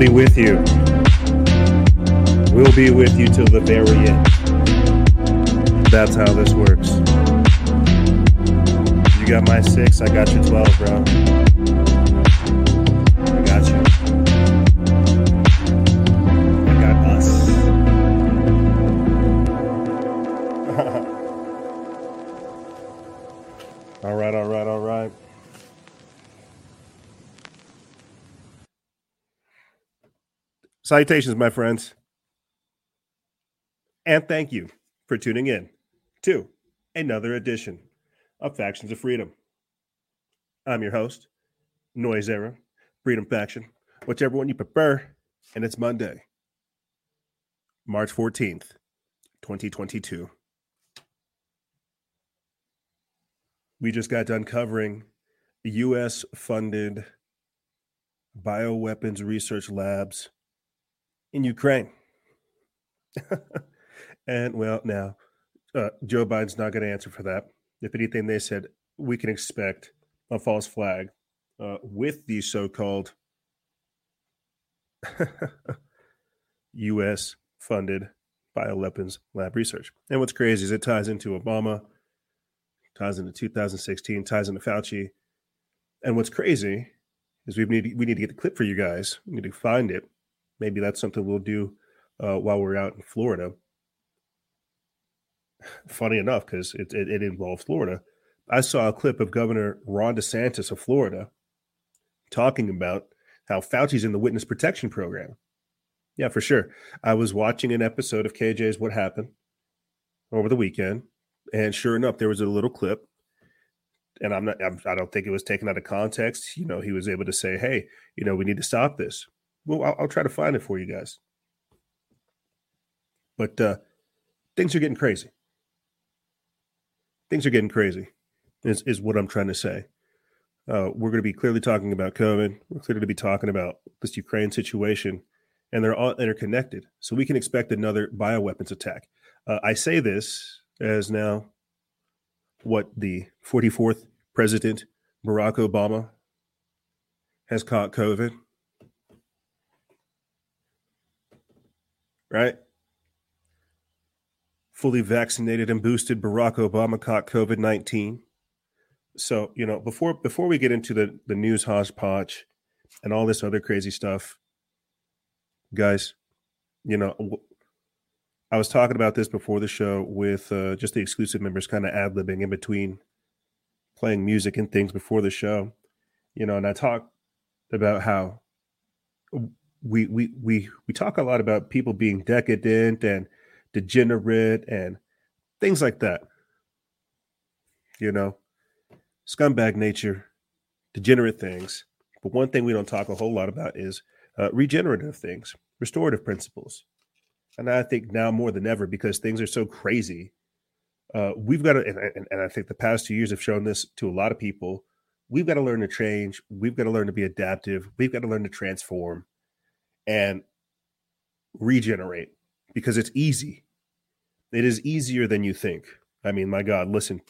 be with you. We'll be with you till the very end. That's how this works. You got my six, I got your 12, bro. Salutations, my friends. And thank you for tuning in to another edition of Factions of Freedom. I'm your host, Noizceera, Freedom Faction, whichever one you prefer, and it's Monday, March 14th, 2022. We just got done covering US funded bioweapons research labs in Ukraine. and well, now uh, Joe Biden's not going to answer for that. If anything, they said we can expect a false flag uh, with the so called U.S. funded bioweapons lab research. And what's crazy is it ties into Obama, ties into 2016, ties into Fauci. And what's crazy is we need we need to get the clip for you guys. We need to find it maybe that's something we'll do uh, while we're out in Florida. Funny enough, because it, it, it involves Florida. I saw a clip of Governor Ron DeSantis of Florida talking about how Fauci's in the witness protection program. Yeah, for sure. I was watching an episode of KJ's What Happened over the weekend, and sure enough, there was a little clip. And I'm not, I'm, I don't think it was taken out of context. You know, he was able to say, hey, you know, we need to stop this well, I'll, I'll, try to find it for you guys. But uh, things are getting crazy. Things are getting crazy, is, is what I'm trying to say. Uh, we're going to be clearly talking about COVID. We're clearly going to be talking about this Ukraine situation, and they're all interconnected. So we can expect another bioweapons attack. Uh, I say this as now what the 44th president, Barack Obama, has caught COVID. Right? Fully vaccinated and boosted, Barack Obama caught COVID nineteen. So you know, before before we get into the the news hodgepodge and all this other crazy stuff, guys, you know, I was talking about this before the show with uh, just the exclusive members, kind of ad libbing in between playing music and things before the show, you know, and I talked about how we we we we talk a lot about people being decadent and degenerate and things like that. You know, scumbag nature, degenerate things. But one thing we don't talk a whole lot about is uh, regenerative things, restorative principles. And I think now more than ever, because things are so crazy, uh, we've got to, and, and I think the past two years have shown this to a lot of people. We've got to learn to change. We've got to learn to be adaptive. We've got to learn to transform and regenerate because it's easy. It is easier than you think. I mean, my God, listen,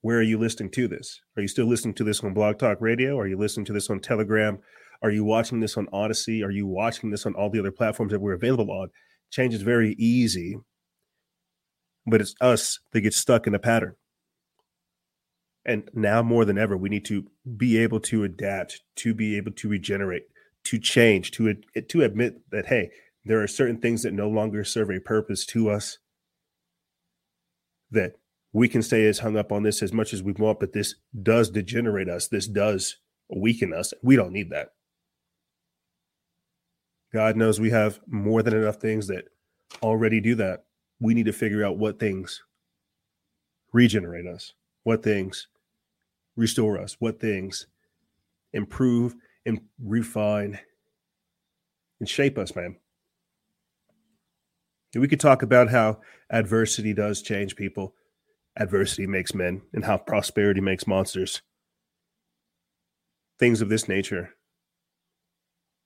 where are you listening to this? Are you still listening to this on Blog Talk Radio? Are you listening to this on Telegram? Are you watching this on Odysee? Are you watching this on all the other platforms that we're available on? Change is very easy, but it's us that get stuck in a pattern. And now more than ever, we need to be able to adapt, to be able to regenerate, to change, to to admit that hey, there are certain things that no longer serve a purpose to us. That we can stay as hung up on this as much as we want, but this does degenerate us. This does weaken us. We don't need that. God knows we have more than enough things that already do that. We need to figure out what things regenerate us, what things restore us, what things improve and refine and shape us, man. We could talk about how adversity does change people. Adversity makes men, and how prosperity makes monsters. Things of this nature.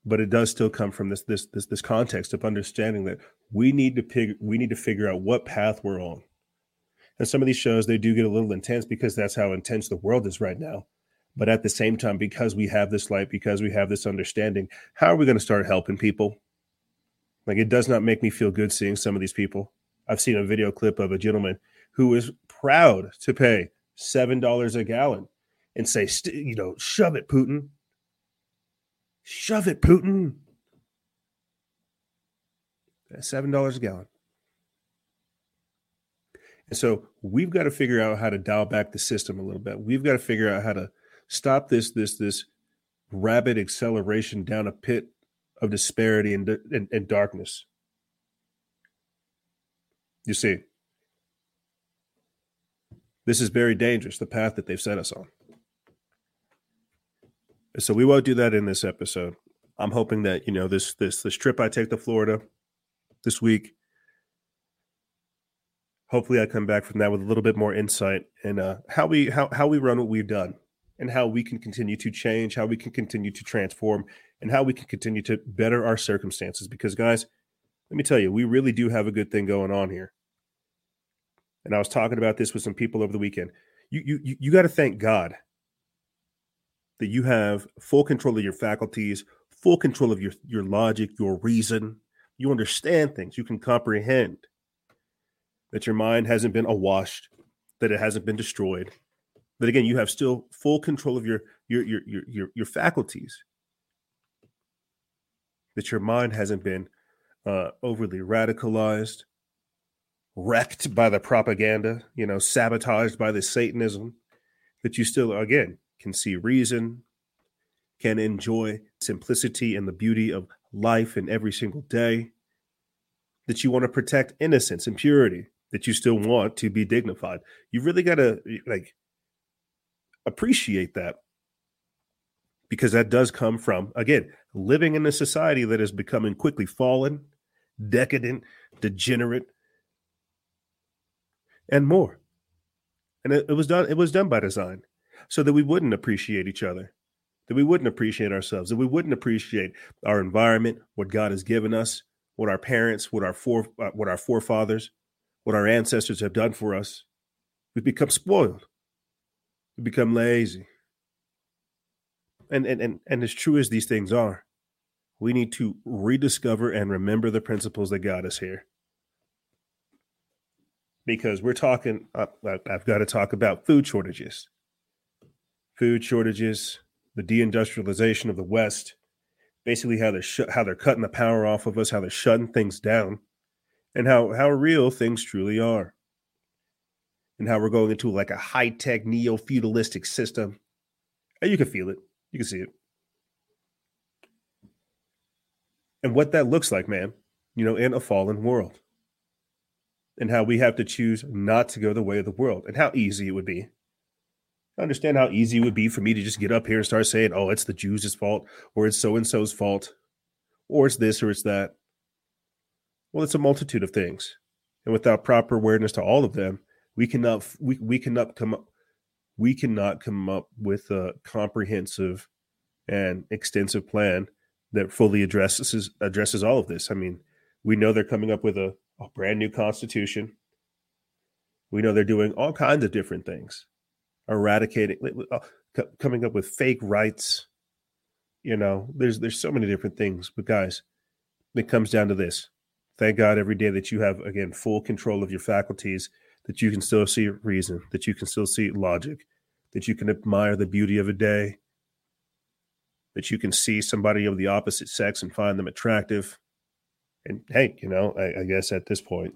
But it does still come from this this this this context of understanding that we need to pig, we need to figure out what path we're on. And some of these shows they do get a little intense because that's how intense the world is right now. But at the same time, because we have this light, because we have this understanding, how are we going to start helping people? Like it does not make me feel good seeing some of these people. I've seen a video clip of a gentleman who is proud to pay seven dollars a gallon and say, you know, shove it, Putin. Shove it, Putin. Seven dollars a gallon. And so we've got to figure out how to dial back the system a little bit. We've got to figure out how to stop this this this rapid acceleration down a pit of disparity and, and, and darkness. You see, this is very dangerous, the path that they've set us on. So we won't do that in this episode. I'm hoping that, you know, this this this trip I take to Florida this week. Hopefully I come back from that with a little bit more insight and uh, how we how how we run what we've done and how we can continue to change, how we can continue to transform, and how we can continue to better our circumstances. Because, guys, let me tell you, we really do have a good thing going on here. And I was talking about this with some people over the weekend. You you you got to thank God that you have full control of your faculties, full control of your your logic, your reason. You understand things. You can comprehend that your mind hasn't been awashed, that it hasn't been destroyed, but again, you have still full control of your your your your your, your faculties. That your mind hasn't been uh, overly radicalized, wrecked by the propaganda, you know, sabotaged by the Satanism. That you still, again, can see reason, can enjoy simplicity and the beauty of life in every single day. That you want to protect innocence and purity. That you still want to be dignified. You really got to like appreciate that because that does come from again living in a society that is becoming quickly fallen decadent degenerate and more. And it, it, was done it was done by design so that we wouldn't appreciate each other that we wouldn't appreciate ourselves that we wouldn't appreciate our environment what god has given us what our parents what our fore, uh, what our forefathers what our ancestors have done for us. We've become spoiled we become lazy. And, and and and as true as these things are, we need to rediscover and remember the principles that got us here. Because we're talking, uh, I've got to talk about food shortages. Food shortages, the deindustrialization of the West, basically how they're sh- how they're cutting the power off of us, how they're shutting things down, and how how real things truly are and how we're going into like a high tech neo feudalistic system. And you can feel it, you can see it. And what that looks like, man, you know, in a fallen world. And how we have to choose not to go the way of the world and how easy it would be. I understand how easy it would be for me to just get up here and start saying, oh, it's the Jews' fault, or it's so and so's fault, or it's this or it's that. Well, it's a multitude of things. And without proper awareness to all of them, we cannot we, we cannot come up we cannot come up with a comprehensive and extensive plan that fully addresses addresses all of this. I mean, we know they're coming up with a, a brand new constitution. We know they're doing all kinds of different things, eradicating, uh, coming up with fake rights. You know, there's there's so many different things. But guys, it comes down to this: thank God every day that you have again full control of your faculties that you can still see reason, that you can still see logic, that you can admire the beauty of a day, that you can see somebody of the opposite sex and find them attractive. And hey, you know, I, I guess at this point,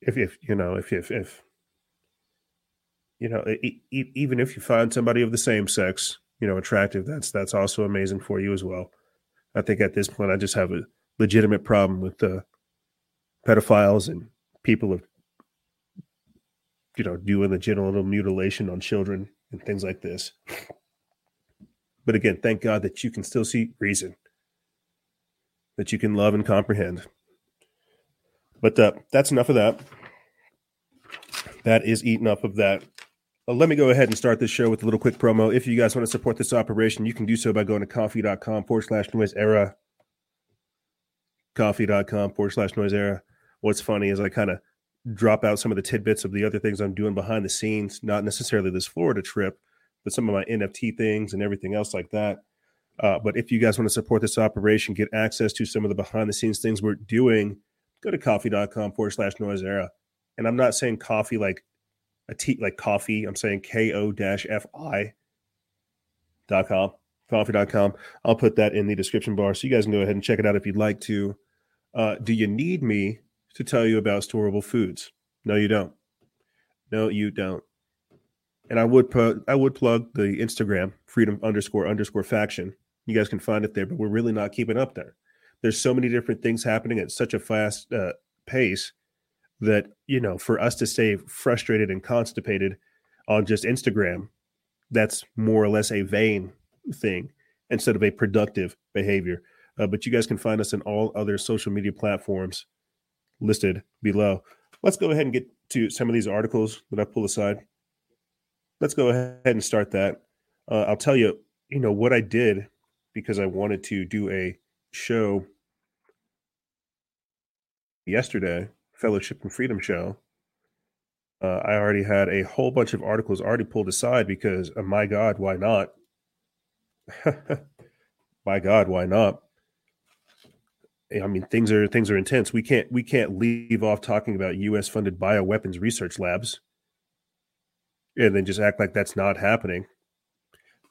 if if you know, if if if you know, even if you find somebody of the same sex, you know, attractive, that's that's also amazing for you as well. I think at this point, I just have a legitimate problem with the pedophiles and people of you know doing the genital mutilation on children and things like this. But again thank god that you can still see reason that you can love and comprehend. But uh, that's enough of that. That is eaten up of that. Uh, let me go ahead and start this show with a little quick promo. If you guys want to support this operation you can do so by going to ko-fi.com forward slash noizceera. Ko-fi.com forward slash noizceera what's funny is I kind of drop out some of the tidbits of the other things I'm doing behind the scenes, not necessarily this Florida trip, but some of my NFT things and everything else like that. Uh, but if you guys want to support this operation, get access to some of the behind the scenes things we're doing, go to ko-fi.com forward slash noizceera. And I'm not saying coffee like a tea, like coffee. I'm saying ko fi dot com, ko-fi.com. I'll put that in the description bar so you guys can go ahead and check it out if you'd like to. Uh, do you need me to tell you about storable foods? No, you don't. No, you don't. And I would put I would plug the Instagram freedom underscore underscore faction. You guys can find it there, but we're really not keeping up there. There's so many different things happening at such a fast uh, pace that you know for us to stay frustrated and constipated on just Instagram, that's more or less a vain thing instead of a productive behavior. Uh, but you guys can find us in all other social media platforms listed below. Let's go ahead and get to some of these articles that I pull aside. Let's go ahead and start that. Uh, I'll tell you, you know, what I did because I wanted to do a show yesterday, Fellowship and Freedom show. Uh, I already had a whole bunch of articles already pulled aside because, uh, my God, why not? my God, why not? I mean, things are things are intense. We can't we can't leave off talking about U.S. funded bioweapons research labs, and then just act like that's not happening.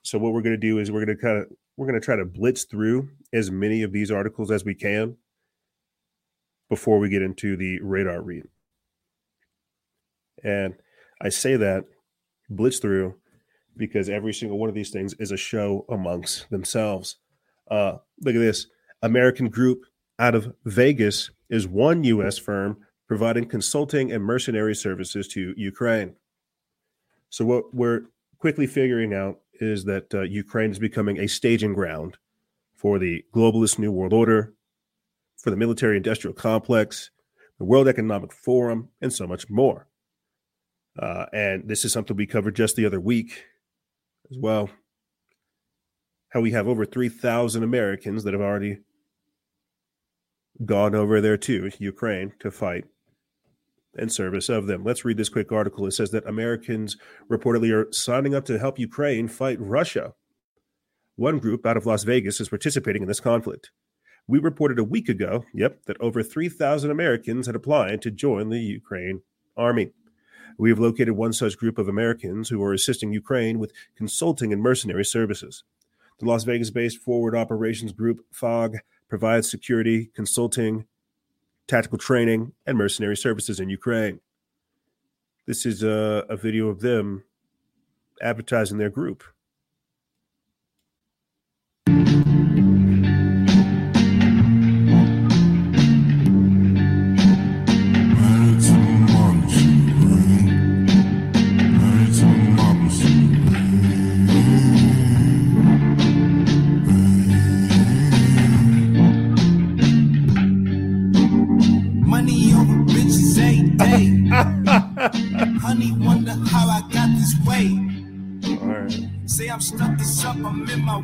So what we're going to do is we're going to kind of we're going to try to blitz through as many of these articles as we can before we get into the radar read. And I say that blitz through because every single one of these things is a show amongst themselves. Uh, look at this American group out of Vegas is one U.S. firm providing consulting and mercenary services to Ukraine. So, what we're quickly figuring out is that uh, Ukraine is becoming a staging ground for the globalist New World Order, for the military industrial complex, the World Economic Forum, and so much more. Uh, and this is something we covered just the other week as well. How we have over 3,000 Americans that have already gone over there to Ukraine to fight in service of them. Let's read this quick article. It says that Americans reportedly are signing up to help Ukraine fight Russia. One group out of Las Vegas is participating in this conflict. We reported a week ago, yep, that over 3,000 Americans had applied to join the Ukraine army. We have located one such group of Americans who are assisting Ukraine with consulting and mercenary services. The Las Vegas based Forward Operations Group, FOG, provides security, consulting, tactical training, and mercenary services in Ukraine. This is a, a video of them advertising their group.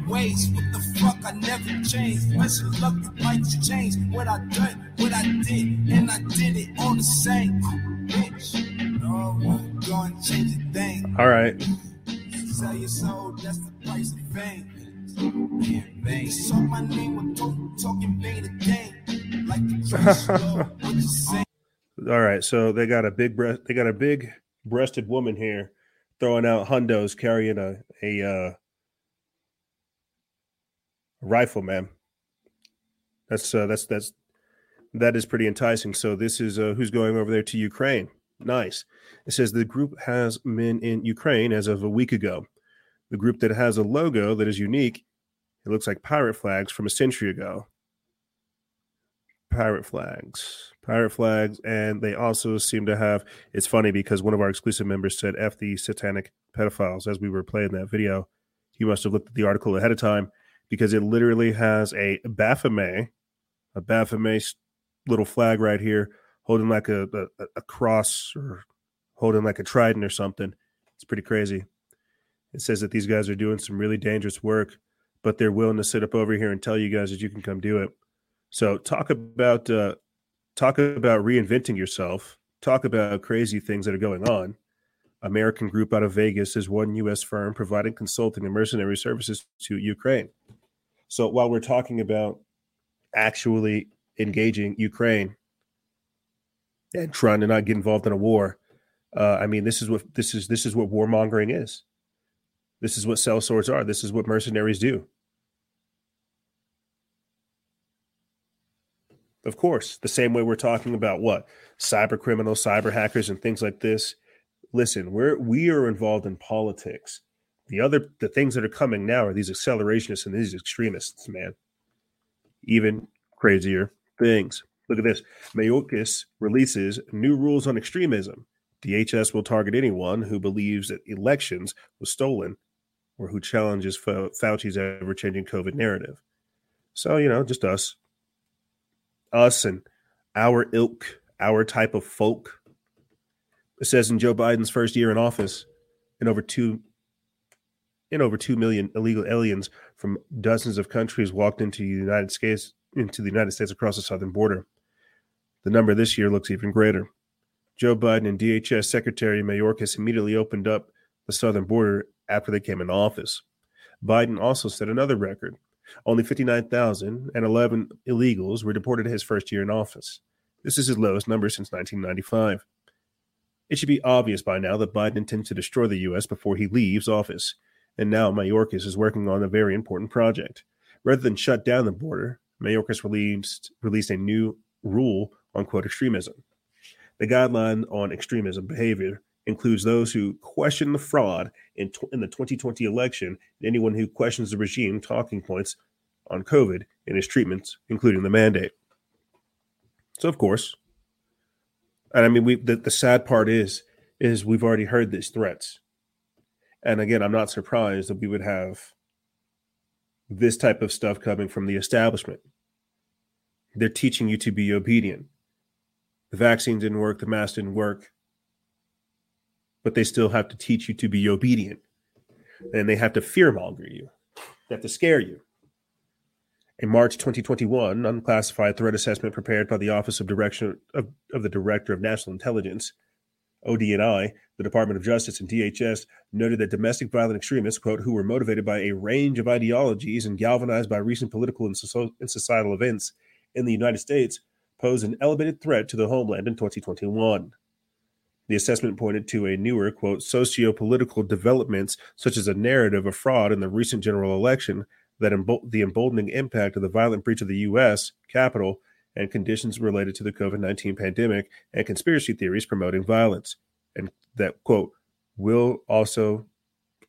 Ways. What the fuck? I never changed. Wishing luck that might change. What I done, what I did, and I did it all the same. Bitch, no, I'm going to change a thing. All right. Sell your soul, that's the price of fame. Bang, So my name with talking bang again. Like the All right, so they got a big breast. They got a big breasted woman here throwing out hundos carrying a a uh, rifleman. That's uh, that's that's that is pretty enticing. So this is uh, who's going over there to Ukraine. Nice. It says the group has men in Ukraine as of a week ago. The group that has a logo that is unique. It looks like pirate flags from a century ago. Pirate flags, pirate flags, and they also seem to have. It's funny because one of our exclusive members said "f the satanic pedophiles" as we were playing that video. He must have looked at the article ahead of time because it literally has a Baphomet, a Baphomet little flag right here, holding like a, a, a cross or holding like a trident or something. It's pretty crazy. It says that these guys are doing some really dangerous work, but they're willing to sit up over here and tell you guys that you can come do it. So talk about uh, talk about reinventing yourself. talk about crazy things that are going on. American Group out of Vegas is one U.S. firm providing consulting and mercenary services to Ukraine. So while we're talking about actually engaging Ukraine and trying to not get involved in a war, uh, I mean, this is what this is. This is what warmongering is. This is what sellswords are. This is what mercenaries do. Of course, the same way we're talking about what cyber criminals, cyber hackers, and things like this. Listen, we're we are involved in politics. The other the things that are coming now are these accelerationists and these extremists, man. Even crazier things. Look at this. Mayorkas releases new rules on extremism. DHS will target anyone who believes that elections was stolen or who challenges Fauci's ever changing COVID narrative. So, you know, just us. Us and our ilk, our type of folk. It says in Joe Biden's first year in office, in over two in over two million illegal aliens from dozens of countries walked into the United States into the United States across the southern border. The number this year looks even greater. Joe Biden and DHS Secretary Mayorkas immediately opened up the southern border after they came into office. Biden also set another record. Only 59,011 illegals were deported his first year in office. This is his lowest number since 1995. It should be obvious by now that Biden intends to destroy the U.S. before he leaves office, and now Mayorkas is working on a very important project. Rather than shut down the border, Mayorkas released, released a new rule on quote extremism. The guideline on extremism behavior includes those who question the fraud in, in the 2020 election and anyone who questions the regime talking points on COVID and its treatments, including the mandate. So, of course, and I mean, we the, the sad part is is we've already heard these threats, and again, I'm not surprised that we would have this type of stuff coming from the establishment. They're teaching you to be obedient. The vaccine didn't work, the mask didn't work, but they still have to teach you to be obedient. And they have to fearmonger you, they have to scare you. In March 2021, unclassified threat assessment prepared by the Office of Direction of, of the Director of National Intelligence, ODNI, the Department of Justice, and DHS noted that domestic violent extremists, quote, who were motivated by a range of ideologies and galvanized by recent political and, so- and societal events in the United States, pose an elevated threat to the homeland in 2021. The assessment pointed to a newer, quote, socio political developments, such as a narrative of fraud in the recent general election, that embo- the emboldening impact of the violent breach of the U.S. Capitol and conditions related to the COVID 19 pandemic and conspiracy theories promoting violence. And that, quote, will also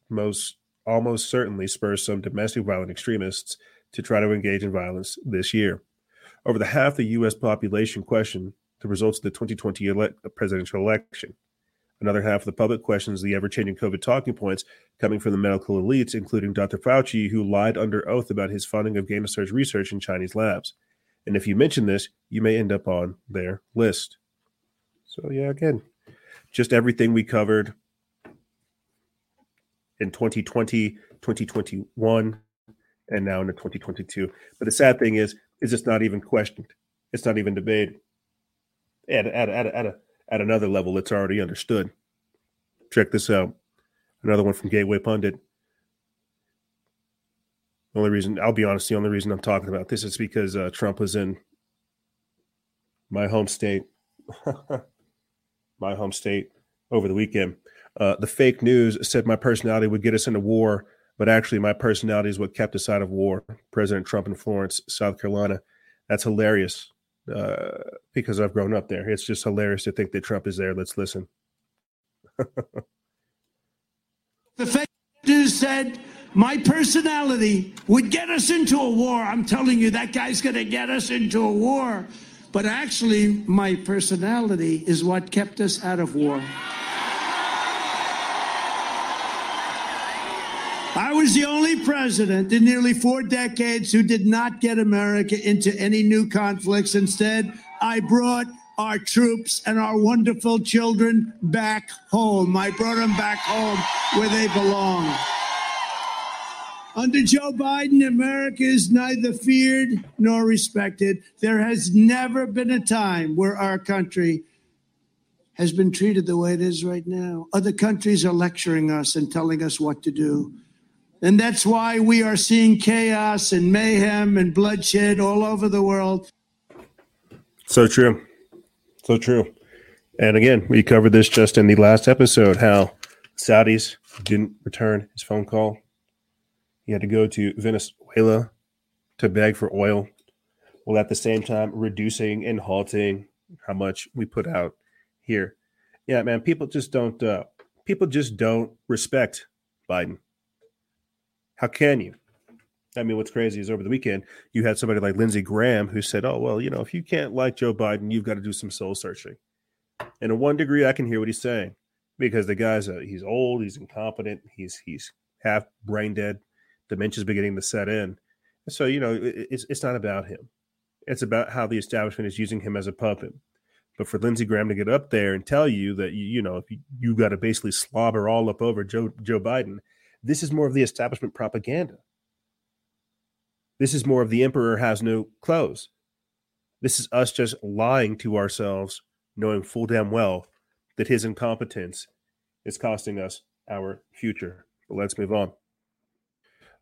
most almost certainly spur some domestic violent extremists to try to engage in violence this year. Over the half the U.S. population questioned the results of the 2020 ele- uh, presidential election. Another half of the public questions the ever changing COVID talking points coming from the medical elites, including Dr. Fauci, who lied under oath about his funding of of surge research in Chinese labs. And if you mention this, you may end up on their list. So, yeah, again, just everything we covered in 2020, 2021, and now into 2022. But the sad thing is, is it's not even questioned. It's not even debated. At, at, at, at, a, at another level, it's already understood. Check this out. Another one from Gateway Pundit. The only reason, I'll be honest, the only reason I'm talking about this is because uh, Trump was in my home state, my home state over the weekend. Uh, the fake news said my personality would get us into war but actually my personality is what kept us out of war. President Trump in Florence, South Carolina. That's hilarious uh, because I've grown up there. It's just hilarious to think that Trump is there. Let's listen. the fake news said my personality would get us into a war. I'm telling you, that guy's going to get us into a war. But actually, my personality is what kept us out of war. I was the only president in nearly four decades who did not get America into any new conflicts. Instead, I brought our troops and our wonderful children back home. I brought them back home where they belong. Under Joe Biden, America is neither feared nor respected. There has never been a time where our country has been treated the way it is right now. Other countries are lecturing us and telling us what to do. And that's why we are seeing chaos and mayhem and bloodshed all over the world. So true. So true. And again, we covered this just in the last episode how Saudis didn't return his phone call. He had to go to Venezuela to beg for oil, while at the same time reducing and halting how much we put out here. Yeah, man, people just don't uh, people just don't respect Biden. How can you? I mean, what's crazy is over the weekend you had somebody like Lindsey Graham who said, "Oh, well, you know, if you can't like Joe Biden, you've got to do some soul searching." And in one degree, I can hear what he's saying because the guy's a, he's old, he's incompetent, he's he's half brain dead, dementia's beginning to set in. So you know, it, it's it's not about him. It's about how the establishment is using him as a puppet. But for Lindsey Graham to get up there and tell you that you, you know if you, you got to basically slobber all up over Joe Joe Biden, this is more of the establishment propaganda. This is more of the emperor has no clothes. This is us just lying to ourselves, knowing full damn well that his incompetence is costing us our future. But let's move on.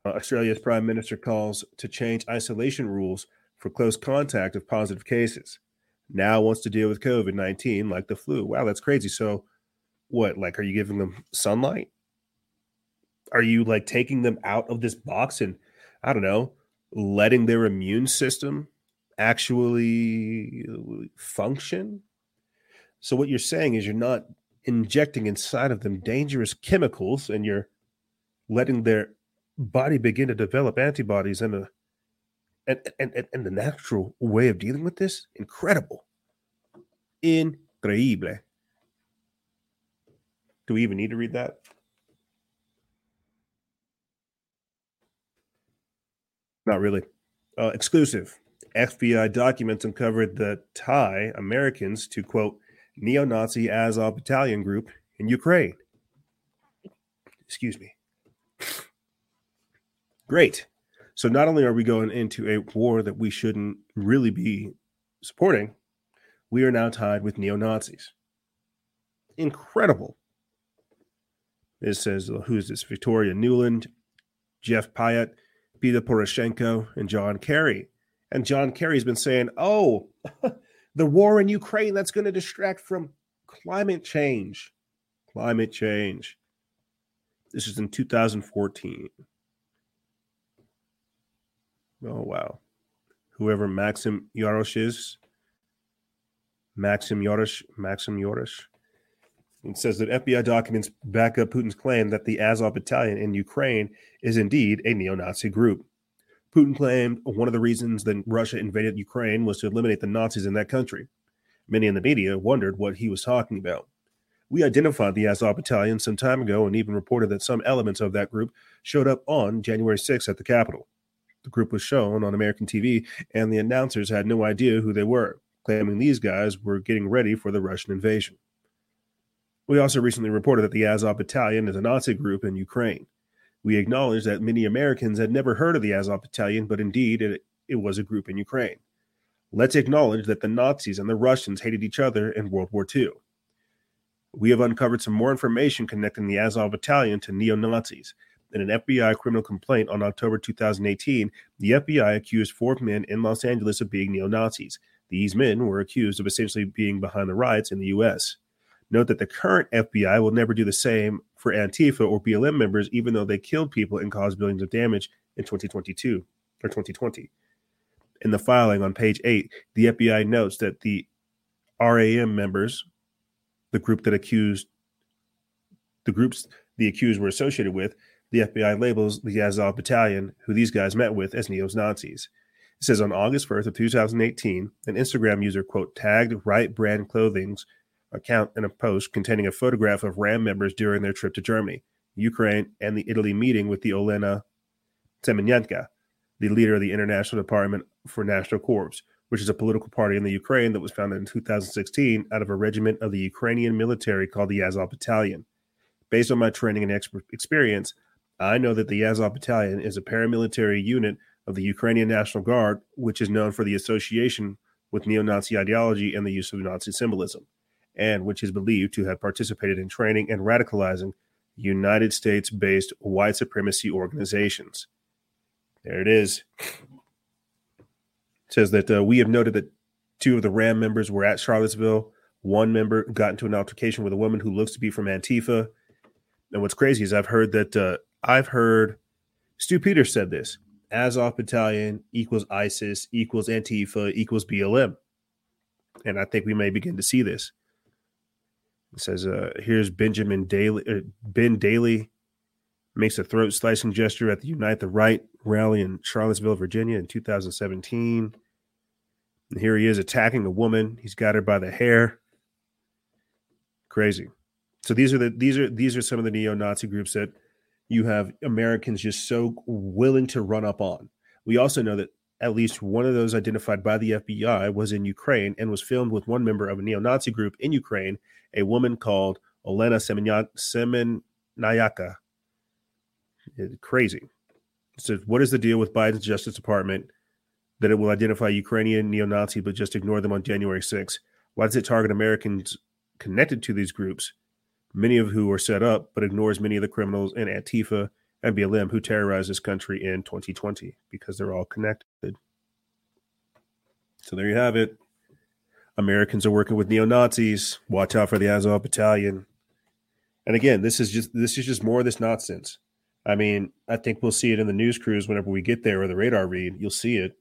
Uh, Australia's prime minister calls to change isolation rules for close contact of positive cases. Now wants to deal with COVID 19 like the flu. Wow, that's crazy. So, what? Like, are you giving them sunlight? Are you like taking them out of this box and, I don't know, letting their immune system actually uh, function? So what you're saying is you're not injecting inside of them dangerous chemicals and you're letting their body begin to develop antibodies and a and, and, and the natural way of dealing with this? Incredible. Increíble. Do we even need to read that not really uh, exclusive fbi documents uncovered the tie americans to quote neo Nazi Azov battalion group in Ukraine. Excuse me. Great. So not only are we going into a war that we shouldn't really be supporting, we are now tied with neo Nazis. Incredible. It says, who's this? Victoria Nuland, Jeff Pyatt, Peter Poroshenko, and John Kerry. And John Kerry's been saying, oh, the war in Ukraine that's going to distract from climate change. Climate change. This is in 2014. Oh, wow. Whoever Maxim Yarosh is, Maxim Yarosh, Maxim Yarosh, it says that FBI documents back up Putin's claim that the Azov battalion in Ukraine is indeed a neo Nazi group. Putin claimed one of the reasons that Russia invaded Ukraine was to eliminate the Nazis in that country. Many in the media wondered what he was talking about. We identified the Azov battalion some time ago and even reported that some elements of that group showed up on January 6th at the Capitol. The group was shown on American TV, and the announcers had no idea who they were, claiming these guys were getting ready for the Russian invasion. We also recently reported that the Azov battalion is a Nazi group in Ukraine. We acknowledge that many Americans had never heard of the Azov Battalion, but indeed it, it was a group in Ukraine. Let's acknowledge that the Nazis and the Russians hated each other in World War II. We have uncovered some more information connecting the Azov Battalion to neo Nazis. In an FBI criminal complaint on October 2018, the FBI accused four men in Los Angeles of being neo Nazis. These men were accused of essentially being behind the riots in the U.S. Note that the current FBI will never do the same for Antifa or BLM members, even though they killed people and caused billions of damage in 2022 or 2020. In the filing on page 8, the FBI notes that the RAM members, the group that accused, the groups the accused were associated with, the FBI labels the Azov Battalion, who these guys met with, as neo Nazis. It says on August 1st of 2018, an Instagram user, quote, tagged Right Brand Clothing's account in a post containing a photograph of RAM members during their trip to Germany, Ukraine, and the Italy meeting with the Olena Semenenko, the leader of the International Department for National Corps, which is a political party in the Ukraine that was founded in 2016 out of a regiment of the Ukrainian military called the Azov Battalion. Based on my training and experience, I know that the Azov Battalion is a paramilitary unit of the Ukrainian National Guard, which is known for the association with neo Nazi ideology and the use of Nazi symbolism. And which is believed to have participated in training and radicalizing United States based white supremacy organizations. There it is. It says that uh, we have noted that two of the RAM members were at Charlottesville. One member got into an altercation with a woman who looks to be from Antifa. And what's crazy is I've heard that uh, I've heard Stu Peters said this Azov Battalion equals ISIS equals Antifa equals BLM. And I think we may begin to see this. It says, uh, here's Benjamin Daly, uh, Ben Daly makes a throat slicing gesture at the Unite the Right rally in Charlottesville, Virginia in 2017. And here he is attacking a woman. He's got her by the hair. Crazy. So these are the these are these are some of the neo-Nazi groups that you have Americans just so willing to run up on. We also know that at least one of those identified by the FBI was in Ukraine and was filmed with one member of a neo Nazi group in Ukraine, a woman called Olena Semenyaka. Crazy. So, what is the deal with Biden's Justice Department that it will identify Ukrainian neo Nazi but just ignore them on January 6th? Why does it target Americans connected to these groups, many of who are set up, but ignores many of the criminals in Antifa and BLM who terrorized this country in 2020 because they're all connected. So there you have it. Americans are working with neo Nazis. Watch out for the Azov Battalion. And again, this is just this is just more of this nonsense. I mean, I think we'll see it in the news crews whenever we get there or the radar read. You'll see it.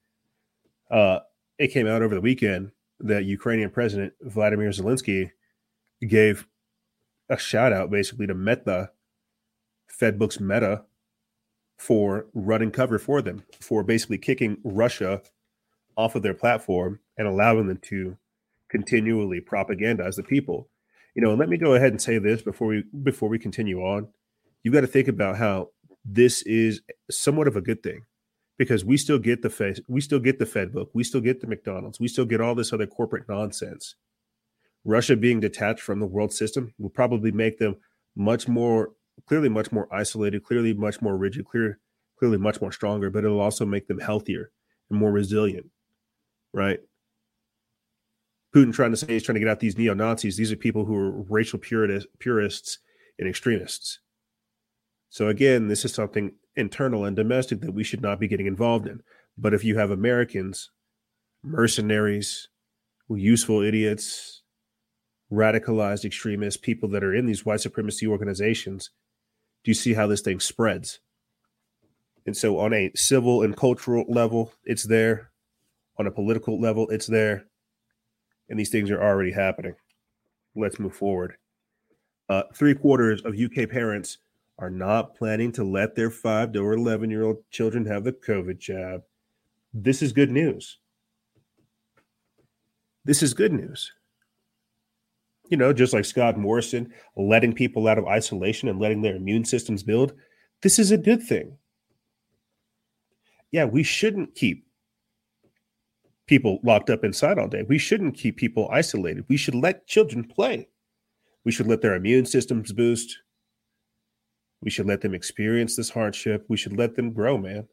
Uh, it came out over the weekend that Ukrainian President Vladimir Zelensky gave a shout out basically to Meta, Fedbook's Meta, for running cover for them, for basically kicking Russia off of their platform and allowing them to continually propagandize the people. You know, let me go ahead and say this before we before we continue on. You've got to think about how this is somewhat of a good thing because we still get the Fed, we still get the Fed book, we still get the McDonald's, we still get all this other corporate nonsense. Russia being detached from the world system will probably make them much more clearly much more isolated, clearly much more rigid, clear, clearly much more stronger, but it'll also make them healthier and more resilient, right? Putin trying to say he's trying to get out these neo Nazis. These are people who are racial purists, purists and extremists. So again, this is something internal and domestic that we should not be getting involved in. But if you have Americans, mercenaries, useful idiots, radicalized extremists, people that are in these white supremacy organizations do you see how this thing spreads? And so, on a civil and cultural level, it's there. On a political level, it's there. And these things are already happening. Let's move forward. Uh, three quarters of UK parents are not planning to let their five to 11 year old children have the COVID jab. This is good news. This is good news you know, just like Scott Morrison, letting people out of isolation and letting their immune systems build, this is a good thing. Yeah, we shouldn't keep people locked up inside all day. We shouldn't keep people isolated. We should let children play. We should let their immune systems boost. We should let them experience this hardship. We should let them grow, man.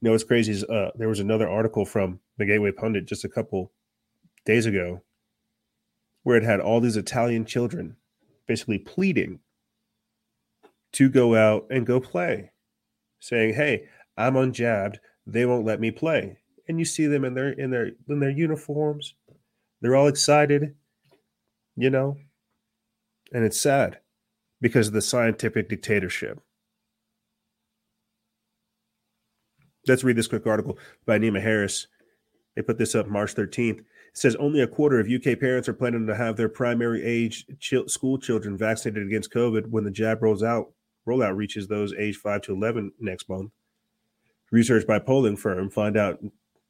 You know, what's crazy is uh, there was another article from the Gateway Pundit just a couple days ago where it had all these Italian children basically pleading to go out and go play, saying, "Hey, I'm unjabbed. They won't let me play." And you see them in their in their in their uniforms. They're all excited, you know, and it's sad because of the scientific dictatorship. Let's read this quick article by Nima Harris. They put this up March 13th says only a quarter of UK parents are planning to have their primary age ch- school children vaccinated against COVID when the jab rolls out. Rollout reaches those aged 5 to 11 next month. Research by polling firm find out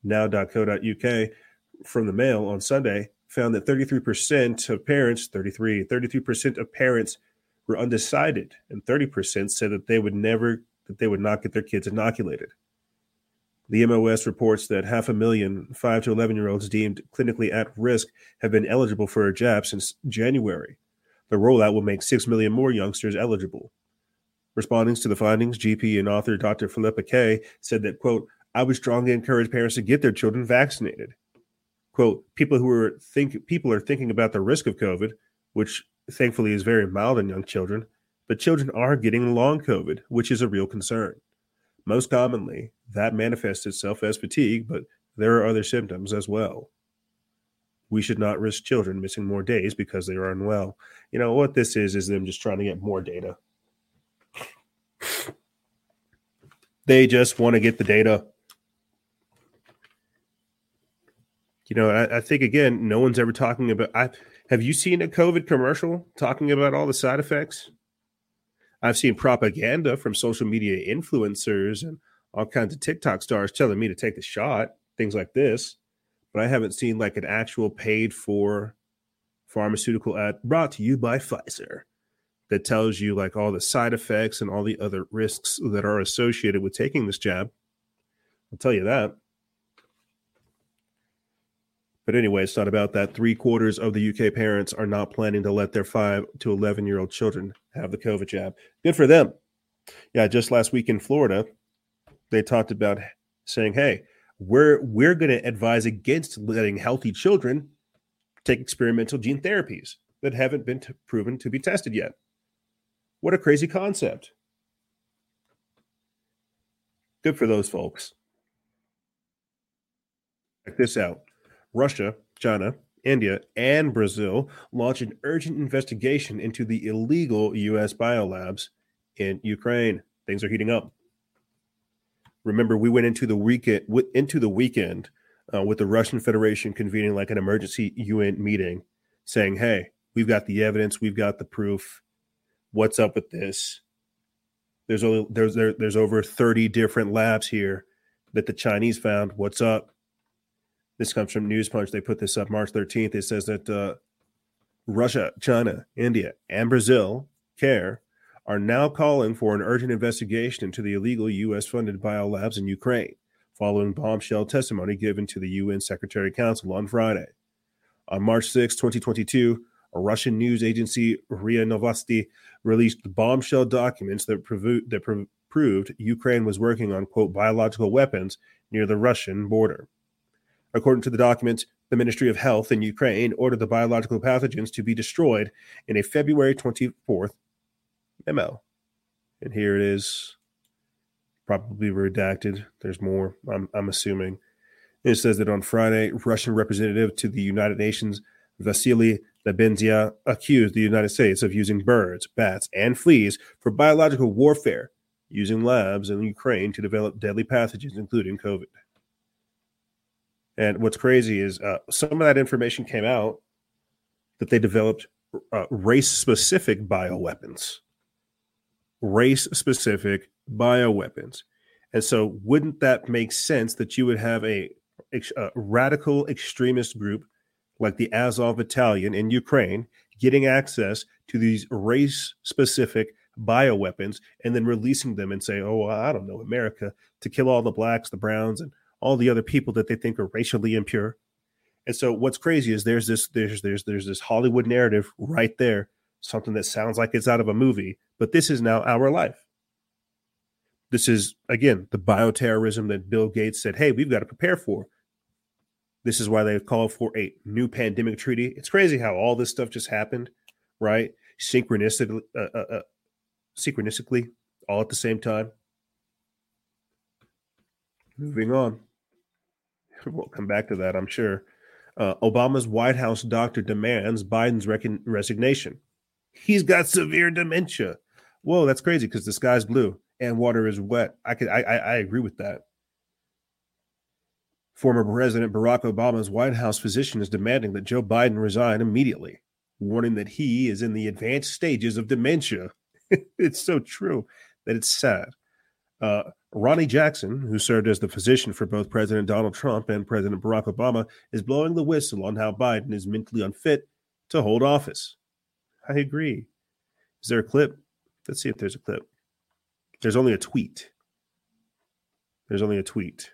now.co.uk from the Mail on Sunday found that 33% of parents, 33, 33% of parents were undecided, and 30% said that they would never, that they would not get their kids inoculated. The MOS reports that half a million 5 to 11 year olds deemed clinically at risk have been eligible for a jab since January. The rollout will make 6 million more youngsters eligible. Responding to the findings, GP and author Dr. Philippa Kaye said that, quote, I would strongly encourage parents to get their children vaccinated. Quote, people who are think people are thinking about the risk of COVID, which thankfully is very mild in young children, but children are getting long COVID, which is a real concern. Most commonly, that manifests itself as fatigue, but there are other symptoms as well. We should not risk children missing more days because they are unwell. You know, what this is, is them just trying to get more data. They just want to get the data. You know, I, I, think again, no one's ever talking about. I have you seen a COVID commercial talking about all the side effects? I've seen propaganda from social media influencers and all kinds of TikTok stars telling me to take the shot, things like this. But I haven't seen like an actual paid for pharmaceutical ad brought to you by Pfizer that tells you like all the side effects and all the other risks that are associated with taking this jab. I'll tell you that. But anyway, it's not about that. Three quarters of the UK parents are not planning to let their five to 11 year old children have the COVID jab. Good for them. Yeah, just last week in Florida, they talked about saying, hey, we're, we're going to advise against letting healthy children take experimental gene therapies that haven't been t- proven to be tested yet. What a crazy concept. Good for those folks. Check this out Russia, China, India, and Brazil launch an urgent investigation into the illegal U.S. biolabs in Ukraine. Things are heating up. Remember, we went into the weekend into the weekend uh, with the Russian Federation convening like an emergency UN meeting, saying, "Hey, we've got the evidence, we've got the proof what's up with this? There's there's there, there's over 30 different labs here that the Chinese found. What's up? This comes from News Punch. They put this up March 13th. It says that uh, Russia, China, India, and Brazil care are now calling for an urgent investigation into the illegal U.S. funded biolabs in Ukraine, following bombshell testimony given to the UN Secretary Council on Friday. On March 6, 2022, a Russian news agency, RIA Novosti, released bombshell documents that, that pro- proved Ukraine was working on, quote, biological weapons near the Russian border. According to the documents, the Ministry of Health in Ukraine ordered the biological pathogens to be destroyed in a February 24th memo. And here it is, probably redacted. There's more, I'm, I'm assuming. It says that on Friday, Russian representative to the United Nations, Vasily Nebenzia accused the United States of using birds, bats, and fleas for biological warfare, using labs in Ukraine to develop deadly pathogens, including COVID. And what's crazy is uh, some of that information came out that they developed uh, race specific bioweapons. Race specific bioweapons. And so, wouldn't that make sense that you would have a, a radical extremist group like the Azov Battalion in Ukraine getting access to these race specific bioweapons and then releasing them and say, oh, I don't know, America to kill all the blacks, the browns, and all the other people that they think are racially impure. And so what's crazy is there's this there's there's there's this Hollywood narrative right there, something that sounds like it's out of a movie, but this is now our life. This is again the bioterrorism that Bill Gates said, "Hey, we've got to prepare for." This is why they call for a new pandemic treaty. It's crazy how all this stuff just happened, right? Synchronistically, uh, uh, uh, synchronistically, all at the same time. Moving on. We'll come back to that, I'm sure. Uh, Obama's White House doctor demands Biden's rec- resignation. He's got severe dementia. Whoa, that's crazy because the sky's blue and water is wet. I could, I, I, I agree with that. Former President Barack Obama's White House physician is demanding that Joe Biden resign immediately, warning that he is in the advanced stages of dementia. it's so true that it's sad. Uh, Ronny Jackson, who served as the physician for both President Donald Trump and President Barack Obama, is blowing the whistle on how Biden is mentally unfit to hold office. I agree. Is there a clip? Let's see if there's a clip. There's only a tweet. There's only a tweet.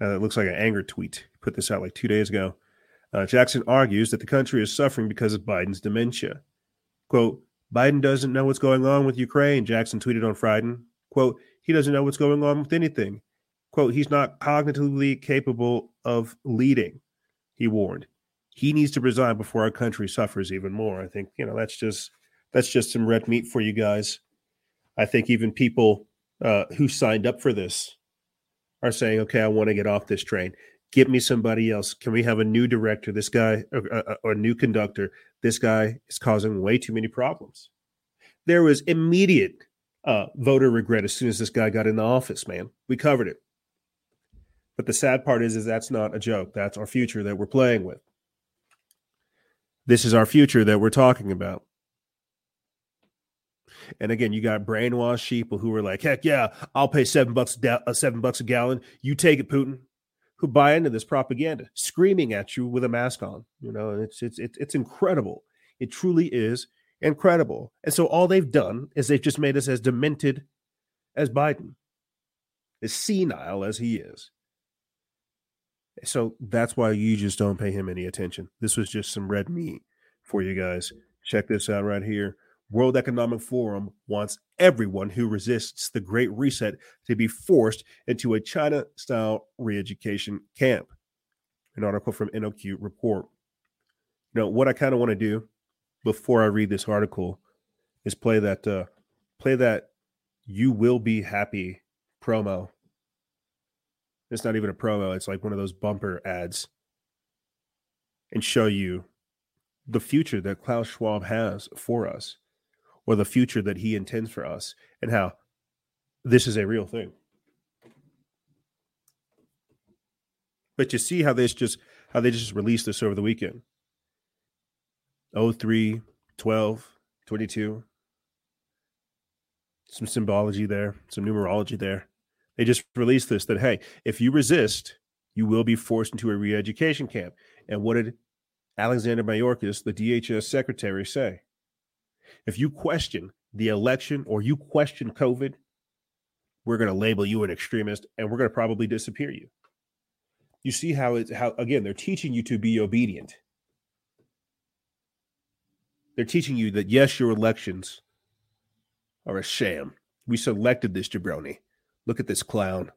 Uh, it looks like an anger tweet. Put this out like two days ago. Uh, Jackson argues that the country is suffering because of Biden's dementia. Quote, Biden doesn't know what's going on with Ukraine, Jackson tweeted on Friday. Quote, he doesn't know what's going on with anything. Quote, he's not cognitively capable of leading, he warned. He needs to resign before our country suffers even more. I think, you know, that's just that's just some red meat for you guys. I think even people uh, who signed up for this are saying, okay, I want to get off this train. Get me somebody else. Can we have a new director? This guy, or, or a new conductor. This guy is causing way too many problems. There was immediate uh, voter regret as soon as this guy got in the office, man. We covered it. But the sad part is, is that's not a joke. That's our future that we're playing with. This is our future that we're talking about. And again, you got brainwashed people who are like, "Heck yeah, I'll pay seven bucks uh, seven bucks a gallon. You take it, Putin." Who buy into this propaganda, screaming at you with a mask on? You know, it's it's it's, it's incredible. It truly is incredible. And so all they've done is they've just made us as demented as Biden, as senile as he is. So that's why you just don't pay him any attention. This was just some red meat for you guys. Check this out right here. World Economic Forum wants everyone who resists the Great Reset to be forced into a China style re education camp. An article from NOQ Report. You know, what I kind of want to do before I read this article is play that, uh, play that you will be happy promo. It's not even a promo, it's like one of those bumper ads and show you the future that Klaus Schwab has for us or the future that he intends for us and how this is a real thing. But you see how this just how they just released this over the weekend. 03, 12, 22. Some symbology there, some numerology there. They just released this that hey, if you resist, you will be forced into a re-education camp. And what did Alexander Mayorkas, the DHS secretary, say? If you question the election or you question COVID, we're going to label you an extremist and we're going to probably disappear you. You see how it's how again they're teaching you to be obedient. They're teaching you that yes, your elections are a sham. We selected this jabroni. Look at this clown.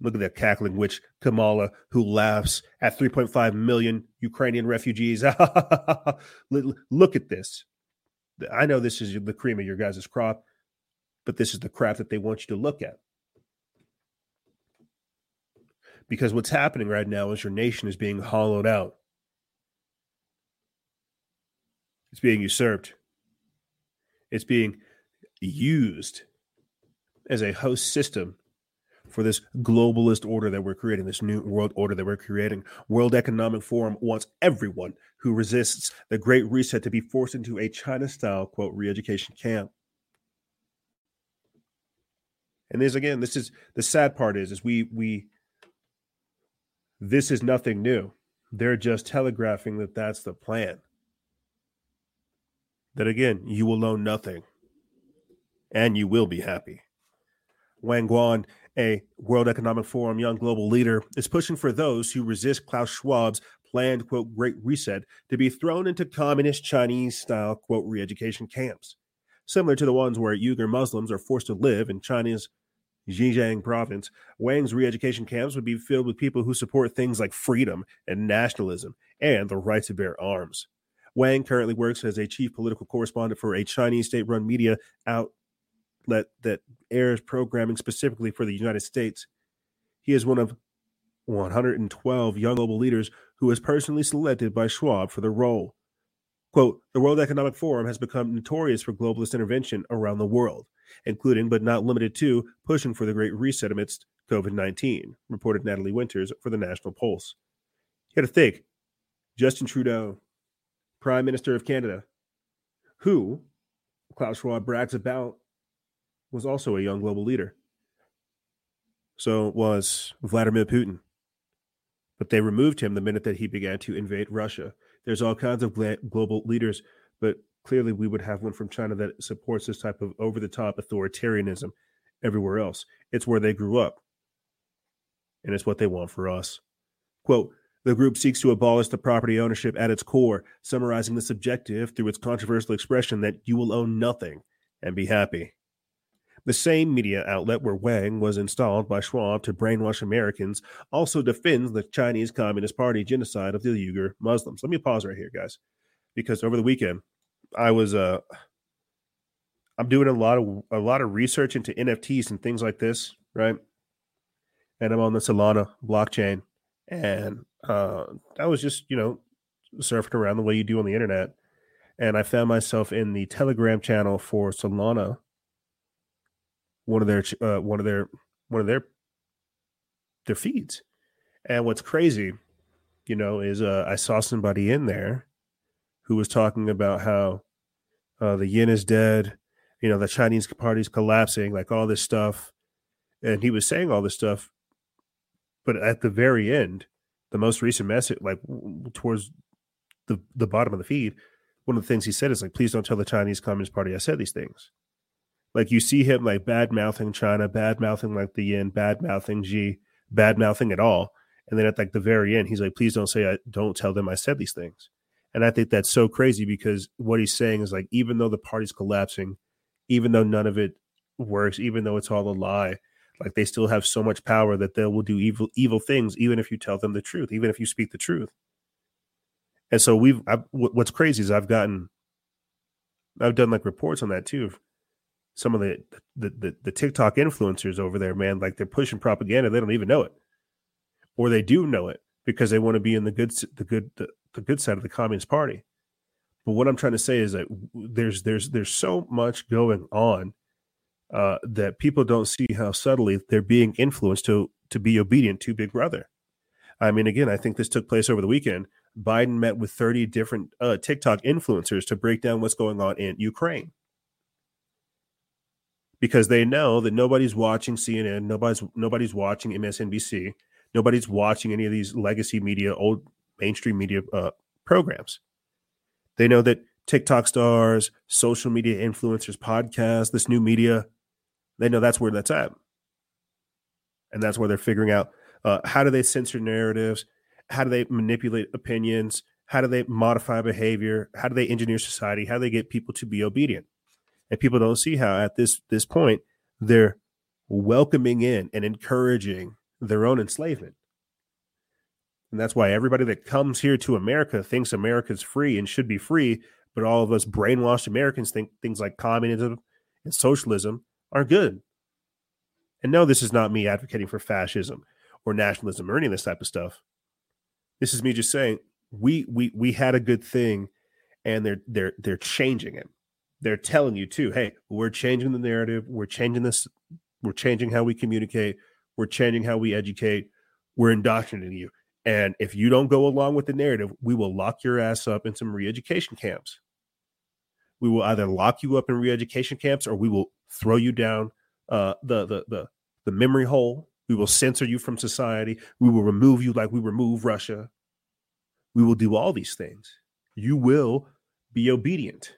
Look at that cackling witch, Kamala, who laughs at 3.5 million Ukrainian refugees. Look at this. I know this is the cream of your guys' crop, but this is the crap that they want you to look at. Because what's happening right now is your nation is being hollowed out. It's being usurped. It's being used as a host system for this globalist order that we're creating, this new world order that we're creating. World Economic Forum wants everyone who resists the Great Reset to be forced into a China style, quote, re education camp. And this again, this is the sad part is, is we, we, this is nothing new. They're just telegraphing that that's the plan. That again, you will know nothing and you will be happy. Wang Guan, a World Economic Forum young global leader, is pushing for those who resist Klaus Schwab's planned, quote, Great Reset to be thrown into communist Chinese style, quote, re education camps, similar to the ones where Uyghur Muslims are forced to live in China's Xinjiang province. Wang's re education camps would be filled with people who support things like freedom and nationalism and the right to bear arms. Wang currently works as a chief political correspondent for a Chinese state run media outlet that airs programming specifically for the United States. He is one of 112 young global leaders who was personally selected by Schwab for the role. Quote, the World Economic Forum has become notorious for globalist intervention around the world, including but not limited to pushing for the Great Reset amidst COVID 19, reported Natalie Winters for the National Pulse. You got to think Justin Trudeau, Prime Minister of Canada, who Klaus Schwab brags about, was also a young global leader. So was Vladimir Putin but they removed him the minute that he began to invade Russia. There's all kinds of global leaders, but clearly we would have one from China that supports this type of over the top authoritarianism everywhere else. It's where they grew up, and it's what they want for us. Quote, the group seeks to abolish the property ownership at its core, summarizing this objective through its controversial expression that you will own nothing and be happy. The same media outlet where Wang was installed by Schwab to brainwash Americans also defends the Chinese Communist Party genocide of the Uyghur Muslims. Let me pause right here, guys, because over the weekend I was uh I'm doing a lot of a lot of research into NFTs and things like this, right? And I'm on the Solana blockchain, and uh, I was just you know surfing around the way you do on the internet, and I found myself in the Telegram channel for Solana. One of their uh, one of their one of their their feeds, and what's crazy, you know, is uh, I saw somebody in there who was talking about how uh, the yin is dead, you know, the Chinese party's collapsing, like all this stuff, and he was saying all this stuff, but at the very end, the most recent message, like towards the the bottom of the feed, one of the things he said is like, please don't tell the Chinese Communist Party I said these things. Like you see him like bad mouthing China, bad mouthing like the yin, bad mouthing Xi, bad mouthing it all. And then at like the very end, he's like, please don't say I don't tell them I said these things. And I think that's so crazy because what he's saying is like, even though the party's collapsing, even though none of it works, even though it's all a lie, like they still have so much power that they will do evil evil things, even if you tell them the truth, even if you speak the truth. And so we've I've, what's crazy is I've gotten I've done like reports on that too. Some of the, the the the TikTok influencers over there, man, like they're pushing propaganda. They don't even know it, or they do know it because they want to be in the good the good the, the good side of the Communist Party. But what I'm trying to say is that there's there's there's so much going on uh, that people don't see how subtly they're being influenced to to be obedient to Big Brother. I mean, again, I think this took place over the weekend. Biden met with 30 different uh, TikTok influencers to break down what's going on in Ukraine because they know that nobody's watching CNN, nobody's nobody's watching MSNBC, nobody's watching any of these legacy media, old mainstream media uh, programs. They know that TikTok stars, social media influencers, podcasts, this new media, they know that's where that's at, and that's where they're figuring out uh, how do they censor narratives, how do they manipulate opinions? How do they modify behavior? How do they engineer society? How do they get people to be obedient? And people don't see how at this this point they're welcoming in and encouraging their own enslavement. And that's why everybody that comes here to America thinks America's free and should be free, but all of us brainwashed Americans think things like communism and socialism are good. And no, this is not me advocating for fascism or nationalism or any of this type of stuff. This is me just saying we we we had a good thing, and they're they're they're changing it. They're telling you too, hey, we're changing the narrative. We're changing this. We're changing how we communicate. We're changing how we educate. We're indoctrinating you. And if you don't go along with the narrative, we will lock your ass up in some re-education camps. We will either lock you up in re-education camps or we will throw you down uh, the, the the the memory hole we will censor you from society. We will remove you like we remove Russia. We will do all these things. You will be obedient.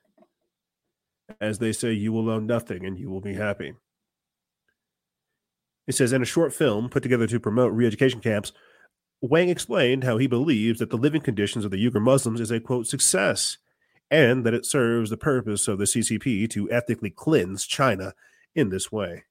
As they say, you will own nothing and you will be happy. It says in a short film put together to promote re education camps, Wang explained how he believes that the living conditions of the Uyghur Muslims is a quote success and that it serves the purpose of the CCP to ethnically cleanse China in this way.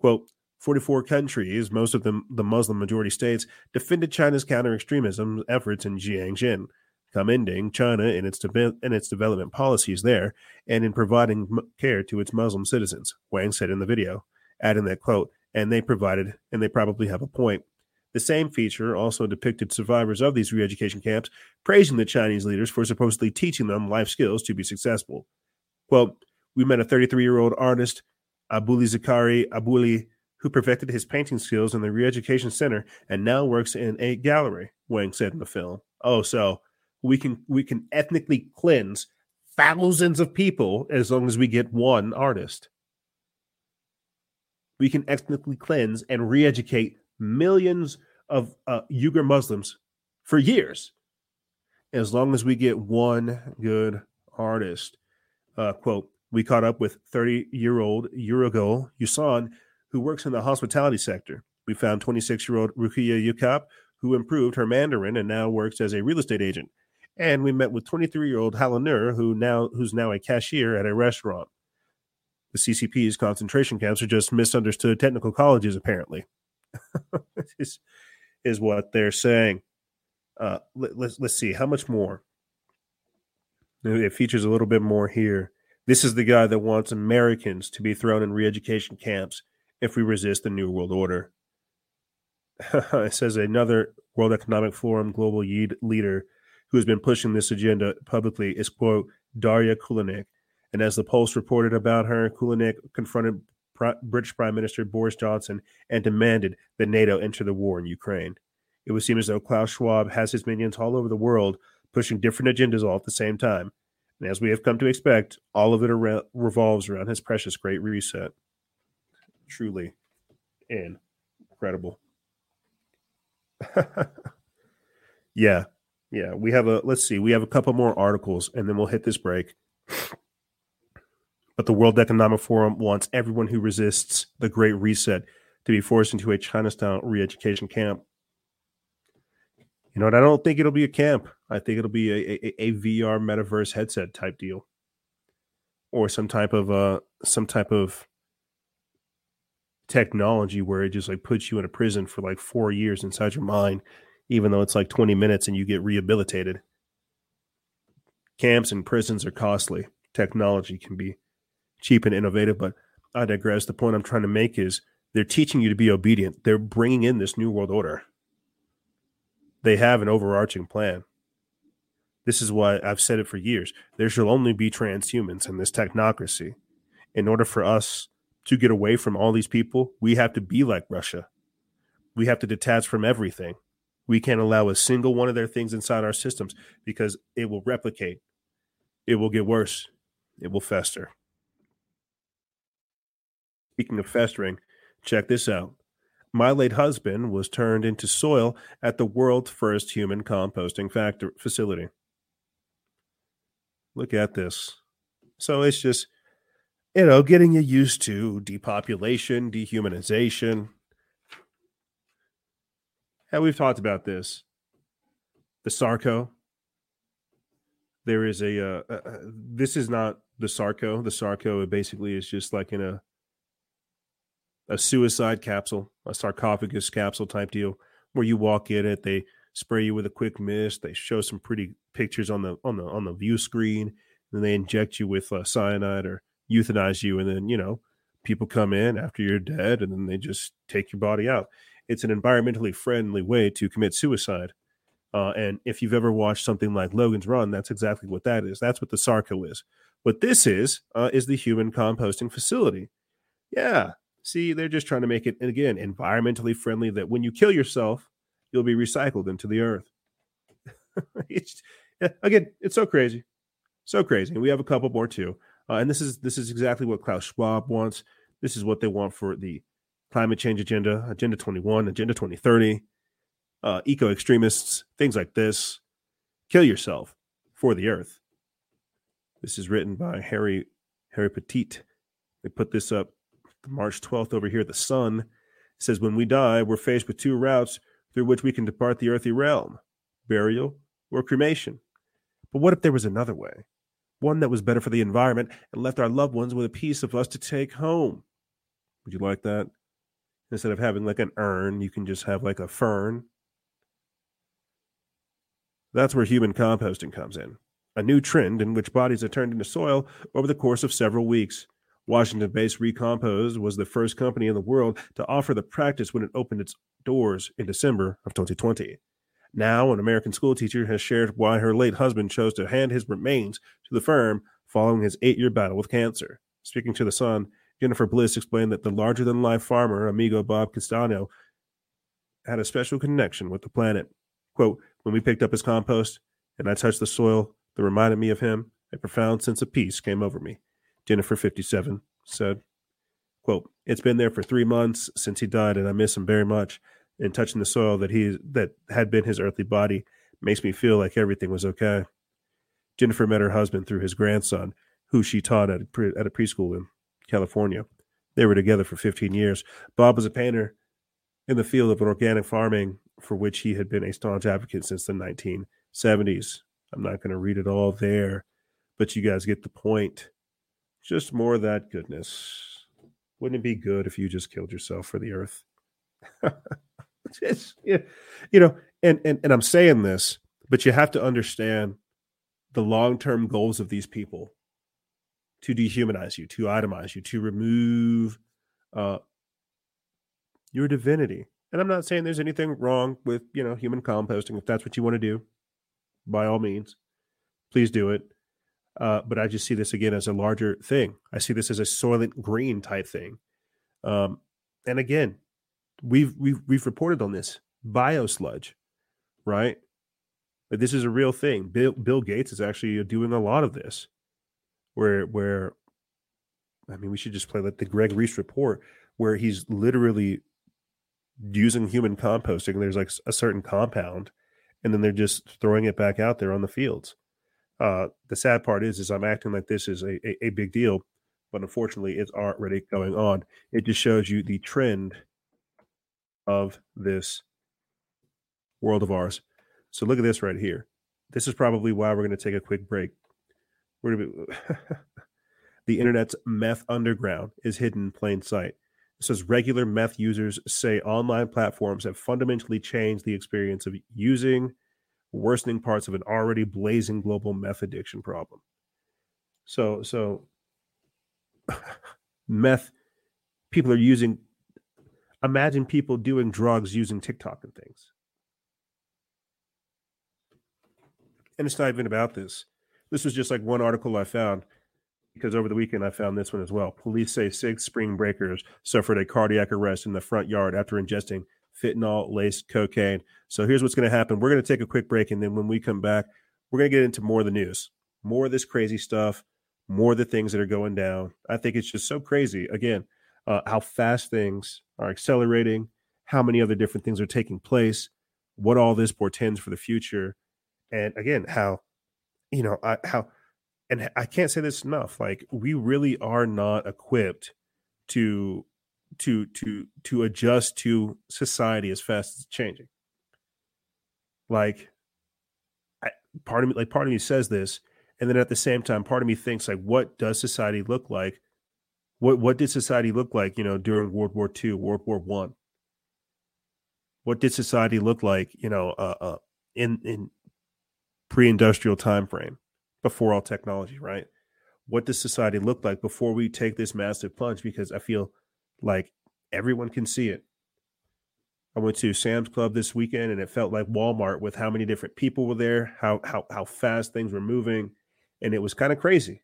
Quote, 44 countries, most of them the Muslim majority states, defended China's counter extremism efforts in Xinjiang, commending China in its, de- in its development policies there and in providing care to its Muslim citizens, Wang said in the video, adding that quote, and they provided, and they probably have a point. The same feature also depicted survivors of these re education camps praising the Chinese leaders for supposedly teaching them life skills to be successful. Quote, we met a 33 year old artist, Abuli Zakari Abuli who perfected his painting skills in the Re-Education Center and now works in a gallery. Wang said in the film. Oh, so we can we can ethnically cleanse thousands of people as long as we get one artist. We can ethnically cleanse and re-educate millions of uh, Uyghur Muslims for years, as long as we get one good artist. Uh, quote: We caught up with 30-year-old Urigo Yusan who works in the hospitality sector. We found 26 year old Rukia Yukap, who improved her Mandarin and now works as a real estate agent. And we met with 23 year old Halanur, who now who's now a cashier at a restaurant. the CCP's concentration camps are just misunderstood technical colleges, apparently, is, is what they're saying. Uh, let, let's, let's see, how much more? It features a little bit more here. This is the guy that wants Americans to be thrown in re education camps if we resist the New World Order. it says another World Economic Forum global leader who has been pushing this agenda publicly is, quote, Daria Kulinic. And as the Post reported about her, Kulinic confronted British Prime Minister Boris Johnson and demanded that NATO enter the war in Ukraine. It would seem as though Klaus Schwab has his minions all over the world pushing different agendas all at the same time. And as we have come to expect, all of it re- revolves around his precious Great Reset. Truly incredible. yeah, yeah. We have a, let's see, we have a couple more articles and then we'll hit this break. But the World Economic Forum wants everyone who resists the Great Reset to be forced into a China style re education camp. You know what? I don't think it'll be a camp. I think it'll be a, a, a VR metaverse headset type deal, or some type of uh some type of technology where it just like puts you in a prison for like four years inside your mind, even though it's like twenty minutes and you get rehabilitated. Camps and prisons are costly. Technology can be cheap and innovative, but I digress. The point I'm trying to make is they're teaching you to be obedient. They're bringing in this new world order they have an overarching plan. This is why I've said it for years. There shall only be transhumans in this technocracy. In order for us to get away from all these people, we have to be like Russia. We have to detach from everything. We can't allow a single one of their things inside our systems because it will replicate. It will get worse. It will fester. Speaking of festering, check this out. My late husband was turned into soil at the world's first human composting factor facility. Look at this. So it's just, you know, getting you used to depopulation, dehumanization. And we've talked about this. The Sarco. There is a, uh, uh, uh this is not the Sarco. The Sarco basically is just like in a a suicide capsule, a sarcophagus capsule type deal, where you walk in it, they spray you with a quick mist, they show some pretty pictures on the on the on the view screen, and they inject you with uh, cyanide or euthanize you, and then you know people come in after you're dead, and then they just take your body out. It's an environmentally friendly way to commit suicide. Uh, and if you've ever watched something like Logan's Run, that's exactly what that is. That's what the Sarco is. What this is uh, is the human composting facility. Yeah, See, they're just trying to make it, again, environmentally friendly that when you kill yourself, you'll be recycled into the earth. it's, again, it's so crazy. So crazy. And we have a couple more too. Uh, and this is this is exactly what Klaus Schwab wants. This is what they want for the climate change agenda, Agenda 21, Agenda 2030, uh, eco extremists, things like this. Kill yourself for the earth. This is written by Harry Harry Pettit. They put this up March 12th over here, the Sun says, When we die, we're faced with two routes through which we can depart the earthly realm burial or cremation. But what if there was another way? One that was better for the environment and left our loved ones with a piece of us to take home. Would you like that? Instead of having like an urn, you can just have like a fern. That's where human composting comes in a new trend in which bodies are turned into soil over the course of several weeks. Washington based Recompose was the first company in the world to offer the practice when it opened its doors in December of 2020. Now, an American schoolteacher has shared why her late husband chose to hand his remains to the firm following his eight year battle with cancer. Speaking to The Sun, Jennifer Bliss explained that the larger than life farmer, amigo Bob Castano, had a special connection with the planet. Quote, when we picked up his compost and I touched the soil that reminded me of him, a profound sense of peace came over me. Jennifer 57 said, quote, It's been there for three months since he died, and I miss him very much. And touching the soil that he that had been his earthly body makes me feel like everything was okay. Jennifer met her husband through his grandson, who she taught at a, pre, at a preschool in California. They were together for 15 years. Bob was a painter in the field of organic farming, for which he had been a staunch advocate since the 1970s. I'm not going to read it all there, but you guys get the point Just more of that goodness. Wouldn't it be good if you just killed yourself for the earth? it's, you know, and, and and I'm saying this, but you have to understand the long-term goals of these people to dehumanize you, to itemize you, to remove uh, your divinity. And I'm not saying there's anything wrong with, you know, human composting. If that's what you want to do, by all means, please do it. Uh, but I just see this again as a larger thing. I see this as a soylent green type thing. Um, and again, we've we've we've reported on this biosludge, right? But this is a real thing. Bill Bill Gates is actually doing a lot of this, where where, I mean, we should just play like the Greg Reese report, where he's literally using human composting. There's like a certain compound, and then they're just throwing it back out there on the fields. Uh, the sad part is, is I'm acting like this is a, a, a big deal, but unfortunately, it's already going on. It just shows you the trend of this world of ours. So look at this right here. This is probably why we're going to take a quick break. We're going to be the internet's meth underground is hidden in plain sight. It says regular meth users say online platforms have fundamentally changed the experience of using, worsening parts of an already blazing global meth addiction problem. So, so meth people are using. Imagine people doing drugs using TikTok and things. And it's not even about this. This was just like one article I found because over the weekend I found this one as well. Police say six spring breakers suffered a cardiac arrest in the front yard after ingesting fentanyl laced cocaine. So here's what's going to happen. We're going to take a quick break. And then when we come back, we're going to get into more of the news, more of this crazy stuff, more of the things that are going down. I think it's just so crazy. Again, uh, how fast things are accelerating, how many other different things are taking place, what all this portends for the future. And again, how, you know, I, how, and I can't say this enough. Like we really are not equipped to to to to adjust to society as fast as it's changing. Like, I, part of me, like part of me says this, and then at the same time, part of me thinks like, what does society look like? What what did society look like? You know, during World War II, World War One. What did society look like? You know, uh, uh, in in pre-industrial time frame before all technology, right? What does society look like before we take this massive plunge? Because I feel like everyone can see it. I went to Sam's Club this weekend and it felt like Walmart with how many different people were there, how how how fast things were moving, and it was kind of crazy,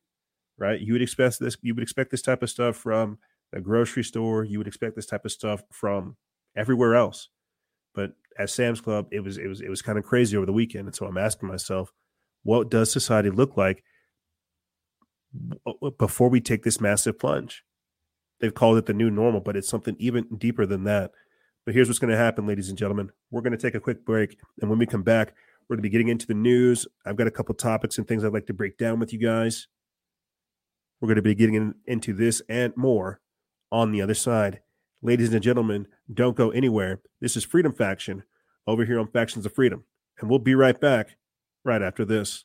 right? You would expect this you would expect this type of stuff from a grocery store, you would expect this type of stuff from everywhere else. But at Sam's Club, it was it was it was kind of crazy over the weekend, and so I'm asking myself, what does society look like before we take this massive plunge? They've called it the new normal, but it's something even deeper than that. But here's what's going to happen, ladies and gentlemen. We're going to take a quick break. And when we come back, we're going to be getting into the news. I've got a couple topics and things I'd like to break down with you guys. We're going to be getting in, into this and more on the other side. Ladies and gentlemen, don't go anywhere. This is Freedom Faction over here on Factions of Freedom. And we'll be right back right after this.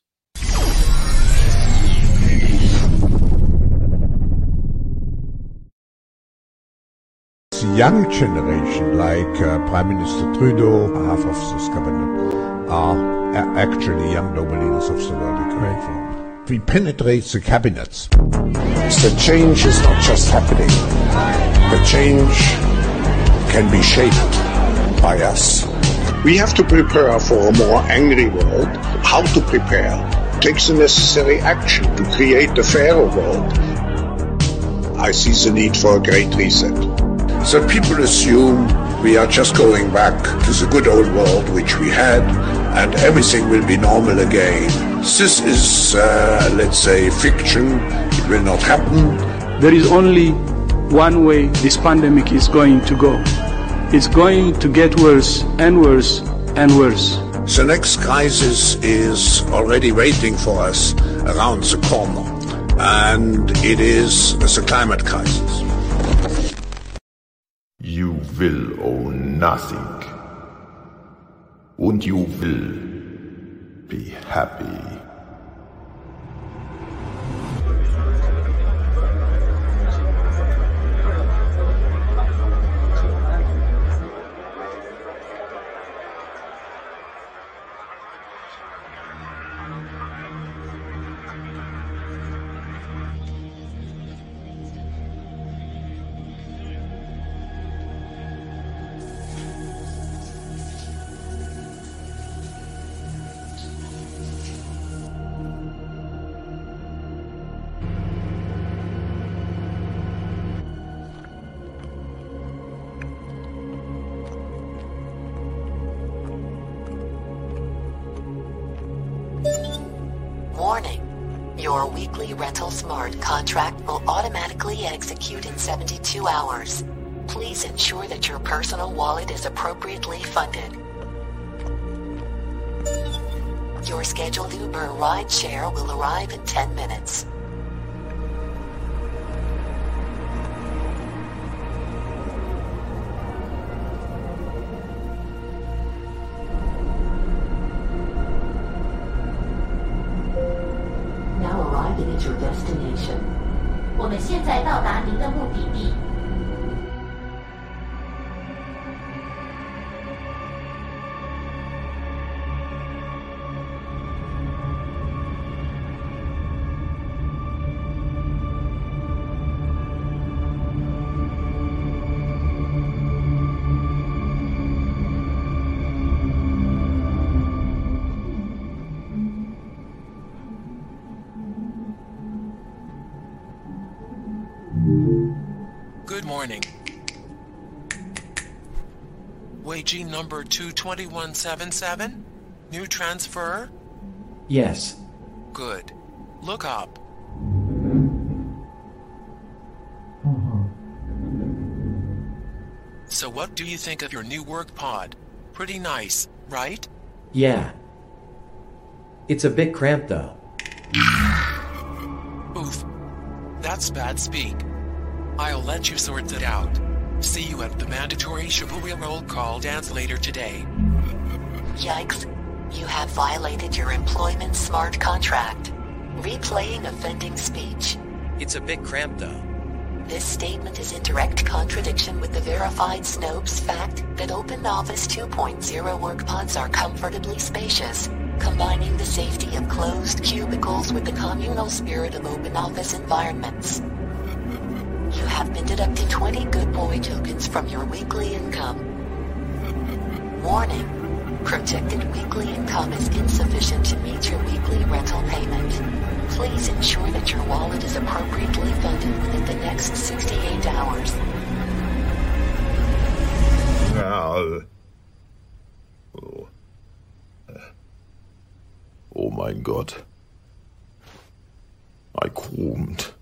Young generation, like uh, Prime Minister Trudeau, half of this cabinet, are actually young leaders of the world economic forum. We penetrate the cabinets. The change is not just happening. The change can be shaped by us. We have to prepare for a more angry world. How to prepare? Take the necessary action to create a fairer world. I see the need for a great reset. So people assume we are just going back to the good old world which we had and everything will be normal again. This is, uh, let's say, fiction. It will not happen. There is only one way this pandemic is going to go it's going to get worse and worse and worse. The next crisis is already waiting for us around the corner, and it is the climate crisis. You will own nothing, and you will be happy. 72 hours. Please ensure that your personal wallet is appropriately funded. Your scheduled Uber ride share will arrive in 10 minutes. Waging number 22177? New transfer? Yes. Good. Look up. Uh-huh. So what do you think of your new work pod? Pretty nice, right? Yeah. It's a bit cramped though. Oof. That's bad speak. I'll let you sort that out. See you at the mandatory Shibuya roll call dance later today. Yikes. You have violated your employment smart contract. Replaying offending speech. It's a bit cramped though. This statement is in direct contradiction with the verified Snopes fact that OpenOffice 2.0 work pods are comfortably spacious, combining the safety of closed cubicles with the communal spirit of OpenOffice environments. You have been deducted 20 good boy tokens from your weekly income. Warning. Projected weekly income is insufficient to meet your weekly rental payment. Please ensure that your wallet is appropriately funded within the next 68 hours. Oh. Oh mein Gott. I qualmed.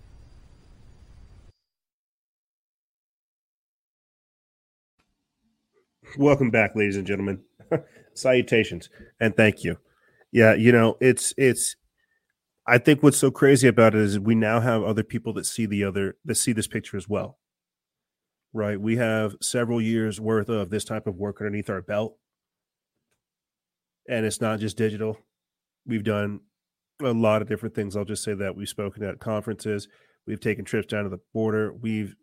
Welcome back, ladies and gentlemen. Salutations and thank you. Yeah, you know, it's it's I think what's so crazy about it is we now have other people that see the other that see this picture as well. Right? We have several years worth of this type of work underneath our belt. And it's not just digital. We've done a lot of different things. I'll just say that we've spoken at conferences, we've taken trips down to the border, we've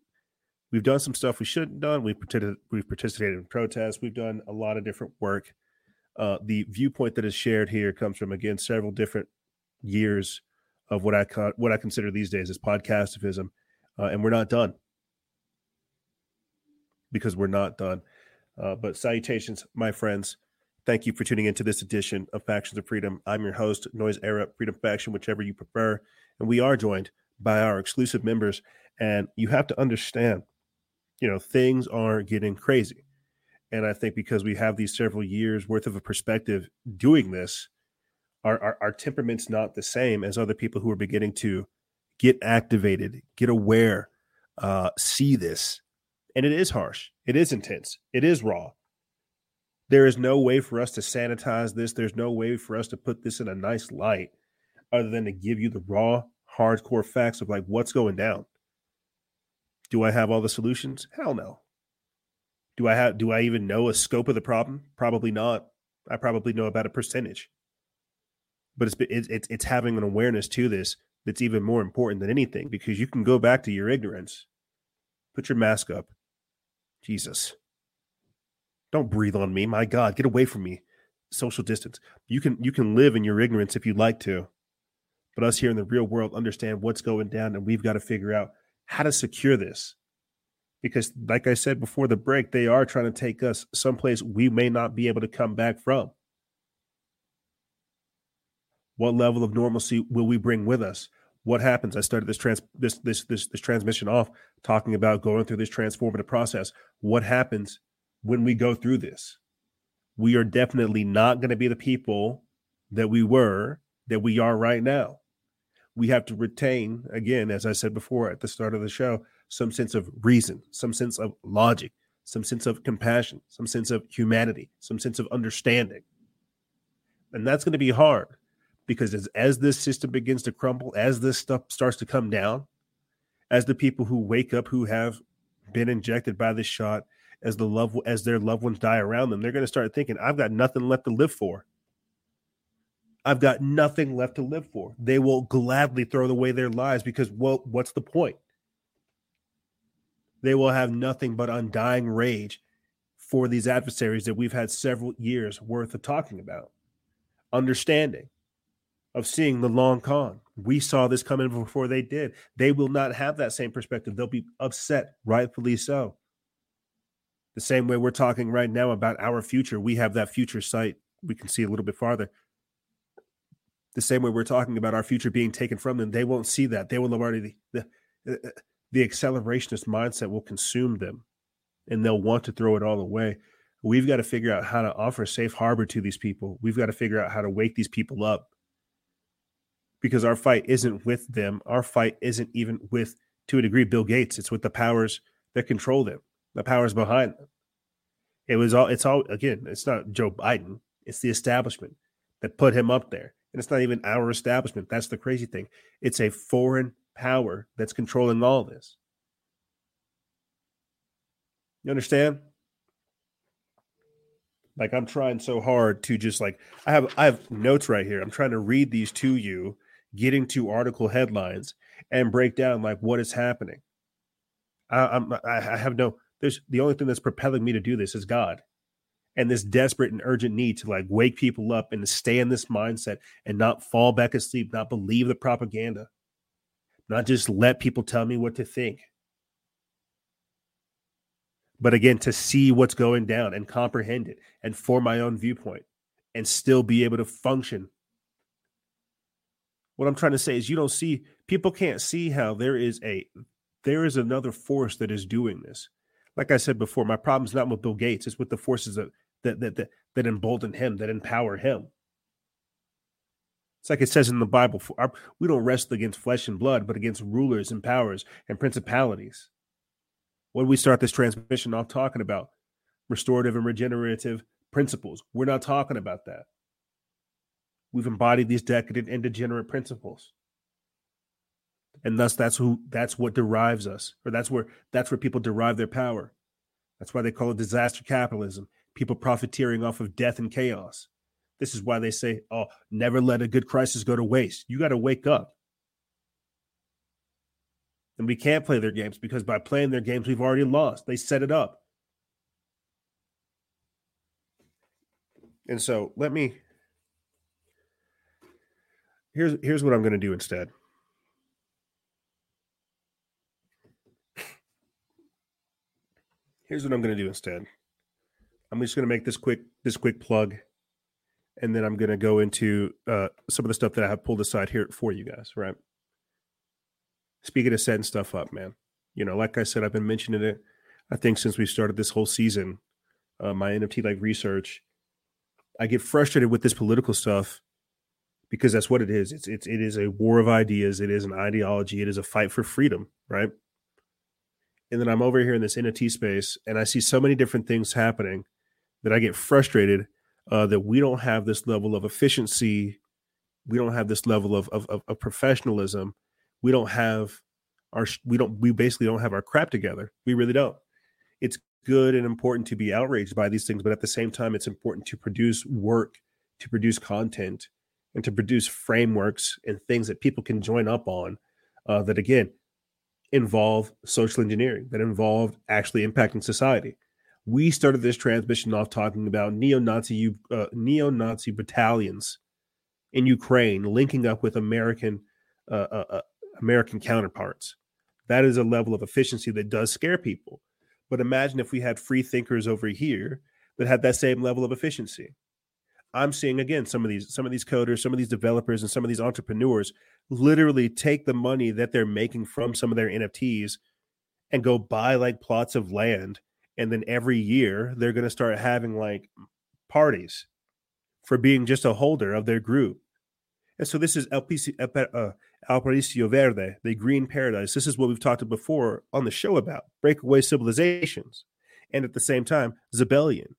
We've done some stuff we shouldn't have done. We've participated, we've participated in protests. We've done a lot of different work. Uh, the viewpoint that is shared here comes from again several different years of what I what I consider these days as podcastivism, uh, and we're not done because we're not done. Uh, but salutations, my friends. Thank you for tuning into this edition of Factions of Freedom. I'm your host, Noizceera Freedom Faction, whichever you prefer, and we are joined by our exclusive members. And you have to understand you know, things aren't getting crazy. And I think because we have these several years worth of a perspective doing this, our, our, our temperament's not the same as other people who are beginning to get activated, get aware, uh, see this. And it is harsh. It is intense. It is raw. There is no way for us to sanitize this. There's no way for us to put this in a nice light other than to give you the raw, hardcore facts of like what's going down. Do I have all the solutions? Hell no. Do I have do I even know a scope of the problem? Probably not. I probably know about a percentage. But it's it's it's having an awareness to this that's even more important than anything because you can go back to your ignorance. Put your mask up. Jesus. Don't breathe on me. My God, get away from me. Social distance. You can you can live in your ignorance if you'd like to. But us here in the real world understand what's going down and we've got to figure out how to secure this. Because, like I said before the break, they are trying to take us someplace we may not be able to come back from. What level of normalcy will we bring with us? What happens? I started this trans this this this this transmission off talking about going through this transformative process. What happens when we go through this? We are definitely not going to be the people that we were that we are right now we have to retain, again, as I said before at the start of the show, some sense of reason, some sense of logic, some sense of compassion, some sense of humanity, some sense of understanding. And that's going to be hard because as, as this system begins to crumble, as this stuff starts to come down, as the people who wake up who have been injected by this shot, as the love as their loved ones die around them, they're going to start thinking, I've got nothing left to live for. I've got nothing left to live for. They will gladly throw away their lives because, well, what's the point? They will have nothing but undying rage for these adversaries that we've had several years worth of talking about. Understanding of seeing the long con. We saw this coming before they did. They will not have that same perspective. They'll be upset, rightfully so. The same way we're talking right now about our future, we have that future sight. We can see a little bit farther the same way we're talking about our future being taken from them, they won't see that. They will have already the, the, the accelerationist mindset will consume them, and they'll want to throw it all away. We've got to figure out how to offer safe harbor to these people. We've got to figure out how to wake these people up because our fight isn't with them. Our fight isn't even with, to a degree, Bill Gates. It's with the powers that control them, the powers behind them. It was all. It's all again. It's not Joe Biden. It's the establishment that put him up there. And it's not even our establishment. That's the crazy thing. It's a foreign power that's controlling all this. You understand? Like I'm trying so hard to just like I have I have notes right here. I'm trying to read these to you, getting to article headlines and break down like what is happening. I, I'm I have no. There's the only thing that's propelling me to do this is God and this desperate and urgent need to like wake people up and to stay in this mindset and not fall back asleep, not believe the propaganda, not just let people tell me what to think. But again, to see what's going down and comprehend it and form my own viewpoint and still be able to function. What I'm trying to say is you don't see people can't see how there is a there is another force that is doing this. Like I said before, my problem is not with Bill Gates, it's with the forces that that that that, that embolden him, that empower him. It's like it says in the Bible: our, we don't wrestle against flesh and blood, but against rulers and powers and principalities. What do we start this transmission off talking about? Restorative and regenerative principles. We're not talking about that. We've embodied these decadent and degenerate principles and thus that's who that's what derives us or that's where that's where people derive their power that's why they call it disaster capitalism people profiteering off of death and chaos. This is why they say, oh, never let a good crisis go to waste. You got to wake up. And we can't play their games because by playing their games, we've already lost. They set it up. And so let me here's here's what I'm going to do instead. Here's what I'm going to do instead. I'm just going to make this quick this quick plug, and then I'm going to go into uh, some of the stuff that I have pulled aside here for you guys. Right. Speaking of setting stuff up, man. You know, like I said, I've been mentioning it. I think since we started this whole season, uh, my NFT like research, I get frustrated with this political stuff because that's what it is. It's it's it is a war of ideas. It is an ideology. It is a fight for freedom, right? And then I'm over here in this NFT space, and I see so many different things happening that I get frustrated uh, that we don't have this level of efficiency. We don't have this level of, of, of professionalism. We don't have our, we don't, we basically don't have our crap together. We really don't. It's good and important to be outraged by these things, but at the same time, it's important to produce work, to produce content, and to produce frameworks and things that people can join up on. Uh, that again involve social engineering, that involve actually impacting society we started this transmission off talking about neo-Nazi uh, neo-Nazi battalions in Ukraine linking up with American uh, uh, uh, American counterparts. That is a level of efficiency that does scare people. But imagine if we had free thinkers over here that had that same level of efficiency. I'm seeing again some of these some of these coders, some of these developers, and some of these entrepreneurs literally take the money that they're making from some of their NFTs and go buy like plots of land and then every year they're going to start having like parties for being just a holder of their group. And so this is LPC, uh, Aparicio Verde, the green paradise. This is what we've talked before on the show about breakaway civilizations. And at the same time, Zebellion,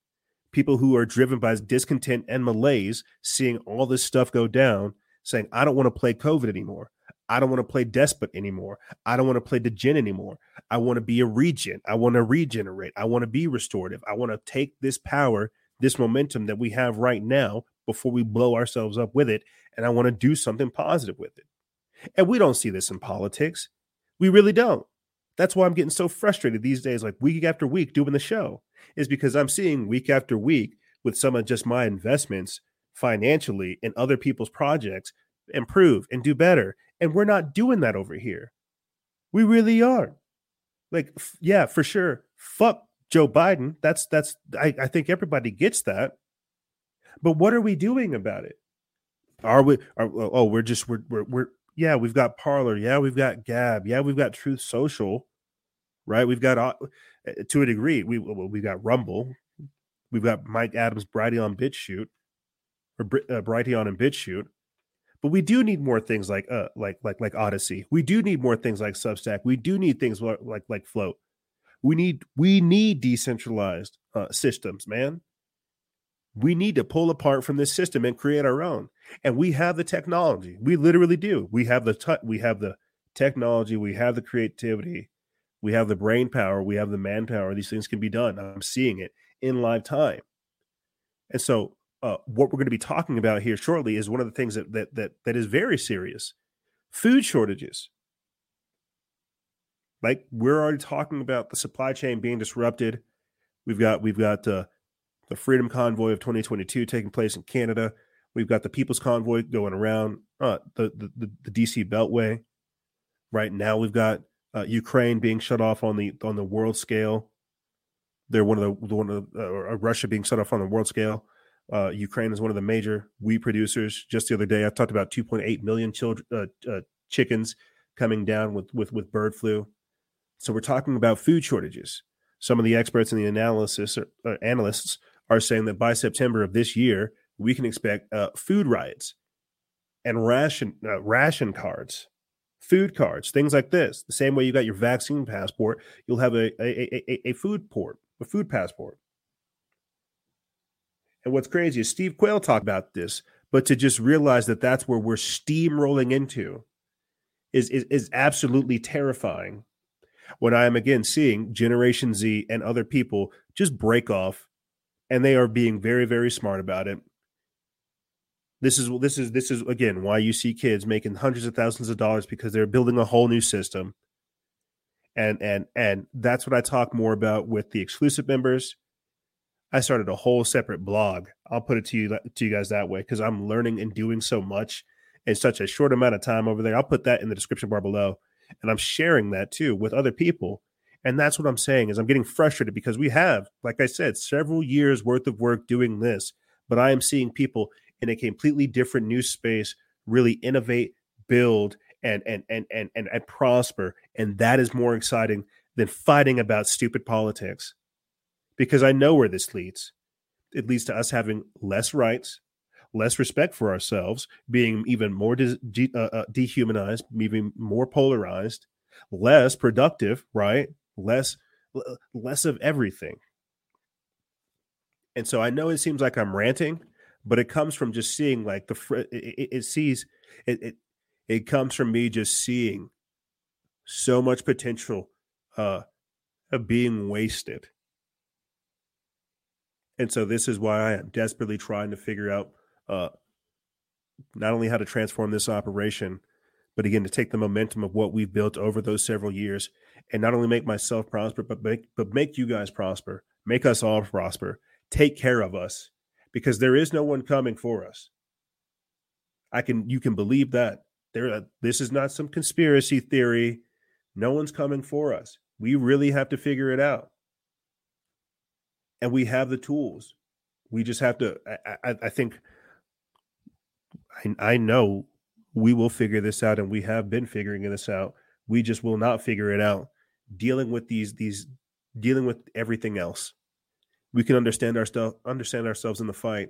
people who are driven by discontent and malaise, seeing all this stuff go down, saying, I don't want to play COVID anymore. I don't want to play despot anymore. I don't want to play degen anymore. I want to be a regent. I want to regenerate. I want to be restorative. I want to take this power, this momentum that we have right now before we blow ourselves up with it. And I want to do something positive with it. And we don't see this in politics. We really don't. That's why I'm getting so frustrated these days, like week after week doing the show, is because I'm seeing week after week with some of just my investments financially in other people's projects improve and do better. And we're not doing that over here. We really are. Like, f- yeah, for sure. Fuck Joe Biden. That's that's I, I think everybody gets that. But what are we doing about it? Are we are, oh we're just we're we're we're yeah, we've got Parler. Yeah, we've got Gab. Yeah, we've got Truth Social, right? We've got uh, to a degree. We we've got Rumble. We've got Mike Adams, Brighteon BitChute, or uh, Brighteon and BitChute. But we do need more things like uh like like like Odysee. We do need more things like Substack. We do need things like like, like Flote. We need we need decentralized uh, systems, man. We need to pull apart from this system and create our own. And we have the technology. We literally do. We have the t- we have the technology. We have the creativity. We have the brain power. We have the manpower. These things can be done. I'm seeing it in live time. And so, uh, what we're going to be talking about here shortly is one of the things that that that that is very serious: food shortages. Like we're already talking about the supply chain being disrupted. We've got we've got uh, the Freedom Convoy of 2022 taking place in Canada. We've got the People's Convoy going around uh, the, the the DC Beltway. Right now, we've got uh, Ukraine being shut off on the on the world scale. They're one of the one of the, uh, Russia being shut off on the world scale. Uh, Ukraine is one of the major wheat producers. Just the other day, I talked about 2.8 million children, uh, uh, chickens coming down with, with with bird flu. So we're talking about food shortages. Some of the experts and the analysis or, uh, analysts are saying that by September of this year, we can expect uh, food riots and ration uh, ration cards, food cards, things like this. The same way you got your vaccine passport, you'll have a a, a, a food port, a food passport. And what's crazy is Steve Quayle talked about this, but to just realize that that's where we're steamrolling into is, is, is absolutely terrifying. When I am again seeing Generation Z and other people just break off, and they are being very, very smart about it. This is this is this is again why you see kids making hundreds of thousands of dollars because they're building a whole new system. And and and that's what I talk more about with the exclusive members. I started a whole separate blog. I'll put it to you to you guys that way because I'm learning and doing so much in such a short amount of time over there. I'll put that in the description bar below, and I'm sharing that too with other people. And that's what I'm saying is I'm getting frustrated because we have, like I said, several years worth of work doing this, but I am seeing people in a completely different new space really innovate, build, and and and and and, and prosper. And that is more exciting than fighting about stupid politics. Because I know where this leads. It leads to us having less rights, less respect for ourselves, being even more de- uh, uh, dehumanized, even more polarized, less productive, right? Less less of everything. And so I know it seems like I'm ranting, but it comes from just seeing like the fr- it, it, it sees it, it it comes from me just seeing so much potential uh of being wasted and so this is why i am desperately trying to figure out uh not only how to transform this operation but again to take the momentum of what we've built over those several years and not only make myself prosper but make but make you guys prosper make us all prosper take care of us because there is no one coming for us. I can you can believe that. There uh, this is not some conspiracy theory. No one's coming for us. We really have to figure it out. And we have the tools. We just have to I, I, I think I, I know we will figure this out and we have been figuring this out. We just will not figure it out dealing with these these dealing with everything else we can understand our understand ourselves in the fight,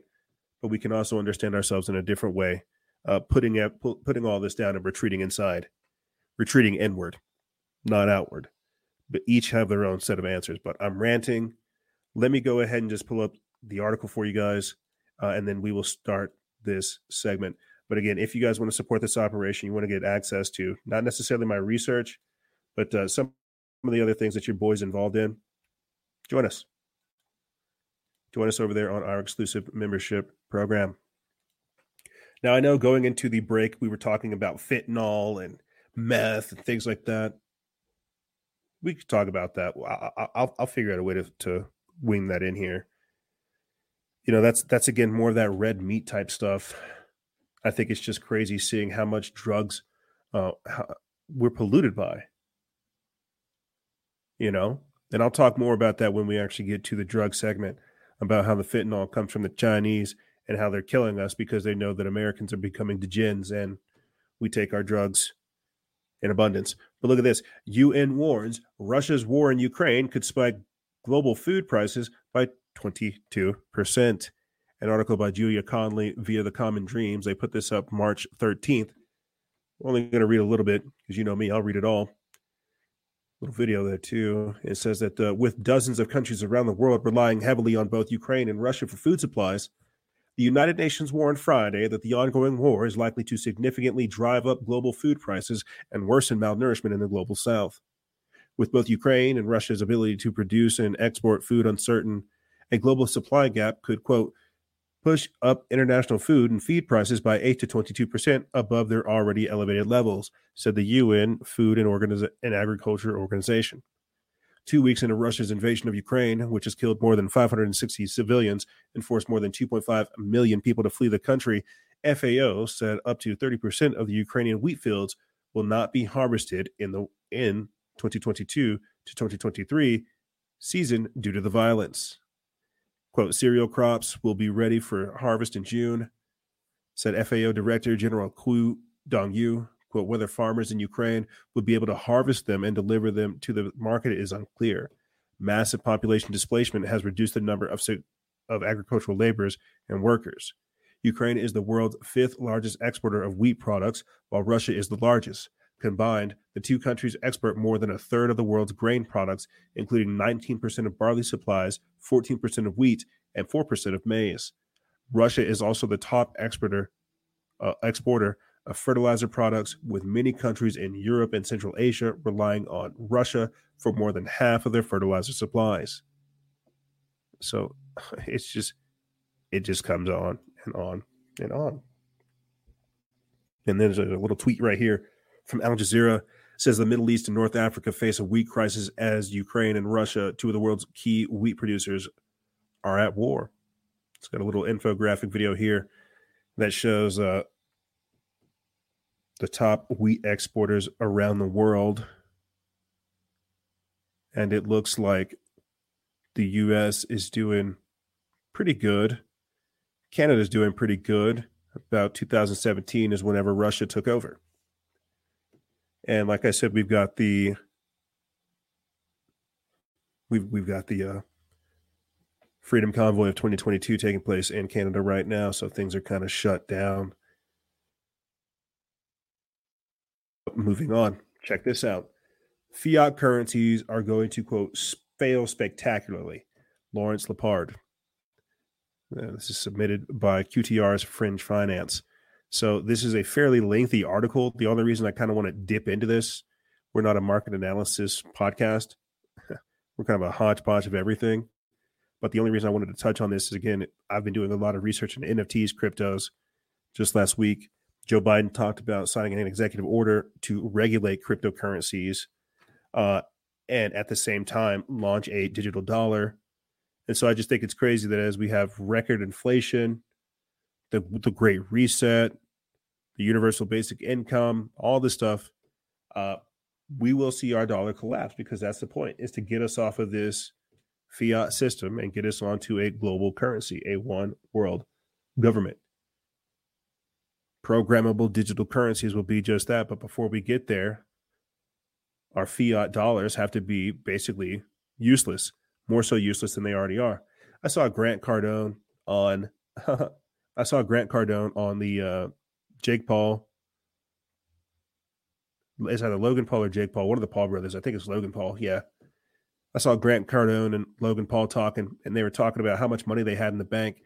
but we can also understand ourselves in a different way uh, putting putting all this down and retreating inside, retreating inward, not outward. But each have their own set of answers. But I'm ranting. Let me go ahead and just pull up the article for you guys, uh, and then we will start this segment. But again, if you guys want to support this operation, you want to get access to not necessarily my research, but uh, some of the other things that your boys involved in, join us. Join us over there on our exclusive membership program. Now, I know going into the break, we were talking about fentanyl and meth and things like that. We could talk about that. I'll, I'll, I'll figure out a way to, to wing that in here. You know, that's that's again more of that red meat type stuff. I think it's just crazy seeing how much drugs uh, how, we're polluted by. You know, and I'll talk more about that when we actually get to the drug segment about how the fentanyl comes from the Chinese and how they're killing us because they know that Americans are becoming degens and we take our drugs in abundance. But look at this UN warns Russia's war in Ukraine could spike global food prices by 22%. An article by Julia Conley via the Common Dreams. They put this up March 13th. I'm only going to read a little bit because you know me, I'll read it all little video there too. It says that uh, with dozens of countries around the world relying heavily on both Ukraine and Russia for food supplies, the United Nations warned Friday that the ongoing war is likely to significantly drive up global food prices and worsen malnourishment in the global south. With both Ukraine and Russia's ability to produce and export food uncertain, a global supply gap could, quote, push up international food and feed prices by 8 to 22% above their already elevated levels, said the UN Food and, and Agriculture Organization. Two weeks into Russia's invasion of Ukraine, which has killed more than 560 civilians and forced more than 2.5 million people to flee the country, FAO said up to 30% of the Ukrainian wheat fields will not be harvested in the in 2022 to 2023 season due to the violence. Quote, cereal crops will be ready for harvest in June, said FAO Director General Qu Dongyu. Quote, whether farmers in Ukraine would be able to harvest them and deliver them to the market is unclear. Massive population displacement has reduced the number of, of agricultural laborers and workers. Ukraine is the world's fifth largest exporter of wheat products, while Russia is the largest. Combined, the two countries export more than a third of the world's grain products, including 19% of barley supplies, 14% of wheat, and 4% of maize. Russia is also the top exporter, uh, exporter of fertilizer products, with many countries in Europe and Central Asia relying on Russia for more than half of their fertilizer supplies. So it's just, it just comes on and on and on. And there's a little tweet right here from Al Jazeera says the Middle East and North Africa face a wheat crisis as Ukraine and Russia, two of the world's key wheat producers, are at war. It's got a little infographic video here that shows uh, the top wheat exporters around the world. And it looks like the US is doing pretty good. Canada's doing pretty good. About 2017 is whenever Russia took over. And like I said, we've got the we've we've got the uh, Freedom Convoy of 2022 taking place in Canada right now, so things are kind of shut down. Moving on, check this out. Fiat currencies are going to quote fail spectacularly. Lawrence Lepard. Uh, this is submitted by QTR's Fringe Finance. So this is a fairly lengthy article. The only reason I kind of want to dip into this, we're not a market analysis podcast. we're kind of a hodgepodge of everything. But the only reason I wanted to touch on this is again, I've been doing a lot of research in NFTs, cryptos. Just last week, Joe Biden talked about signing an executive order to regulate cryptocurrencies uh, and at the same time launch a digital dollar. And so I just think it's crazy that as we have record inflation, the the Great Reset, the Universal Basic Income, all this stuff, uh, we will see our dollar collapse because that's the point: is to get us off of this fiat system and get us onto a global currency, a one world government. Programmable digital currencies will be just that. But before we get there, our fiat dollars have to be basically useless, more so useless than they already are. I saw Grant Cardone on I saw Grant Cardone on the uh, Jake Paul. It's either Logan Paul or Jake Paul, one of the Paul brothers. I think it's Logan Paul. Yeah. I saw Grant Cardone and Logan Paul talking, and they were talking about how much money they had in the bank.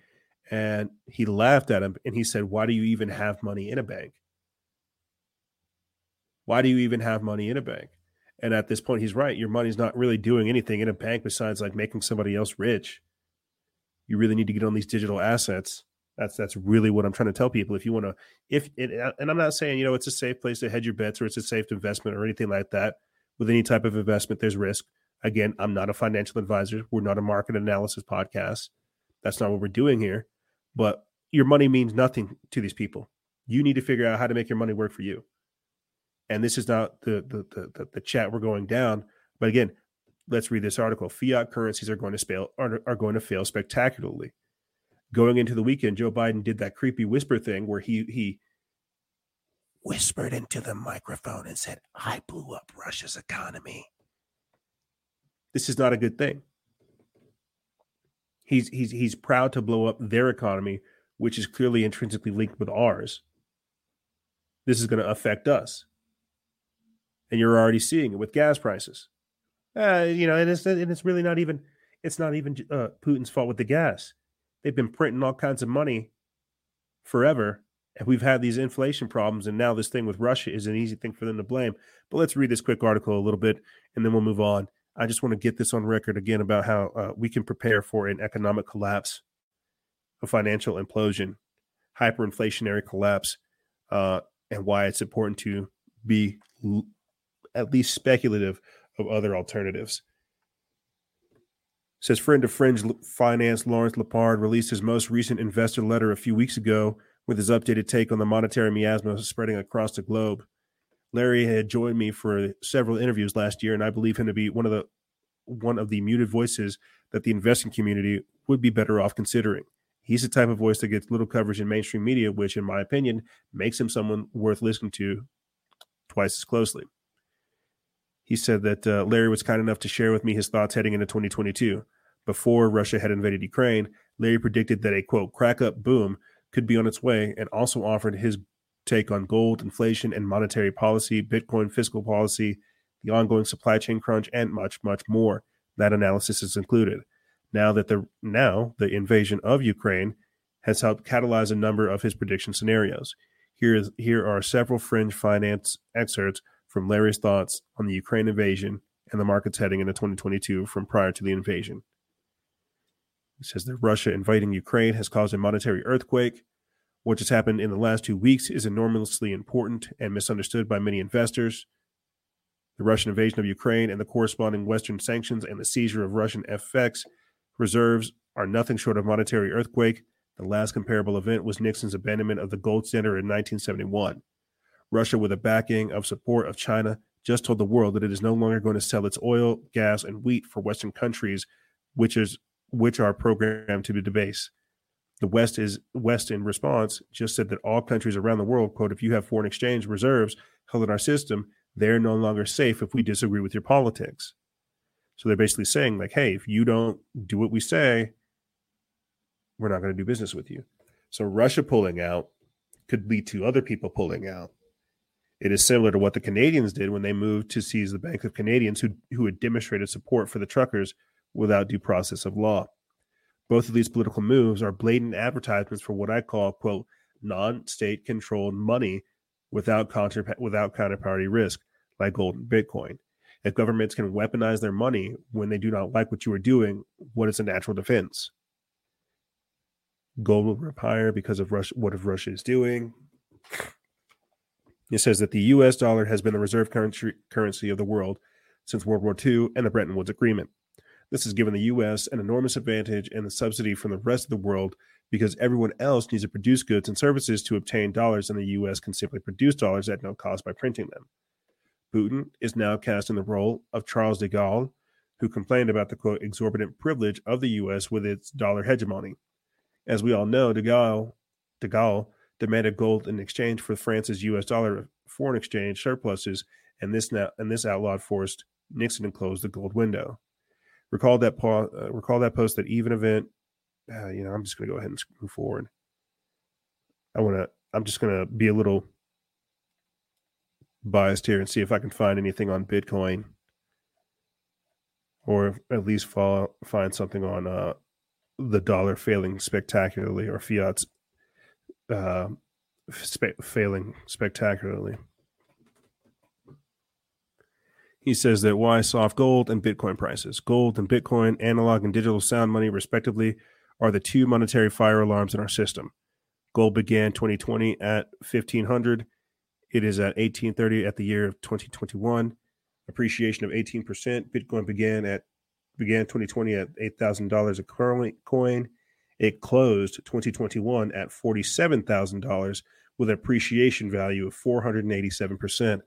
And he laughed at him and he said, Why do you even have money in a bank? Why do you even have money in a bank? And at this point, he's right. Your money's not really doing anything in a bank besides like making somebody else rich. You really need to get on these digital assets. That's that's really what I'm trying to tell people. If you want to, if it, uh, and I'm not saying you know it's a safe place to hedge your bets or it's a safe investment or anything like that. With any type of investment, there's risk. Again, I'm not a financial advisor. We're not a market analysis podcast. That's not what we're doing here. But your money means nothing to these people. You need to figure out how to make your money work for you and this is not the the, the the chat we're going down. But again, let's read this article. Fiat currencies are going to fail are, are going to fail spectacularly. Going into the weekend, Joe Biden did that creepy whisper thing where he he whispered into the microphone and said, "I blew up Russia's economy." This is not a good thing. He's he's he's proud to blow up their economy, which is clearly intrinsically linked with ours. This is going to affect us and you're already seeing it with gas prices. Uh, you know, and it's and it's really not even it's not even uh, Putin's fault with the gas. They've been printing all kinds of money forever, and we've had these inflation problems, and now this thing with Russia is an easy thing for them to blame. But let's read this quick article a little bit, and then we'll move on. I just want to get this on record again about how uh, we can prepare for an economic collapse, a financial implosion, hyperinflationary collapse, uh, and why it's important to be at least speculative of other alternatives. Says friend of Fringe Finance Lawrence Lepard released his most recent investor letter a few weeks ago with his updated take on the monetary miasma spreading across the globe. Larry had joined me for several interviews last year, and I believe him to be one of the one of the muted voices that the investing community would be better off considering. He's the type of voice that gets little coverage in mainstream media, which, in my opinion, makes him someone worth listening to twice as closely. He said that uh, Larry was kind enough to share with me his thoughts heading into 2022. Before Russia had invaded Ukraine, Larry predicted that a quote, crack up boom could be on its way and also offered his take on gold, inflation, and monetary policy, Bitcoin fiscal policy, the ongoing supply chain crunch, and much, much more. That analysis is included. Now that the now the invasion of Ukraine has helped catalyze a number of his prediction scenarios. Here is here are several fringe finance excerpts from Larry's thoughts on the Ukraine invasion and the markets heading into 2022 from prior to the invasion. He says that Russia invading Ukraine has caused a monetary earthquake. What has happened in the last two weeks is enormously important and misunderstood by many investors. The Russian invasion of Ukraine and the corresponding Western sanctions and the seizure of Russian FX reserves are nothing short of monetary earthquake. The last comparable event was Nixon's abandonment of the gold standard in 1971. Russia, with the backing of support of China, just told the world that it is no longer going to sell its oil, gas, and wheat for Western countries, which is which are programmed to debase. The West is West in response just said that all countries around the world, quote, if you have foreign exchange reserves held in our system, they're no longer safe if we disagree with your politics. So they're basically saying, like, hey, if you don't do what we say, we're not going to do business with you. So Russia pulling out could lead to other people pulling out. It is similar to what the Canadians did when they moved to seize the Bank of Canadians, who, who had demonstrated support for the truckers without due process of law. Both of these political moves are blatant advertisements for what I call, quote, non state controlled money without, contra- without counterparty risk, like gold and Bitcoin. If governments can weaponize their money when they do not like what you are doing, what is a natural defense? Gold will rip higher because of Russia, what if Russia is doing. It says that the US dollar has been the reserve currency, currency of the world since World War II and the Bretton Woods Agreement. This has given the US an enormous advantage and the subsidy from the rest of the world because everyone else needs to produce goods and services to obtain dollars, and the US can simply produce dollars at no cost by printing them. Putin is now cast in the role of Charles de Gaulle, who complained about the quote exorbitant privilege of the US with its dollar hegemony. As we all know, de Gaulle, de Gaulle demanded gold in exchange for France's U.S. dollar foreign exchange surpluses, and this now and this outlawed forced Nixon to close the gold window. Recall that uh, recall that post that even event. Uh, you know, I'm just going to go ahead and move forward. I want to I'm just gonna be a little biased here and see if I can find anything on Bitcoin, or at least fall, find something on uh, the dollar failing spectacularly or fiat's uh, spe- failing spectacularly. He says that why soft gold and Bitcoin prices. Gold and Bitcoin, analog and digital sound money, respectively, are the two monetary fire alarms in our system. Gold began 2020 at 1500. It is at 1830 at the year of 2021. Appreciation of 18%. Bitcoin began at began 2020 at $8,000 a coin. It closed 2021 at $47,000 with an appreciation value of 487%.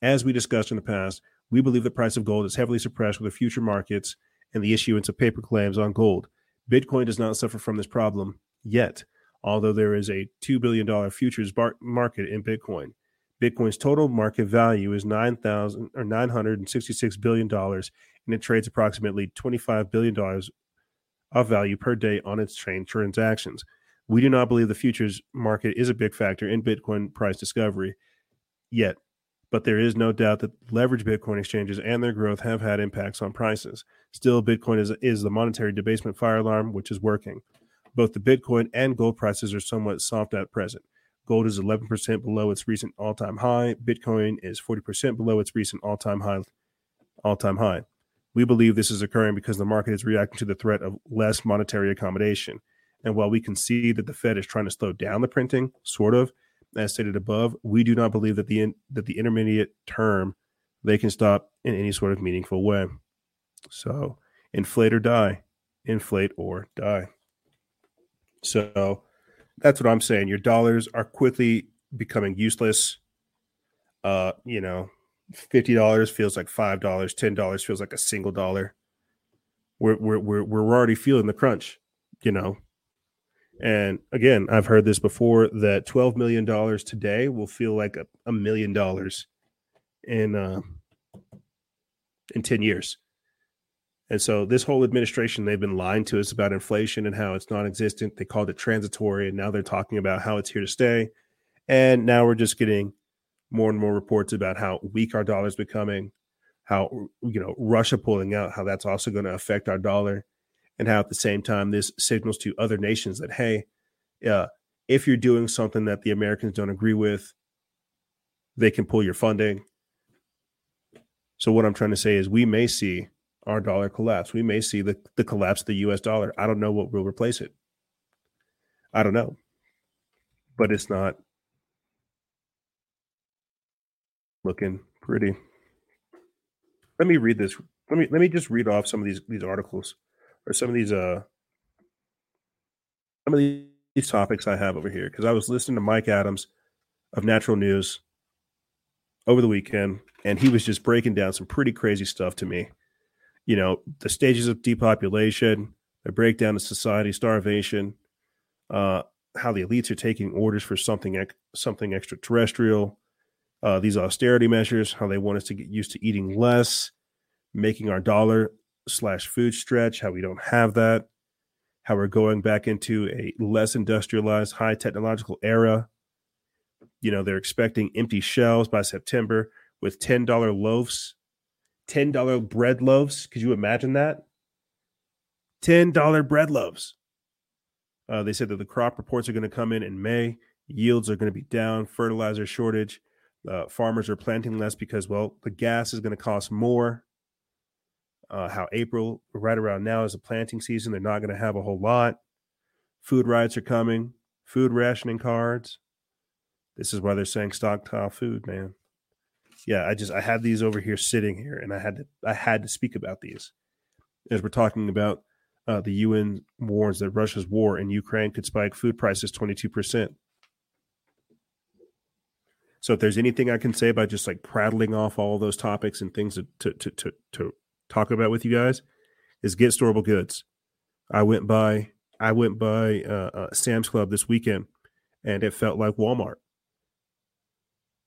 As we discussed in the past, we believe the price of gold is heavily suppressed with the future markets and the issuance of paper claims on gold. Bitcoin does not suffer from this problem yet, although there is a $2 billion futures bar- market in Bitcoin. Bitcoin's total market value is 9,000 or 966 billion dollars and it trades approximately 25 billion dollars of value per day on its chain transactions. We do not believe the futures market is a big factor in Bitcoin price discovery yet but there is no doubt that leverage Bitcoin exchanges and their growth have had impacts on prices. Still, Bitcoin is, is the monetary debasement fire alarm, which is working. Both the Bitcoin and gold prices are somewhat soft at present. Gold is 11% below its recent all-time high. Bitcoin is 40% below its recent all-time high. All-time high. We believe this is occurring because the market is reacting to the threat of less monetary accommodation. And while we can see that the Fed is trying to slow down the printing, sort of, as stated above, we do not believe that the in, that the intermediate term they can stop in any sort of meaningful way. So, inflate or die, inflate or die. So, that's what I'm saying. Your dollars are quickly becoming useless. Uh, you know, fifty dollars feels like five dollars. Ten dollars feels like a single dollar. We're we're we're we're already feeling the crunch. You know, and again, I've heard this before that $12 million today will feel like a, a million dollars in uh, in 10 years. And so this whole administration, they've been lying to us about inflation and how it's non-existent. They called it transitory, and now they're talking about how it's here to stay. And now we're just getting more and more reports about how weak our dollar is becoming, how you know Russia pulling out, how that's also going to affect our dollar and how at the same time this signals to other nations that hey uh, if you're doing something that the americans don't agree with they can pull your funding. So what i'm trying to say is we may see our dollar collapse. We may see the, the collapse of the us dollar. I don't know what will replace it. I don't know. But it's not looking pretty. Let me read this. Let me let me just read off some of these these articles or some of these uh some of these topics I have over here because I was listening to Mike Adams of Natural News over the weekend, and he was just breaking down some pretty crazy stuff to me. You know, the stages of depopulation, the breakdown of society, starvation, uh, how the elites are taking orders for something something extraterrestrial, uh, these austerity measures, how they want us to get used to eating less, making our dollar slash food stretch, how we don't have that, how we're going back into a less industrialized, high technological era. You know, they're expecting empty shelves by September with $10 loaves, $10 bread loaves. Could you imagine that? $10 bread loaves. Uh, they said that the crop reports are going to come in in May. Yields are going to be down, fertilizer shortage. Uh, farmers are planting less because, well, the gas is going to cost more uh, how April, right around now, is a planting season. They're not going to have a whole lot. Food riots are coming, food rationing cards. This is why they're saying stockpile food, man. Yeah, I just I had these over here sitting here, and I had to I had to speak about these as we're talking about uh, the UN warns that Russia's war in Ukraine could spike food prices twenty two percent. So if there's anything I can say about just like prattling off all those topics and things to to to, to talk about with you guys is get storable goods. I went by I went by uh, uh, Sam's Club this weekend, and it felt like Walmart.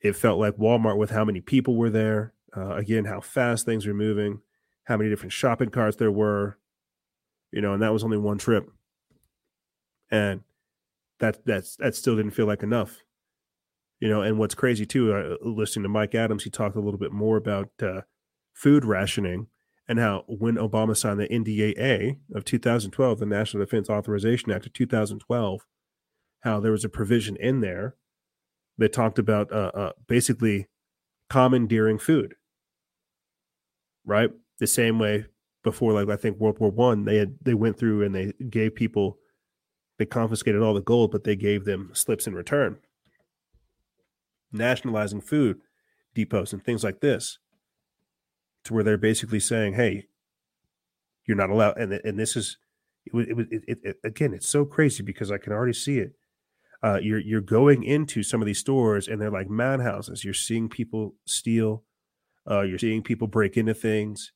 It felt like Walmart with how many people were there. Uh, again, how fast things were moving, how many different shopping carts there were, you know, and that was only one trip. And that that's that still didn't feel like enough. You know, and what's crazy too, uh, listening to Mike Adams, he talked a little bit more about uh, food rationing and how when Obama signed the NDAA of 2012, the National Defense Authorization Act of 2012, how there was a provision in there that talked about uh, uh, basically commandeering food, right? The same way before, like I think World War One, they had they went through and they gave people, they confiscated all the gold, but they gave them slips in return. Nationalizing food depots and things like this, to where they're basically saying, "Hey, you're not allowed," and and this is it was it it, it, again, it's so crazy because I can already see it uh, you're you're going into some of these stores and they're like madhouses. You're seeing people steal. Uh, you're seeing people break into things.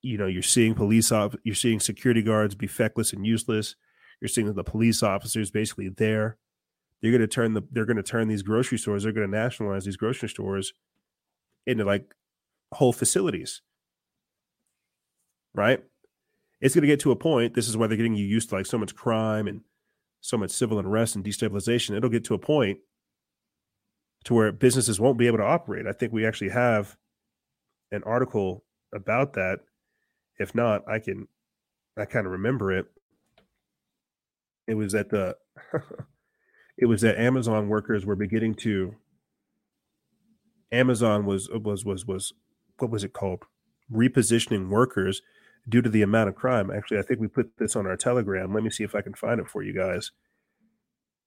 You know, you're seeing police op- you're seeing security guards be feckless and useless. You're seeing the police officers basically there. They're going to turn the they're going to turn these grocery stores. They're going to nationalize these grocery stores into like whole facilities. Right? It's going to get to a point. This is why they're getting you used to like so much crime and so much civil unrest and destabilization, it'll get to a point to where businesses won't be able to operate. I think we actually have an article about that. If not, I can I kind of remember it. It was that the it was that Amazon workers were beginning to Amazon was was was was what was it called? Repositioning workers due to the amount of crime. Actually, I think we put this on our Telegram. Let me see if I can find it for you guys.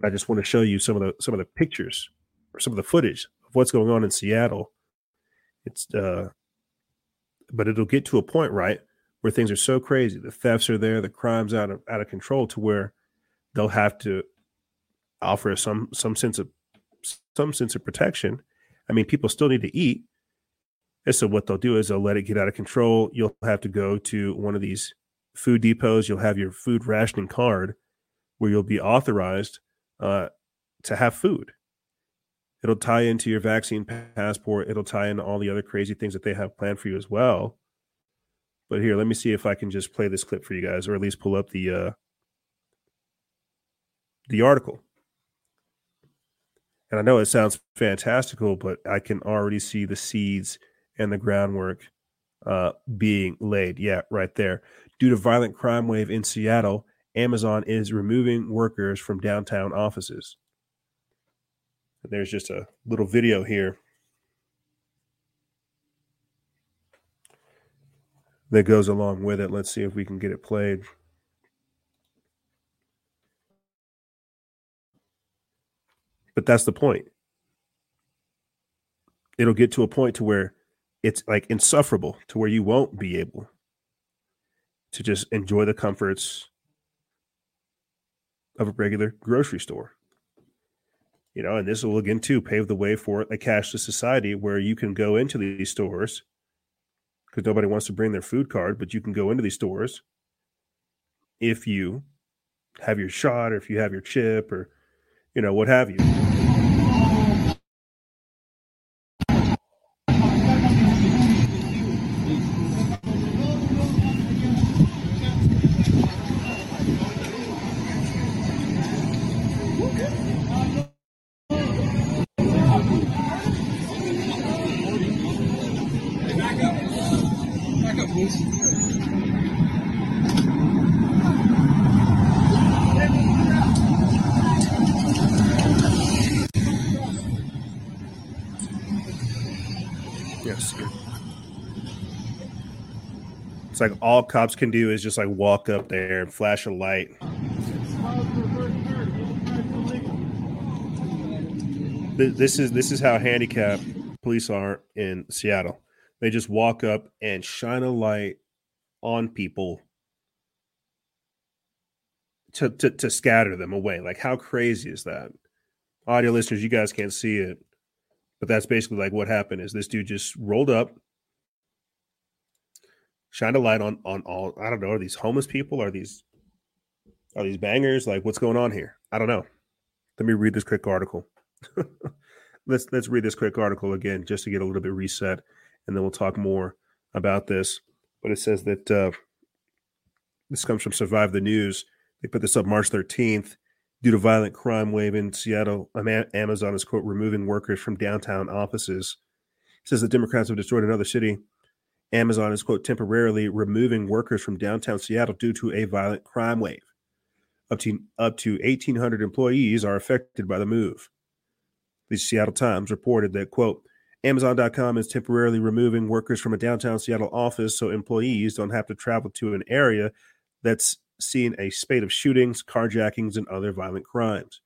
I just want to show you some of the some of the pictures or some of the footage of what's going on in Seattle. It's uh but it'll get to a point, right, where things are so crazy, the thefts are there, the crimes out of out of control to where they'll have to offer some some sense of some sense of protection. I mean, people still need to eat, and so what they'll do is they'll let it get out of control. You'll have to go to one of these food depots. You'll have your food rationing card where you'll be authorized uh, to have food. It'll tie into your vaccine passport. It'll tie into all the other crazy things that they have planned for you as well. But here, let me see if I can just play this clip for you guys, or at least pull up the uh, the article. And I know it sounds fantastical, but I can already see the seeds and the groundwork uh, being laid. Yeah, right there. Due to violent crime wave in Seattle, Amazon is removing workers from downtown offices. And there's just a little video here that goes along with it. Let's see if we can get it played. But that's the point. It'll get to a point to where it's like insufferable to where you won't be able to just enjoy the comforts of a regular grocery store. You know, and this will again too pave the way for a cashless society where you can go into these stores because nobody wants to bring their food card, but you can go into these stores if you have your shot or if you have your chip or you know what have you. Like all cops can do is just like walk up there and flash a light. This is this is how handicapped police are in Seattle. They just walk up and shine a light on people to, to, to scatter them away. Like how crazy is that? Audio listeners, you guys can't see it, but that's basically like what happened is this dude just rolled up, shine a light on on all I don't know, are these homeless people? Are these are these bangers? Like what's going on here? I don't know. Let me read this quick article. let's let's read this quick article again just to get a little bit reset and then we'll talk more about this. But it says that uh, this comes from Survive the News. They put this up March 13th. due to violent crime wave in Seattle. Amazon is quote removing workers from downtown offices. It says the Democrats have destroyed another city. Amazon is quote temporarily removing workers from downtown Seattle due to a violent crime wave. Up to up to 1,800 employees are affected by the move. The Seattle Times reported that quote Amazon.com is temporarily removing workers from a downtown Seattle office so employees don't have to travel to an area that's seen a spate of shootings, carjackings, and other violent crimes.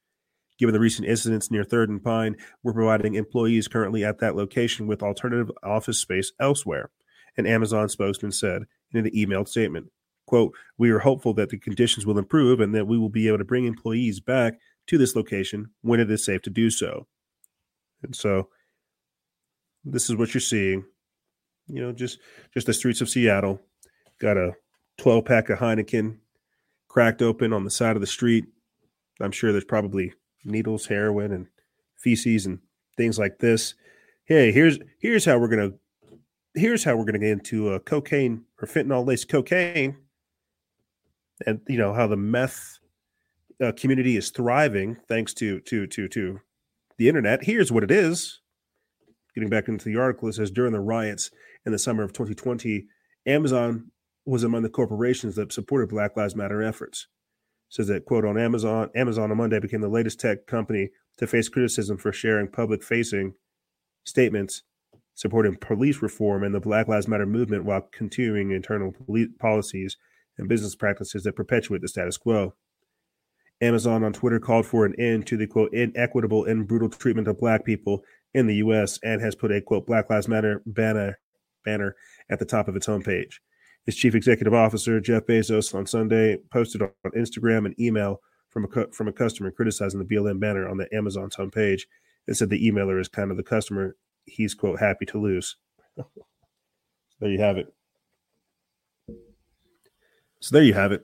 Given the recent incidents near Third and Pine, we're providing employees currently at that location with alternative office space elsewhere, an Amazon spokesman said in an emailed statement. Quote, we are hopeful that the conditions will improve and that we will be able to bring employees back to this location when it is safe to do so. And so this is what you're seeing. You know, just just the streets of Seattle. Got a 12 pack of Heineken cracked open on the side of the street. I'm sure there's probably needles, heroin, and feces and things like this. Hey, here's here's how we're gonna here's how we're gonna get into uh, cocaine or fentanyl laced cocaine, and you know how the meth uh, community is thriving thanks to to to to the internet. Here's what it is. Getting back into the article, it says during the riots in the summer of 2020, Amazon was among the corporations that supported Black Lives Matter efforts. It says that quote on Amazon, Amazon on Monday became the latest tech company to face criticism for sharing public facing statements supporting police reform and the Black Lives Matter movement while continuing internal policies and business practices that perpetuate the status quo. Amazon on Twitter called for an end to the quote inequitable and brutal treatment of black people in the US and has put a quote Black Lives Matter banner banner at the top of its homepage. Its chief executive officer, Jeff Bezos, on Sunday posted on Instagram an email from a from a customer criticizing the BLM banner on the Amazon's homepage and said the emailer is kind of the customer he's quote happy to lose. there you have it. So there you have it.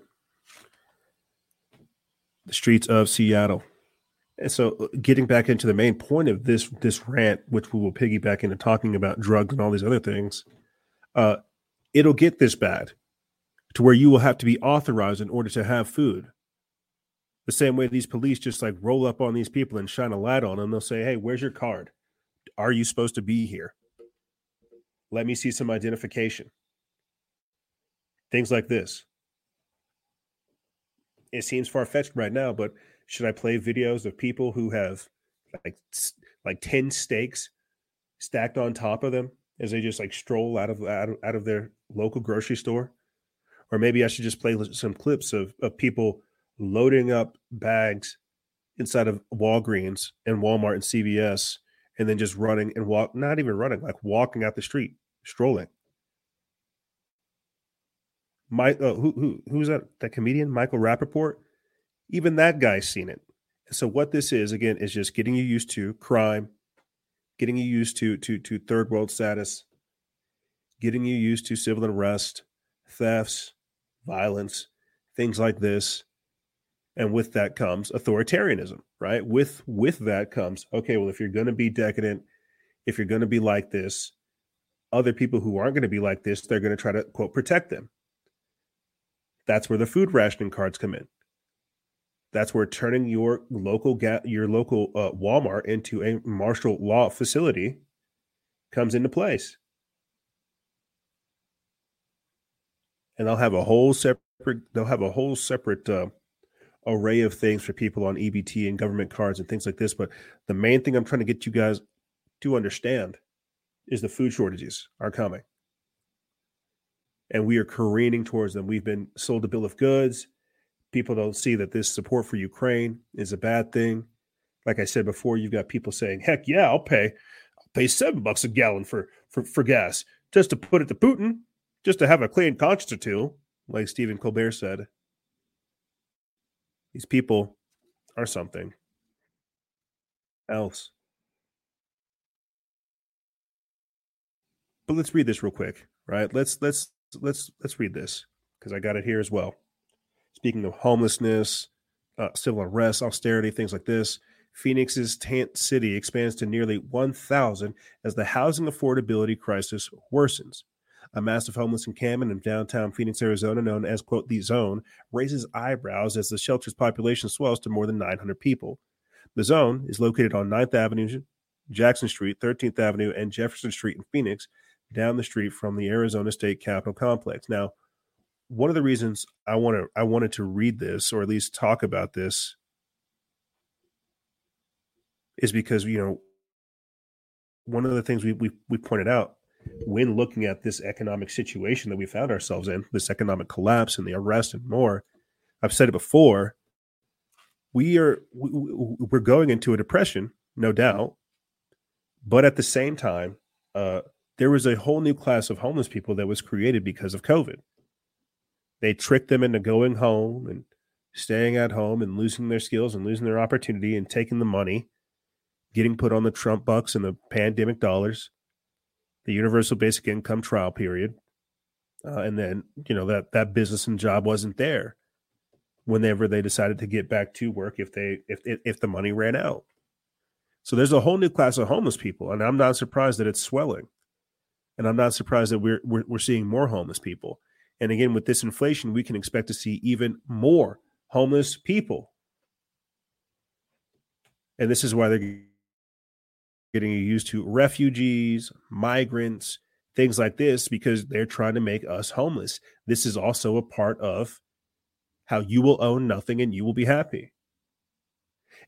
The streets of Seattle. And so, uh, getting back into the main point of this this rant, which we will piggyback into talking about drugs and all these other things, uh, it'll get this bad to where you will have to be authorized in order to have food. The same way these police just like roll up on these people and shine a light on them. They'll say, "Hey, where's your card? Are you supposed to be here? Let me see some identification." Things like this. It seems far fetched right now, but should I play videos of people who have like like 10 steaks stacked on top of them as they just like stroll out of out of, out of their local grocery store? Or maybe I should just play some clips of, of people loading up bags inside of Walgreens and Walmart and CVS and then just running and walk not even running, like walking out the street, strolling. My uh, who who who's that that comedian Michael Rapaport even that guy's seen it. So what this is again is just getting you used to crime, getting you used to to to third world status, getting you used to civil unrest, thefts, violence, things like this. And with that comes authoritarianism, right? With with that comes, okay, well, if you're gonna be decadent, if you're gonna be like this, other people who aren't gonna be like this, they're gonna try to quote protect them. That's where the food rationing cards come in. That's where turning your local ga- your local uh, Walmart into a martial law facility comes into place. And they'll have a whole separate they'll have a whole separate uh, array of things for people on EBT and government cards and things like this. But the main thing I'm trying to get you guys to understand is the food shortages are coming. And we are careening towards them. We've been sold a bill of goods people don't see that this support for Ukraine is a bad thing. Like I said before, you've got people saying, "Heck yeah, I'll pay, I'll pay seven bucks a gallon for for for gas just to put it to Putin, just to have a clean conscience or two," like Stephen Colbert said. These people are something else. But let's read this real quick, right? Let's let's let's let's read this because I got it here as well. Speaking of homelessness, uh, civil unrest, austerity, things like this, Phoenix's tent city expands to nearly 1,000 as the housing affordability crisis worsens. A massive homeless encampment in downtown Phoenix, Arizona, known as, quote, the zone, raises eyebrows as the shelter's population swells to more than 900 people. The zone is located on 9th Avenue, Jackson Street, 13th Avenue, and Jefferson Street in Phoenix, down the street from the Arizona State Capitol complex. Now, one of the reasons I want to I wanted to read this or at least talk about this is because you know one of the things we we, we pointed out when looking at this economic situation that we found ourselves in, this economic collapse and the arrest and more. I've said it before. We are we, we're going into a depression, no doubt, but at the same time, uh, there was a whole new class of homeless people that was created because of COVID. They tricked them into going home and staying at home and losing their skills and losing their opportunity and taking the money, getting put on the Trump bucks and the pandemic dollars, the universal basic income trial period. Uh, and then, you know, that that business and job wasn't there whenever they decided to get back to work if they if if the money ran out. So there's a whole new class of homeless people, and I'm not surprised that it's swelling, and I'm not surprised that we're we're, we're seeing more homeless people. And again, with this inflation, we can expect to see even more homeless people. And this is why they're getting used to refugees, migrants, things like this, because they're trying to make us homeless. This is also a part of how you will own nothing and you will be happy.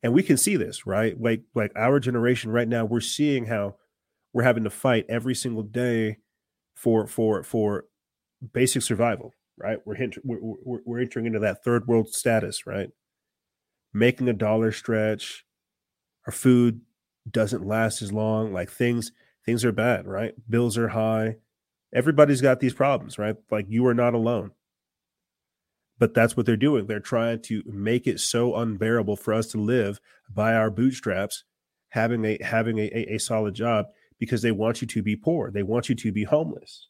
And we can see this right? Like like our generation right now we're seeing how we're having to fight every single day for for for basic survival right? We're, hint- we're, we're, we're entering into that third world status right? Making a dollar stretch our food doesn't last as long like things things are bad right bills are high everybody's got these problems right like you are not alone but that's what they're doing. They're trying to make it so unbearable for us to live by our bootstraps, having a having a, a, a solid job because they want you to be poor. They want you to be homeless.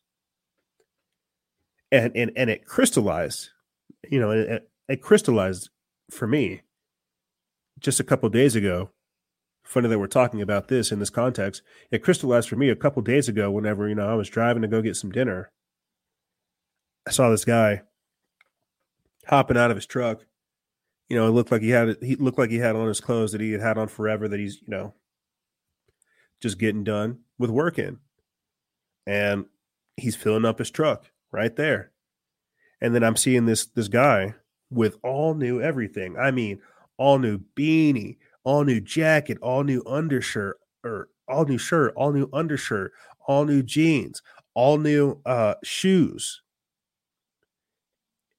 And and and it crystallized, you know, it, it crystallized for me just a couple days ago. Funny that we're talking about this in this context. It crystallized for me a couple days ago. Whenever you know I was driving to go get some dinner, I saw this guy hopping out of his truck. You know, it looked like he had he looked like he had on his clothes that he had had on forever. That he's you know just getting done with work in, and he's filling up his truck right there. And then I'm seeing this this guy with all new everything. I mean, all new beanie, all new jacket, all new undershirt, or all new shirt, all new undershirt, all new jeans, all new uh, shoes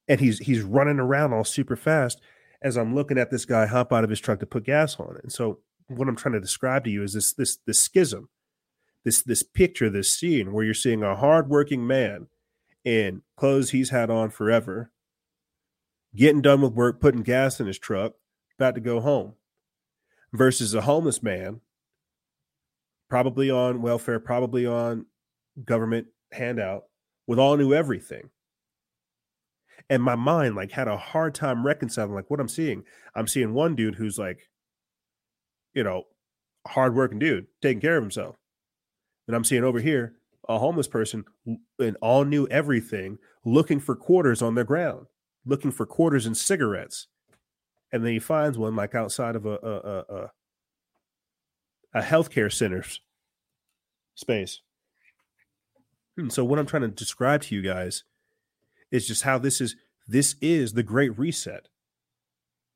and he's he's running around all super fast as I'm looking at this guy hop out of his truck to put gas on it. And so what I'm trying to describe to you is this this this schism, this this picture, this scene where you're seeing a hardworking man in clothes he's had on forever, getting done with work, putting gas in his truck, about to go home, versus a homeless man, probably on welfare, probably on government handout, with all new everything. And my mind like had a hard time reconciling like what I'm seeing. I'm seeing one dude who's like, you know, hardworking dude taking care of himself, and I'm seeing over here a homeless person and all new everything, looking for quarters on the ground, looking for quarters and cigarettes, and then he finds one like outside of a a a, a, healthcare center's space. And so what I'm trying to describe to you guys is just how this is this is the great reset.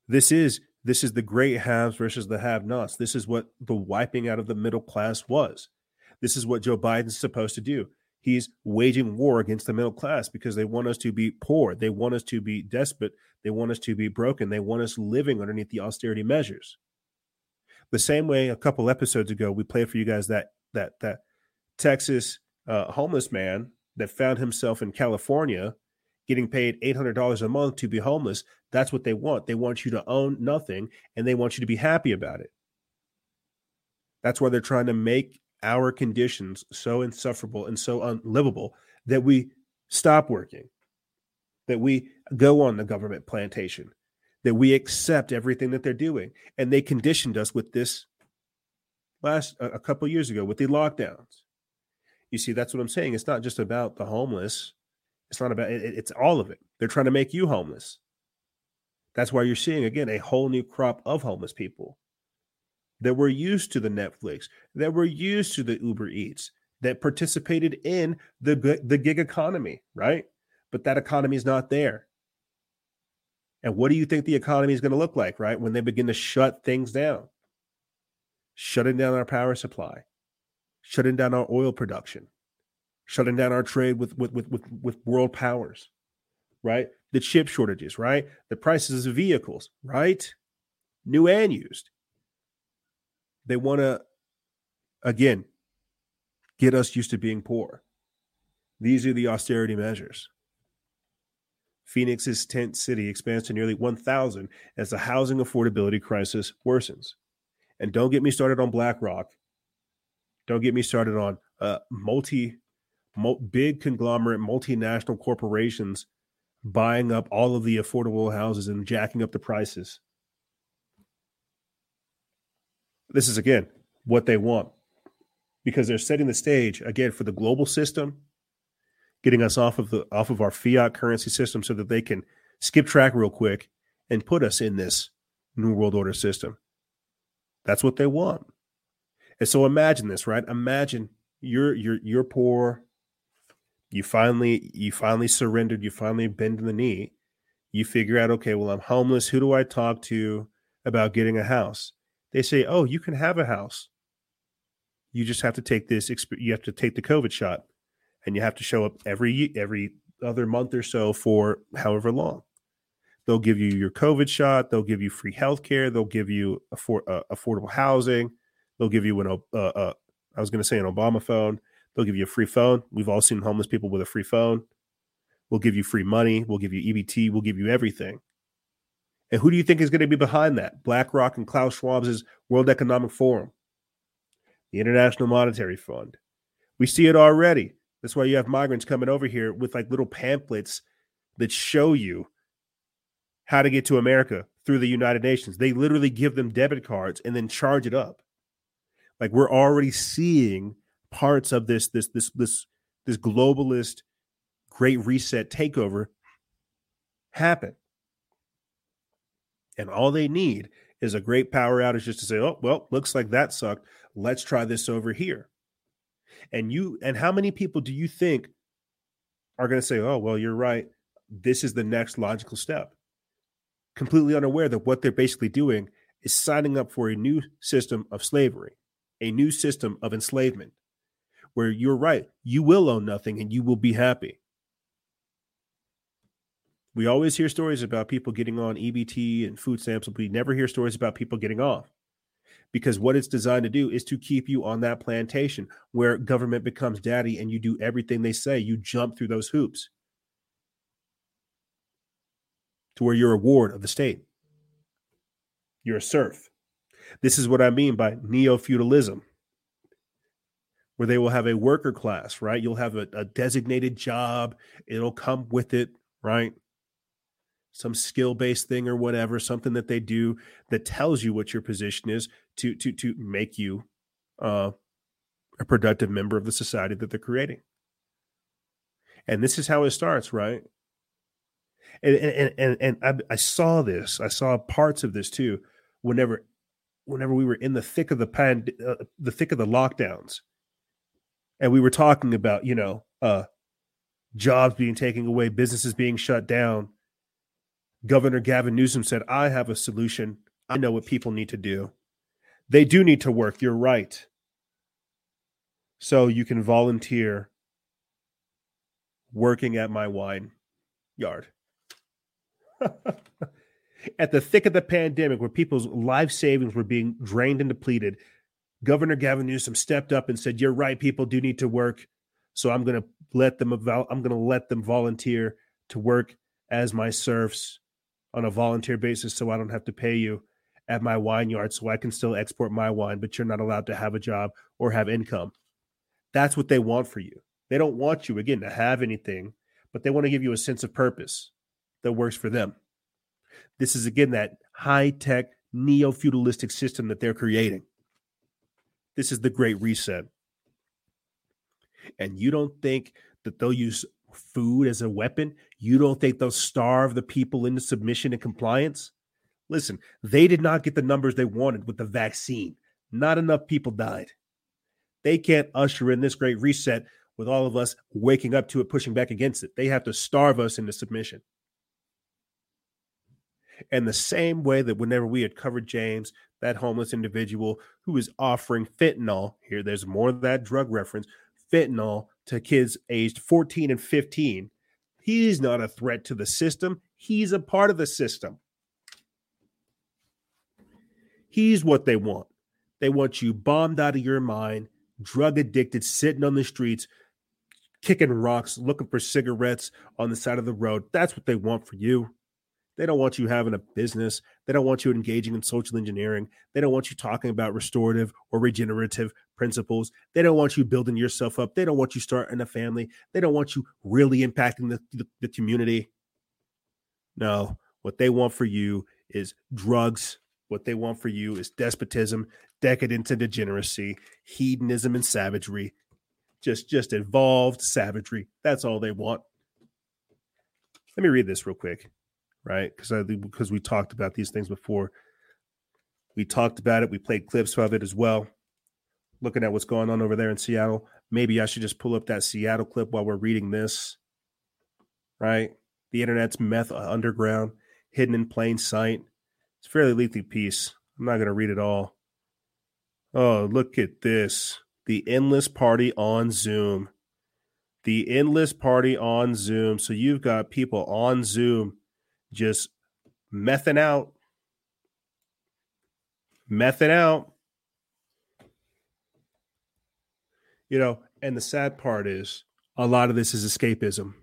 This is this is the great haves versus the have-nots. This is what the wiping out of the middle class was. This is what Joe Biden's supposed to do. He's waging war against the middle class because they want us to be poor. They want us to be desperate. They want us to be broken. They want us living underneath the austerity measures. The same way a couple episodes ago we played for you guys that that that Texas uh, homeless man that found himself in California getting paid $800 a month to be homeless. That's what they want. They want you to own nothing and they want you to be happy about it. That's why they're trying to make our conditions so insufferable and so unlivable that we stop working, that we go on the government plantation, that we accept everything that they're doing. And they conditioned us with this last a couple years ago with the lockdowns You see, that's what I'm saying. It's not just about the homeless. It's not about it, it's all of it. They're trying to make you homeless. That's why you're seeing again a whole new crop of homeless people that were used to the Netflix, that were used to the Uber Eats, that participated in the the gig economy, right? But that economy is not there. And what do you think the economy is going to look like, right? When they begin to shut things down, shutting down our power supply, shutting down our oil production, shutting down our trade with with with with, with world powers, right? The chip shortages, right? The prices of vehicles, right? New and used. They want to again get us used to being poor. These are the austerity measures. Phoenix's tent city expands to nearly 1,000 as the housing affordability crisis worsens. And don't get me started on BlackRock. Don't get me started on uh, multi, big conglomerate multinational corporations buying up all of the affordable houses and jacking up the prices. This is again what they want because they're setting the stage again for the global system getting us off of the off of our fiat currency system so that they can skip track real quick and put us in this new world order system. That's what they want. And so imagine this, right? Imagine you're you're you're poor. You finally you finally surrendered, you finally bend the knee. You figure out, okay, well, I'm homeless. Who do I talk to about getting a house? They say, "Oh, you can have a house. You just have to take this you have to take the COVID shot." and you have to show up every every other month or so for however long. They'll give you your COVID shot. They'll give you free health care. They'll give you afford, uh, affordable housing. They'll give you an, uh, uh, I was going to say an Obama phone. They'll give you a free phone. We've all seen homeless people with a free phone. We'll give you free money. We'll give you EBT. We'll give you everything. And who do you think is going to be behind that? BlackRock and Klaus Schwab's World Economic Forum, the International Monetary Fund. We see it already. That's why you have migrants coming over here with like little pamphlets that show you how to get to America through the United Nations. They literally give them debit cards and then charge it up. Like we're already seeing parts of this this this this this globalist great reset takeover happen. And all they need is a great power outage just to say, "Oh, well, looks like that sucked. Let's try this over here." And you and how many people do you think are going to say, "Oh, well, you're right. This is the next logical step." Completely unaware that what they're basically doing is signing up for a new system of slavery, a new system of enslavement, where you're right, you will own nothing and you will be happy. We always hear stories about people getting on EBT and food stamps, but we never hear stories about people getting off because what it's designed to do is to keep you on that plantation where government becomes daddy and you do everything they say. You jump through those hoops to where you're a ward of the state. You're a serf. This is what I mean by neo feudalism, where they will have a worker class, right? You'll have a, a designated job, it'll come with it, right? Some skill based thing or whatever, something that they do that tells you what your position is to to to make you uh, a productive member of the society that they're creating. And this is how it starts, right? And and and, and I, I saw this. I saw parts of this too. Whenever whenever we were in the thick of the pan, uh, the thick of the lockdowns, and we were talking about you know uh, jobs being taken away, businesses being shut down Governor Gavin Newsom said, I have a solution. I know what people need to do. They do need to work. You're right. So you can volunteer working at my wine yard. at the thick of the pandemic, where people's life savings were being drained and depleted, Governor Gavin Newsom stepped up and said, "You're right. People do need to work. So I'm going to let them. I'm going to let them volunteer to work as my serfs on a volunteer basis so I don't have to pay you at my wine yard so I can still export my wine, but you're not allowed to have a job or have income. That's what they want for you. They don't want you, again, to have anything, but they want to give you a sense of purpose that works for them. This is, again, that high tech, neo feudalistic system that they're creating. This is the Great Reset. And you don't think that they'll use food as a weapon? You don't think they'll starve the people into submission and compliance? Listen, they did not get the numbers they wanted with the vaccine. Not enough people died. They can't usher in this great reset with all of us waking up to it, pushing back against it. They have to starve us into submission. And the same way that whenever we had covered James, that homeless individual who was offering fentanyl, here there's more of that drug reference, fentanyl to kids aged 14 and 15. He's not a threat to the system, he's a part of the system. He's what they want. They want you bombed out of your mind, drug addicted, sitting on the streets, kicking rocks, looking for cigarettes on the side of the road. That's what they want for you. They don't want you having a business. They don't want you engaging in social engineering. They don't want you talking about restorative or regenerative principles. They don't want you building yourself up. They don't want you starting a family. They don't want you really impacting the, the, the community. No, what they want for you is drugs. What they want for you is despotism, decadence and degeneracy, hedonism and savagery. Just just evolved savagery. That's all they want. Let me read this real quick right? Because I because we talked about these things before. We talked about it. We played clips of it as well. Looking at what's going on over there in Seattle. Maybe I should just pull up that Seattle clip while we're reading this. Right? The internet's meth underground, hidden in plain sight. It's a fairly lengthy piece. I'm not going to read it all. Oh, look at this. The endless party on Zoom. The endless party on Zoom. So you've got people on Zoom just mething out, mething out. You know, and the sad part is a lot of this is escapism.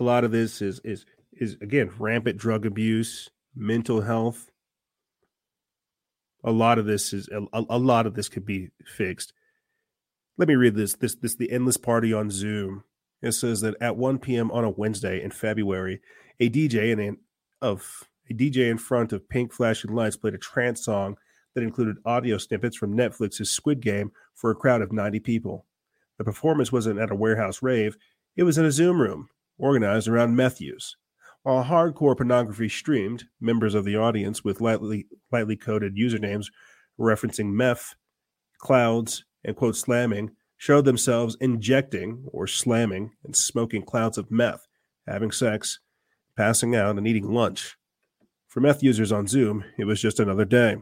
A lot of this is is is again rampant drug abuse, mental health. A lot of this is a, a lot of this could be fixed. Let me read this. This this the endless party on Zoom it says that at 1 p.m. on a Wednesday in February, a DJ in of a DJ in front of pink flashing lights played a trance song that included audio snippets from Netflix's Squid Game for a crowd of 90 people. The performance wasn't at a warehouse rave, it was in a Zoom room organized around meth use. While hardcore pornography streamed, members of the audience with lightly, lightly coded usernames referencing meth, clouds, and quote slamming showed themselves injecting or slamming and smoking clouds of meth, having sex, passing out, and eating lunch. For meth users on Zoom, it was just another day.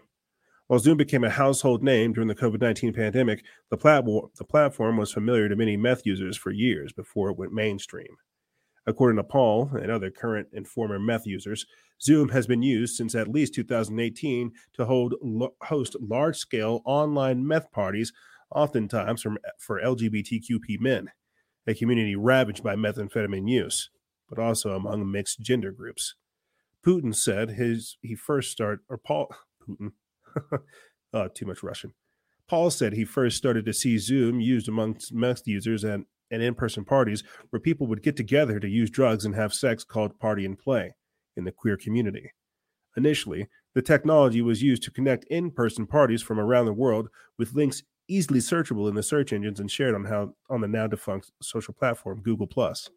While Zoom became a household name during the COVID 19 pandemic, the, platform, the platform was familiar to many meth users for years before it went mainstream. According to Paul and other current and former meth users, Zoom has been used since at least 2018 to hold, host large scale online meth parties oftentimes from, for LGBTQP men, a community ravaged by methamphetamine use, but also among mixed gender groups. Putin said his he first started, or Paul Putin, oh, too much Russian. Paul said he first started to see Zoom used amongst users and, and in person parties where people would get together to use drugs and have sex called party and play in the queer community. Initially, the technology was used to connect in person parties from around the world with links easily searchable in the search engines and shared on how on the now defunct social platform Google Plus.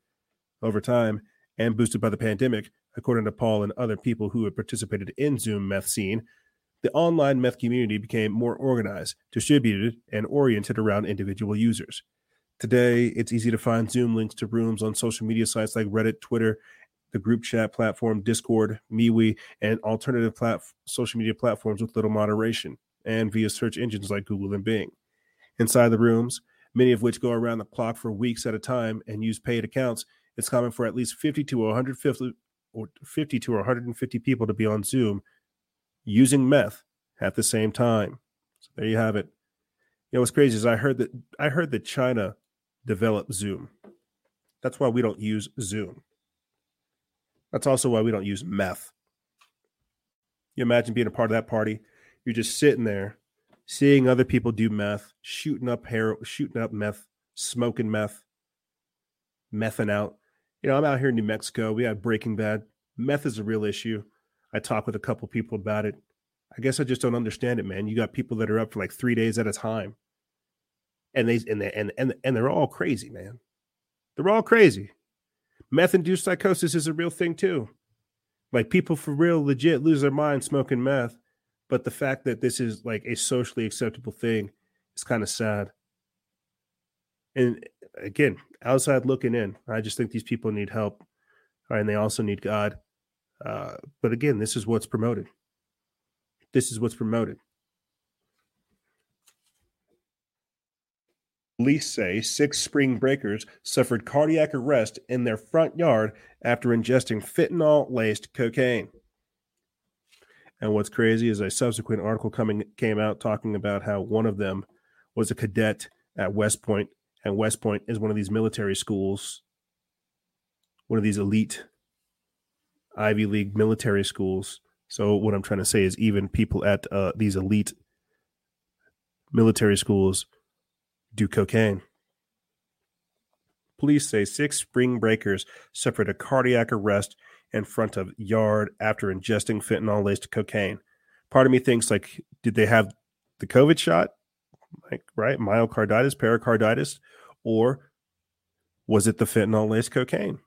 Over time, and boosted by the pandemic, according to Paul and other people who had participated in Zoom meth scene, the online meth community became more organized, distributed, and oriented around individual users. Today, it's easy to find Zoom links to rooms on social media sites like Reddit, Twitter, the group chat platform Discord, MeWe, and alternative plat- social media platforms with little moderation and via search engines like Google and Bing. Inside the rooms, many of which go around the clock for weeks at a time and use paid accounts, it's common for at least 50 to 150 or 50 to 150 people to be on Zoom using meth at the same time. So there you have it. You know what's crazy is I heard that I heard that China developed Zoom. That's why we don't use Zoom. That's also why we don't use meth. You imagine being a part of that party you're just sitting there, seeing other people do meth, shooting up hair, shooting up meth, smoking meth, mething out. You know, I'm out here in New Mexico. We have Breaking Bad. Meth is a real issue. I talk with a couple people about it. I guess I just don't understand it, man. You got people that are up for like three days at a time. and they and they, and and and they're all crazy, man. They're all crazy. Meth induced psychosis is a real thing too. Like people for real, legit lose their mind smoking meth. But the fact that this is like a socially acceptable thing is kind of sad. And again, outside looking in, I just think these people need help, and they also need God. Uh, but again, this is what's promoted. This is what's promoted. Police say six spring breakers suffered cardiac arrest in their front yard after ingesting fentanyl laced cocaine. And what's crazy is a subsequent article coming came out talking about how one of them was a cadet at West Point, and West Point is one of these military schools, one of these elite Ivy League military schools. So what I'm trying to say is even people at uh, these elite military schools do cocaine. Police say six spring breakers suffered a cardiac arrest in front of yard after ingesting fentanyl laced cocaine. Part of me thinks like, did they have the COVID shot? Like, right? Myocarditis, pericarditis, or was it the fentanyl laced cocaine?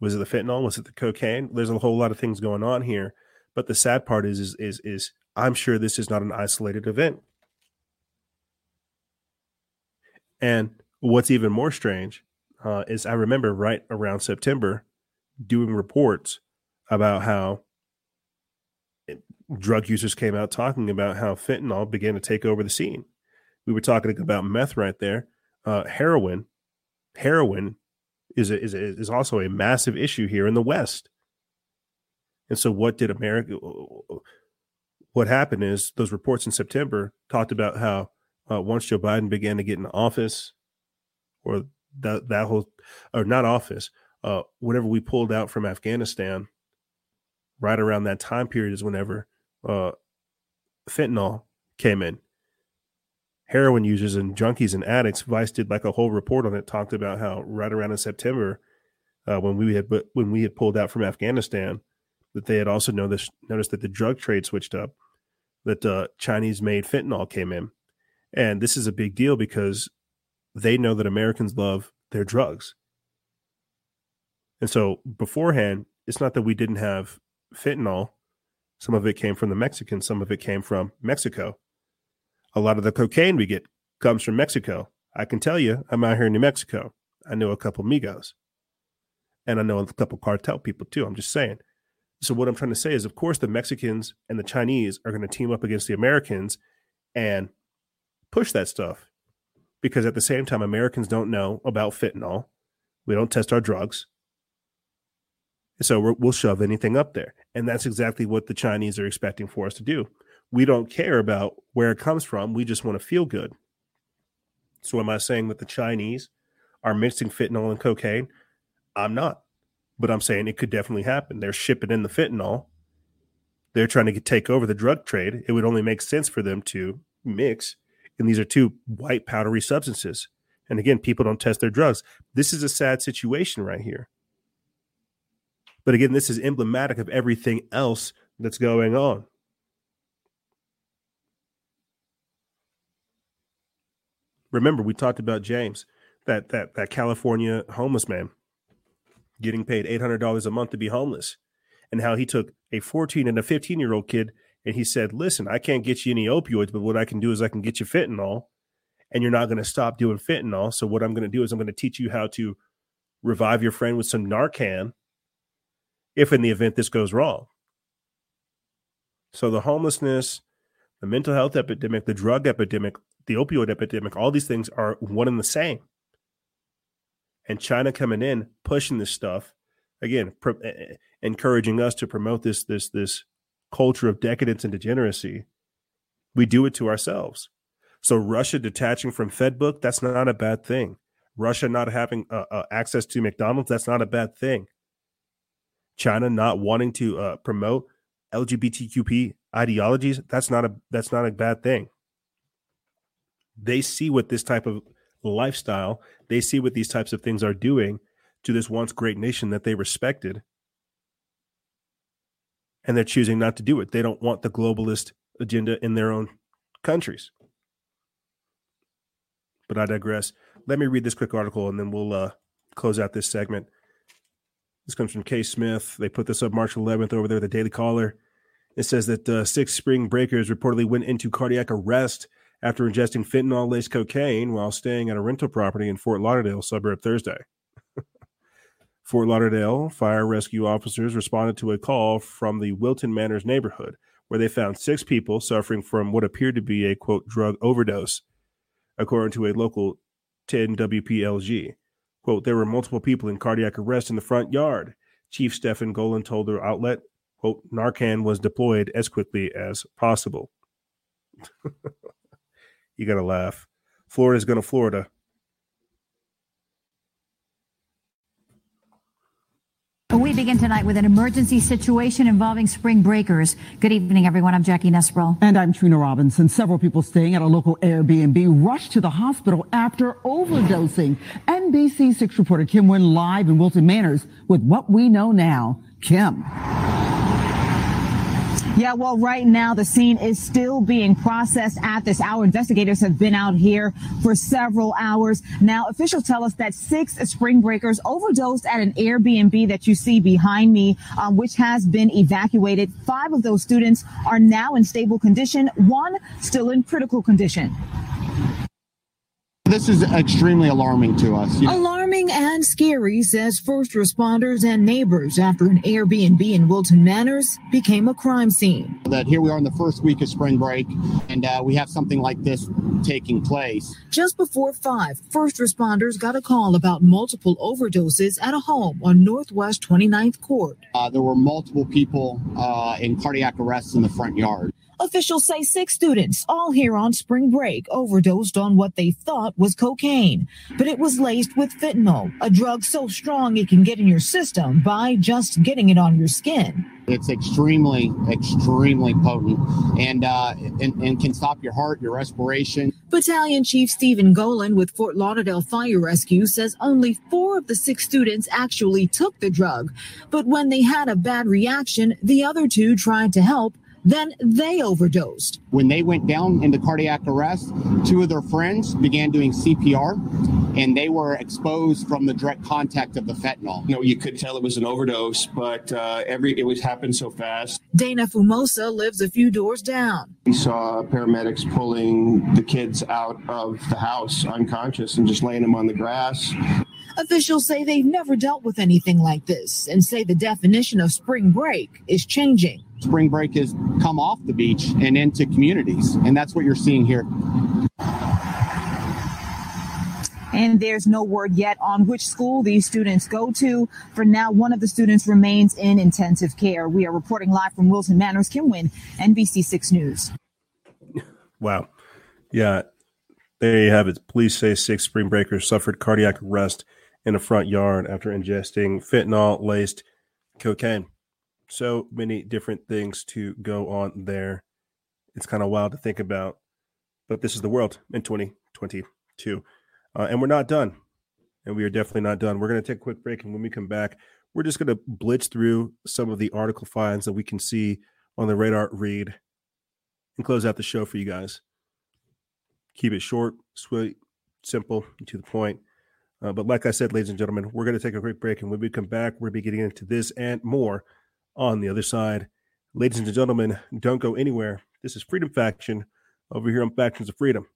Was it the fentanyl? Was it the cocaine? There's a whole lot of things going on here. But the sad part is, is, is, is I'm sure this is not an isolated event. And what's even more strange uh, is I remember right around September doing reports about how drug users came out talking about how fentanyl began to take over the scene. We were talking about meth right there. Uh, heroin, heroin is a, is a, is also a massive issue here in the West. And so, what did America? What happened is those reports in September talked about how uh, once Joe Biden began to get in office, or that that whole, or not office, uh, whenever we pulled out from Afghanistan, right around that time period is whenever uh, fentanyl came in. Heroin users and junkies and addicts, Vice did like a whole report on it, talked about how right around in September, uh, when we had when we had pulled out from Afghanistan, that they had also noticed noticed that the drug trade switched up, that uh, Chinese made fentanyl came in, and this is a big deal because they know that Americans love their drugs. And so beforehand, it's not that we didn't have fentanyl. Some of it came from the Mexicans, some of it came from Mexico. A lot of the cocaine we get comes from Mexico. I can tell you, I'm out here in New Mexico. I know a couple Migos. And I know a couple cartel people too. I'm just saying. So what I'm trying to say is, of course, the Mexicans and the Chinese are going to team up against the Americans and push that stuff because at the same time, Americans don't know about fentanyl. We don't test our drugs. So we will shove anything up there. And that's exactly what the Chinese are expecting for us to do. We don't care about where it comes from. We just want to feel good. So, am I saying that the Chinese are mixing fentanyl and cocaine? I'm not. But I'm saying it could definitely happen. They're shipping in the fentanyl. They're trying to take over the drug trade. It would only make sense for them to mix and these are two white powdery substances. And again, people don't test their drugs. This is a sad situation right here. But again, this is emblematic of everything else that's going on. Remember, we talked about James, that that that California homeless man getting paid eight hundred dollars a month to be homeless, and how he took a fourteen and a fifteen year old kid and he said, "Listen, I can't get you any opioids, but what I can do is I can get you fentanyl, and you're not going to stop doing fentanyl. So what I'm going to do is I'm going to teach you how to revive your friend with some Narcan, if in the event this goes wrong." So the homelessness, the mental health epidemic, the drug epidemic, the opioid epidemic, all these things are one and the same. And China coming in, pushing this stuff, again, pro- encouraging us to promote this this this culture of decadence and degeneracy, we do it to ourselves. So Russia detaching from FedBook, that's not a bad thing. Russia not having uh, uh, access to McDonald's, that's not a bad thing. China not wanting to uh, promote LGBTQP ideologies, that's not a that's not a bad thing. They see what this type of lifestyle, they see what these types of things are doing to this once great nation that they respected and they're choosing not to do it. They don't want the globalist agenda in their own countries. but I digress. Let me read this quick article and then we'll uh, close out this segment. This comes from K. Smith. They put this up March 11th over there, the Daily Caller. It says that uh, six spring breakers reportedly went into cardiac arrest after ingesting fentanyl laced cocaine while staying at a rental property in Fort Lauderdale suburb Thursday. Fort Lauderdale fire rescue officers responded to a call from the Wilton Manors neighborhood where they found six people suffering from what appeared to be a quote drug overdose, according to a local 10 WPLG. Quote, there were multiple people in cardiac arrest in the front yard. Chief Stephen Gollan told the outlet, quote, Narcan was deployed as quickly as possible. you got to laugh. Florida's going to Florida. We begin tonight with an emergency situation involving spring breakers. Good evening, everyone. I'm Jackie Nespral. And I'm Trina Robinson. Several people staying at a local Airbnb rushed to the hospital after overdosing. NBC 6 reporter Kim Wynne live in Wilton Manors with what we know now. Kim. Yeah, well, right now the scene is still being processed at this hour. Investigators have been out here for several hours. Now, officials tell us that six spring breakers overdosed at an Airbnb that you see behind me, um, which has been evacuated. Five of those students are now in stable condition, one still in critical condition. This is extremely alarming to us. Alarming and scary, says first responders and neighbors after an Airbnb in Wilton Manors became a crime scene. That here we are in the first week of spring break, and uh, we have something like this taking place. Just before five, first responders got a call about multiple overdoses at a home on Northwest 29th Court. Uh, there were multiple people uh, in cardiac arrests in the front yard. Officials say six students, all here on spring break, overdosed on what they thought was cocaine. But it was laced with fentanyl, a drug so strong it can get in your system by just getting it on your skin. It's extremely, extremely potent and, uh, and, and can stop your heart, your respiration. Battalion Chief Stephen Gollan with Fort Lauderdale Fire Rescue says only four of the six students actually took the drug. But when they had a bad reaction, the other two tried to help then they overdosed. When they went down into cardiac arrest, two of their friends began doing CPR and they were exposed from the direct contact of the fentanyl. You know, you could tell it was an overdose, but uh, every it was happened so fast. Dana Fumosa lives a few doors down. We saw paramedics pulling the kids out of the house unconscious and just laying them on the grass. Officials say they've never dealt with anything like this and say the definition of spring break is changing spring break has come off the beach and into communities. And that's what you're seeing here. And there's no word yet on which school these students go to. For now, one of the students remains in intensive care. We are reporting live from Wilton Manors. Kim Wynne, NBC6 News. Wow. Yeah. There you have it. Police say six spring breakers suffered cardiac arrest in a front yard after ingesting fentanyl laced cocaine so many different things to go on there. It's kind of wild to think about, but this is the world in 2022. Uh, and we're not done. And we are definitely not done. We're going to take a quick break. And when we come back, we're just going to blitz through some of the article finds that we can see on the radar read and close out the show for you guys. Keep it short, sweet, simple, to the point. Uh, but like I said, ladies and gentlemen, we're going to take a quick break. And when we come back, we're be getting into this and more on the other side. Ladies and gentlemen, don't go anywhere. This is Freedom Faction over here on Factions of Freedom.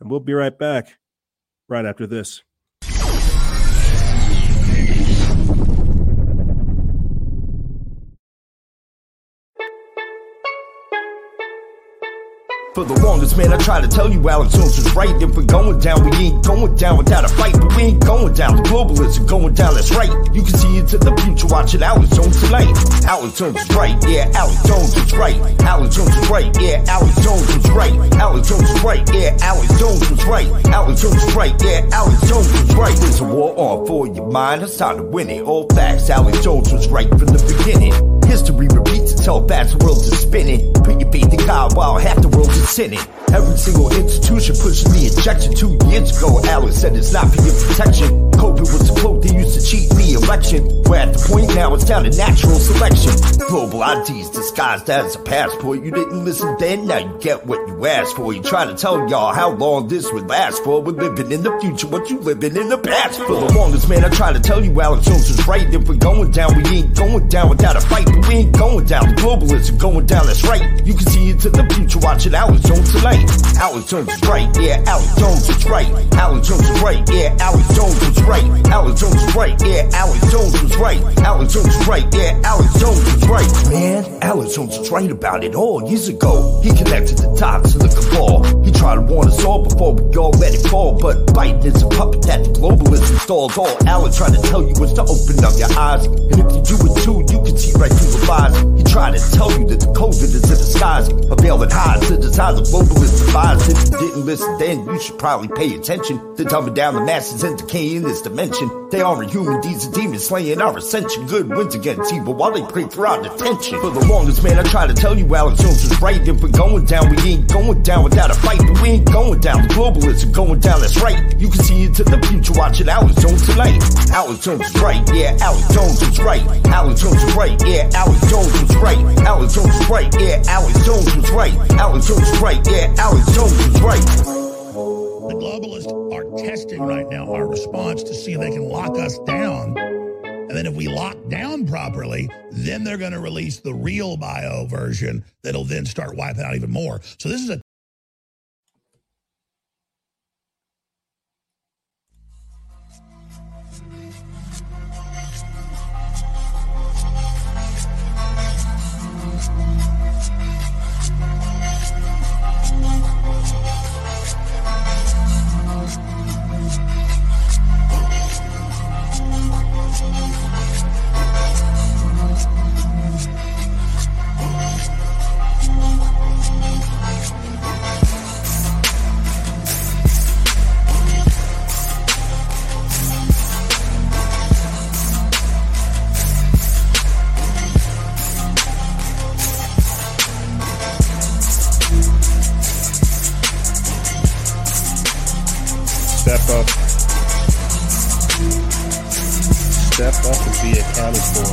And we'll be right back right after this. For the longest, man, I try to tell you Alex Jones was right. If we're going down, we ain't going down without a fight. But we ain't going down. The globalists are going down, that's right. You can see into the future watching Alex Jones tonight. Alex Jones was right, yeah, Alex Jones was right. Alex Jones was right, yeah, Alex Jones was right. Alex Jones was right, yeah, Alex Jones was right. Alex Jones was right, yeah, Alex Jones was right. There's a war on for your mind, it's time to win it. All facts, Alex Jones was right from the beginning. History repeats as the world is spinning. Put your faith in God while half the world is sinning. Every single institution pushing the injection two years ago. Alex said it's not for your protection. COVID was a cloak they used to cheat the election. We're at the point now it's down to natural selection. Global IDs disguised as a passport. You didn't listen then, now you get what you asked for. You try to tell y'all how long this would last for. We're living in the future, what you living in the past. For the longest, man, I try to tell you Alex Jones was right. If we're going down, we ain't going down without a fight. But we ain't going down. Globalists are going down, that's right. You can see into the future, watching Alex Jones tonight. Alex Jones was right, yeah, Alex Jones was right. Alex Jones was right, yeah, Alex Jones was right. Alex Jones was right, yeah, Alex Jones was right. Alex Jones was right, yeah, Alex Jones was right. Man, Alex Jones was right about it all years ago. He connected the dots to the cabal. He tried to warn us all before we all let it fall. But Biden is a puppet that the globalists installed. All Alex tried to tell you was to open up your eyes. And if you do it too, you can see right through the lies. He tried to tell you that the COVID is in disguise. A veil that hides the desire the globalists devise. If you didn't listen then, you should probably pay attention. They're dumbing down the masses and decaying this dimension. They are human deeds and demons slaying our ascension. Good wins against evil while they pray for our detention. For the longest, man, I try to tell you Alex Jones was right. If we're going down, we ain't going down without a fight. But we ain't going down. The globalists are going down, that's right. You can see into the future watching Alex Jones tonight. Alex Jones was right, yeah, Alex Jones was right. Alex Jones was right, yeah, Alex Jones was right. Alex Jones was right, yeah, Alex Jones was right. Alex Jones was right, yeah, Alex Jones was right. The globalists are testing right now our response to see if they can lock us down. And then if we lock down properly, then they're going to release the real bio version that'll then start wiping out even more. So this is a Accounted for.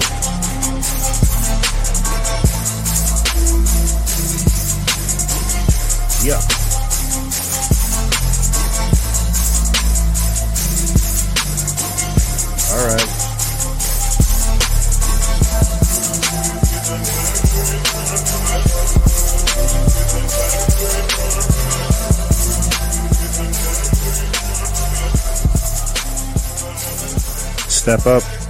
Yeah. All right. Step up.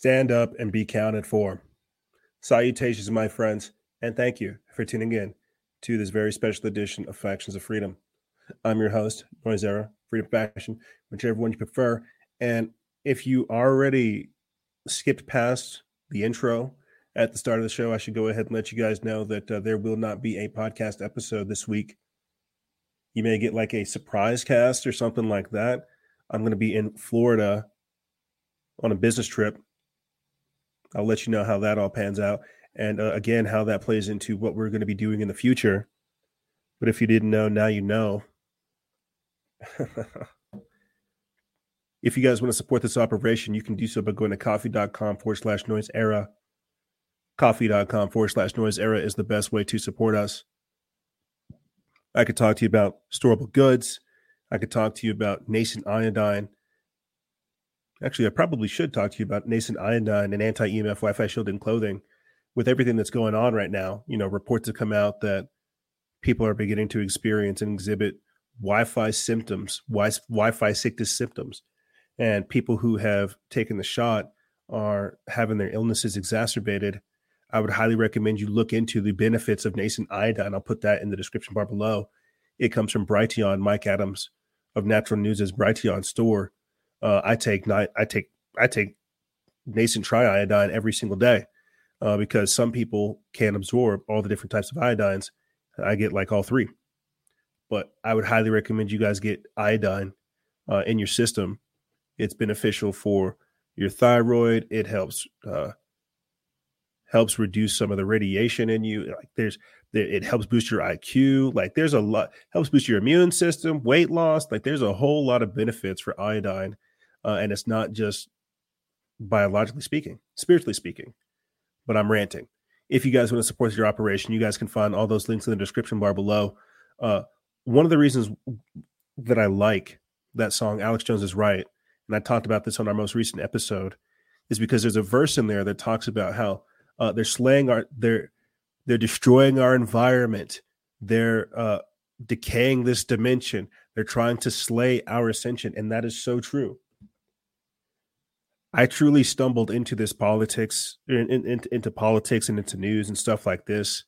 Stand up and be counted for. Salutations, my friends, and thank you for tuning in to this very special edition of Factions of Freedom. I'm your host, Noizceera, Freedom Faction, whichever one you prefer. And if you already skipped past the intro at the start of the show, I should go ahead and let you guys know that uh, there will not be a podcast episode this week. You may get like a surprise cast or something like that. I'm going to be in Florida on a business trip. I'll let you know how that all pans out. And uh, again, how that plays into what we're going to be doing in the future. But if you didn't know, now you know. if you guys want to support this operation, you can do so by going to ko-fi.com forward slash noise era. Ko-fi.com forward slash noizceera is the best way to support us. I could talk to you about storable goods. I could talk to you about nascent iodine. Actually, I probably should talk to you about nascent iodine and anti EMF Wi Fi shielding clothing. With everything that's going on right now, you know, reports have come out that people are beginning to experience and exhibit Wi Fi symptoms, Wi Fi sickness symptoms. And people who have taken the shot are having their illnesses exacerbated. I would highly recommend you look into the benefits of nascent iodine. I'll put that in the description bar below. It comes from Brighteon, Mike Adams of Natural News' Brighteon store. Uh, I take I take I take nascent triiodine every single day uh, because some people can't absorb all the different types of iodines. I get like all three, but I would highly recommend you guys get iodine uh, in your system. It's beneficial for your thyroid. It helps uh, helps reduce some of the radiation in you. Like there's it helps boost your IQ. Like there's a lot helps boost your immune system, weight loss. Like there's a whole lot of benefits for iodine, uh, and it's not just biologically speaking, spiritually speaking. But I'm ranting. If you guys want to support your operation, you guys can find all those links in the description bar below. Uh, one of the reasons that I like that song, Alex Jones is right, and I talked about this on our most recent episode, is because there's a verse in there that talks about how uh, they're slaying our they're they're destroying our environment, they're uh, decaying this dimension, they're trying to slay our ascension, and that is so true. I truly stumbled into this politics, in, in, into politics and into news and stuff like this.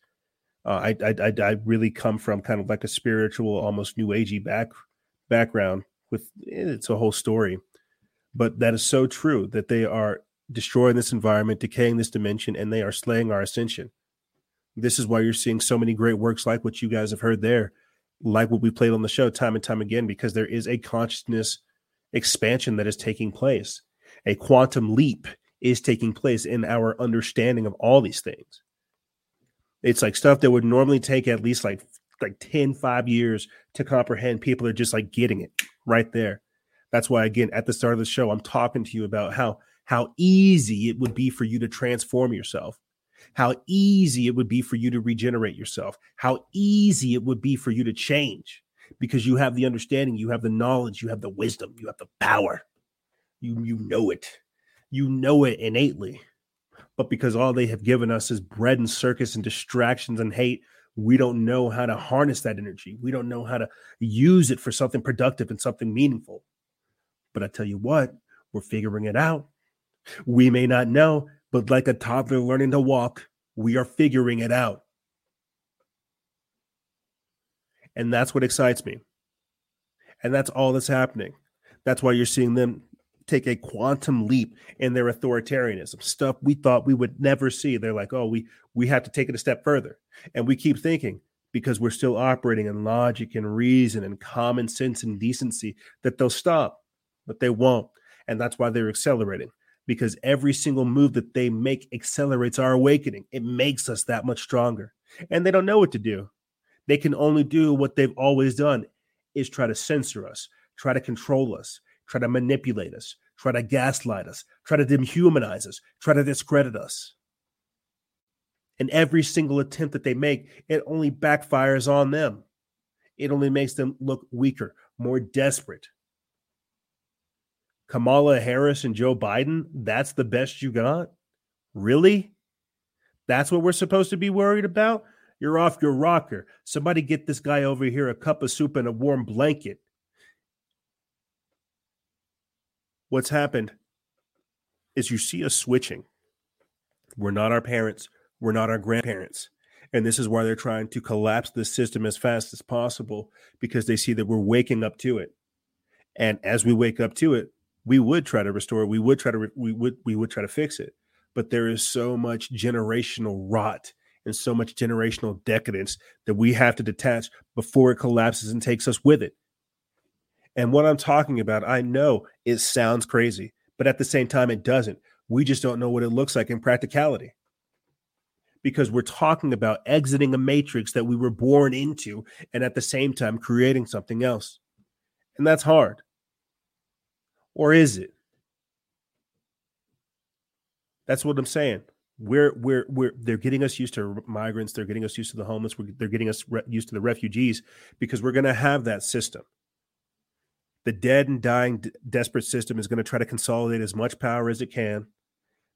Uh, I, I, I really come from kind of like a spiritual, almost new agey back background. With it's a whole story, but that is so true that they are destroying this environment, decaying this dimension, and they are slaying our ascension. This is why you're seeing so many great works like what you guys have heard there, like what we played on the show time and time again, because there is a consciousness expansion that is taking place a quantum leap is taking place in our understanding of all these things. It's like stuff that would normally take at least like like 10 5 years to comprehend people are just like getting it right there. That's why again at the start of the show I'm talking to you about how how easy it would be for you to transform yourself. How easy it would be for you to regenerate yourself. How easy it would be for you to change because you have the understanding, you have the knowledge, you have the wisdom, you have the power. You you know it. You know it innately. But because all they have given us is bread and circus and distractions and hate, we don't know how to harness that energy. We don't know how to use it for something productive and something meaningful. But I tell you what, we're figuring it out. We may not know, but like a toddler learning to walk, we are figuring it out. And that's what excites me. And that's all that's happening. That's why you're seeing them take a quantum leap in their authoritarianism stuff we thought we would never see. They're like oh we we have to take it a step further. And we keep thinking because we're still operating in logic and reason and common sense and decency that they'll stop but they won't. And that's why they're accelerating because every single move that they make accelerates our awakening. It makes us that much stronger. And they don't know what to do. They can only do what they've always done is try to censor us try to control us try to manipulate us, try to gaslight us, try to dehumanize us, try to discredit us. And every single attempt that they make, it only backfires on them. It only makes them look weaker, more desperate. Kamala Harris and Joe Biden, that's the best you got? Really? That's what we're supposed to be worried about? You're off your rocker. Somebody get this guy over here a cup of soup and a warm blanket. What's happened is you see us switching. We're not our parents, we're not our grandparents. And this is why they're trying to collapse the system as fast as possible because they see that we're waking up to it. And as we wake up to it, we would try to restore, we would try to we would we would try to fix it. But there is so much generational rot and so much generational decadence that we have to detach before it collapses and takes us with it. And what I'm talking about, I know it sounds crazy, but at the same time, it doesn't. We just don't know what it looks like in practicality because we're talking about exiting a matrix that we were born into and at the same time creating something else. And that's hard. Or is it? That's what I'm saying. We're we're we're they're getting us used to migrants, they're getting us used to the homeless, they're getting us re- used to the refugees because we're going to have that system the dead and dying d- desperate system is going to try to consolidate as much power as it can,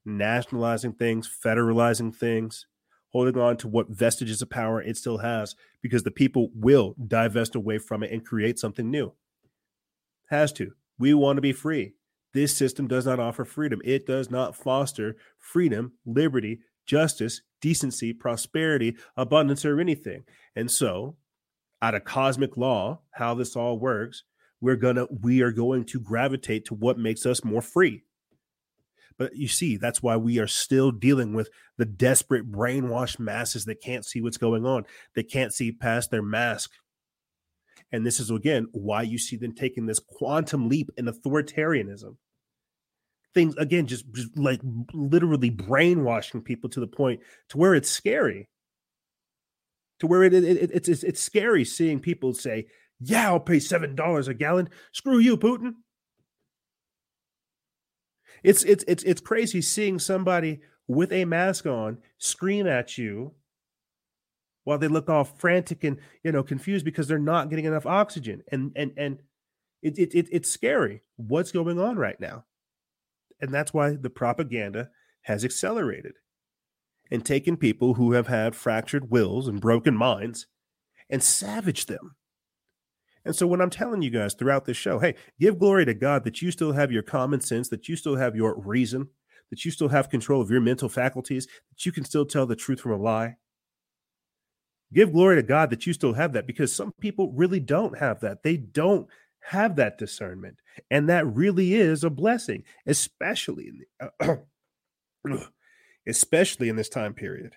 nationalizing things, federalizing things, holding on to what vestiges of power it still has, because the people will divest away from it and create something new. Has to. We want to be free. This system does not offer freedom. It does not foster freedom, liberty, justice, decency, prosperity, abundance, or anything. And so, out of cosmic law, how this all works, we're gonna we are going to gravitate to what makes us more free. But you see that's why we are still dealing with the desperate brainwashed masses that can't see what's going on they can't see past their mask. And this is again why you see them taking this quantum leap in authoritarianism. Things again, just, just like literally brainwashing people to the point to where it's scary. To where it, it, it it's, it's it's scary seeing people say, "Yeah, I'll pay seven dollars a gallon." Screw you, Putin. It's it's it's it's crazy seeing somebody with a mask on scream at you while they look all frantic and you know confused because they're not getting enough oxygen and and and it, it, it it's scary what's going on right now and that's why the propaganda has accelerated and taken people who have had fractured wills and broken minds and savaged them and so when I'm telling you guys throughout this show, hey, give glory to God that you still have your common sense, that you still have your reason, that you still have control of your mental faculties, that you can still tell the truth from a lie. Give glory to God that you still have that because some people really don't have that. They don't have that discernment. And that really is a blessing, especially in the, uh, especially in this time period.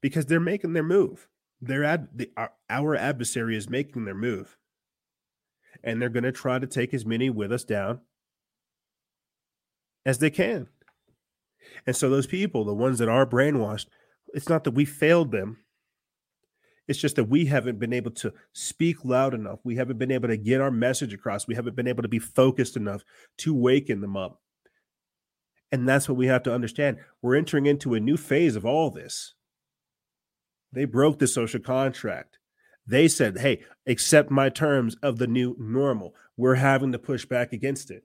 Because they're making their move their ad, the, our, our adversary is making their move, and they're going to try to take as many with us down as they can. And so those people, the ones that are brainwashed, it's not that we failed them. It's just that we haven't been able to speak loud enough. We haven't been able to get our message across. We haven't been able to be focused enough to waken them up. And that's what we have to understand. We're entering into a new phase of all this. They broke the social contract. They said, hey, accept my terms of the new normal. We're having to push back against it.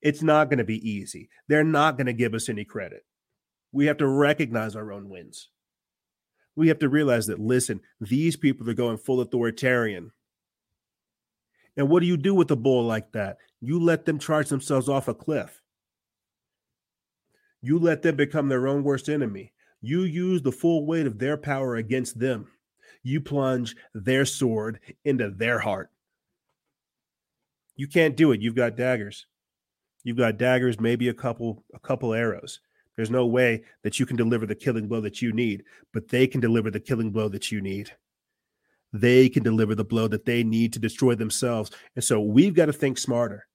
It's not going to be easy. They're not going to give us any credit. We have to recognize our own wins. We have to realize that, listen, these people are going full authoritarian. And what do you do with a bull like that? You let them charge themselves off a cliff. You let them become their own worst enemy. You use the full weight of their power against them. You plunge their sword into their heart. You can't do it. You've got daggers. You've got daggers, maybe a couple a couple arrows. There's no way that you can deliver the killing blow that you need, but they can deliver the killing blow that you need. They can deliver the blow that they need to destroy themselves. And so we've got to think smarter.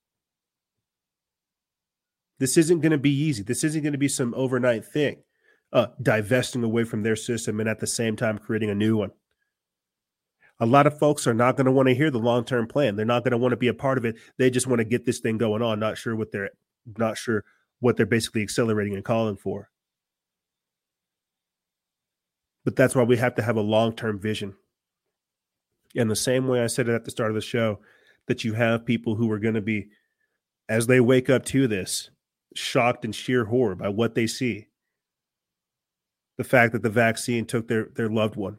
This isn't going to be easy. This isn't going to be some overnight thing uh, divesting away from their system and at the same time creating a new one. A lot of folks are not going to want to hear the long term plan. They're not going to want to be a part of it. They just want to get this thing going on. Not sure what they're not sure what they're basically accelerating and calling for. But that's why we have to have a long term vision. In the same way I said it at the start of the show, that you have people who are going to be, as they wake up to this, shocked and sheer horror by what they see the fact that the vaccine took their, their loved one,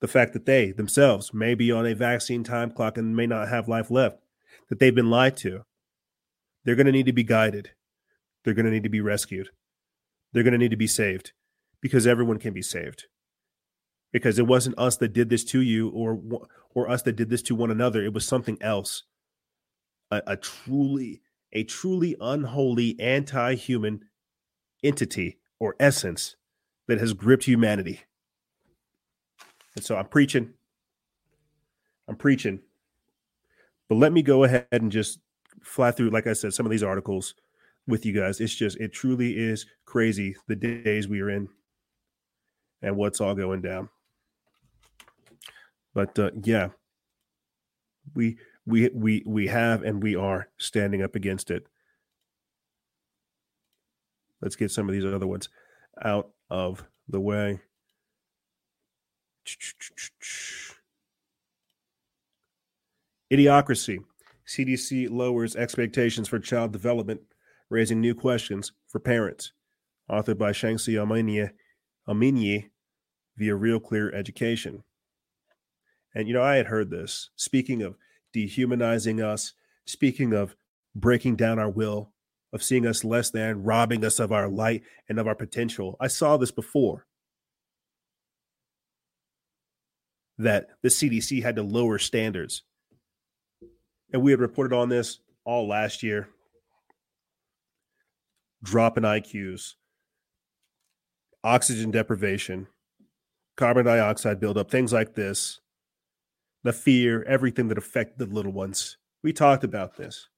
the fact that they themselves may be on a vaccine time clock and may not have life left, that they've been lied to. They're going to need to be guided. They're going to need to be rescued. They're going to need to be saved because everyone can be saved. Because it wasn't us that did this to you or or us that did this to one another. It was something else. A, a truly a truly unholy anti-human entity or essence that has gripped humanity. And so I'm preaching. I'm preaching. But let me go ahead and just fly through, like I said, some of these articles with you guys. It's just, it truly is crazy the days we are in and what's all going down. But uh, yeah, we we we we have and we are standing up against it. Let's get some of these other ones out of the way. Idiocracy. CDC lowers expectations for child development, raising new questions for parents. Authored by Shanxi Omoniyi via Real Clear Education. And, you know, I had heard this. Speaking of dehumanizing us, speaking of breaking down our will, of seeing us less than, robbing us of our light and of our potential. I saw this before. That the CDC had to lower standards. And we had reported on this all last year. Drop in IQs, oxygen deprivation, carbon dioxide buildup, things like this, the fear, everything that affected the little ones. We talked about this.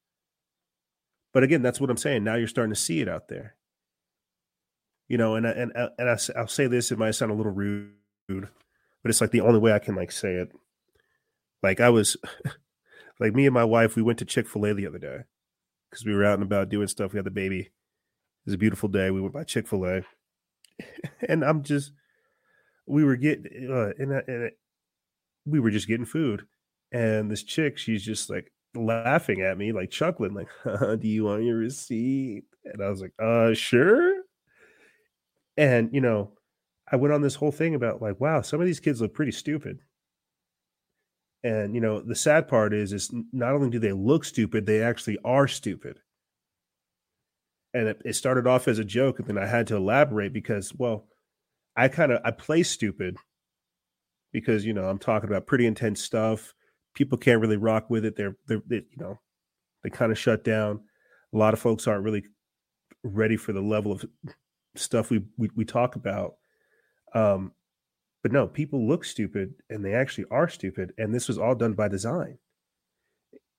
But again, that's what I'm saying. Now you're starting to see it out there. You know, and and I- and I, I'll say this. It might sound a little rude, but it's like the only way I can like say it. Like I was, like me and my wife, we went to Chick Fil A the other day because we were out and about doing stuff. We had the baby. It was a beautiful day. We went by Chick Fil A, and I'm just, we were getting, uh, and, and we were just getting food, and this chick, she's just like laughing at me, like chuckling, like, "Do you want your receipt?" And I was like, "Uh, sure." And you know, I went on this whole thing about like, wow, some of these kids look pretty stupid. And you know, the sad part is, is not only do they look stupid, they actually are stupid. And it, it started off as a joke, and then I had to elaborate because, well, I kind of I play stupid because you know I'm talking about pretty intense stuff. People can't really rock with it. They're they're they, you know they kind of shut down. A lot of folks aren't really ready for the level of stuff we we, we talk about. Um, but no, people look stupid and they actually are stupid. And this was all done by design.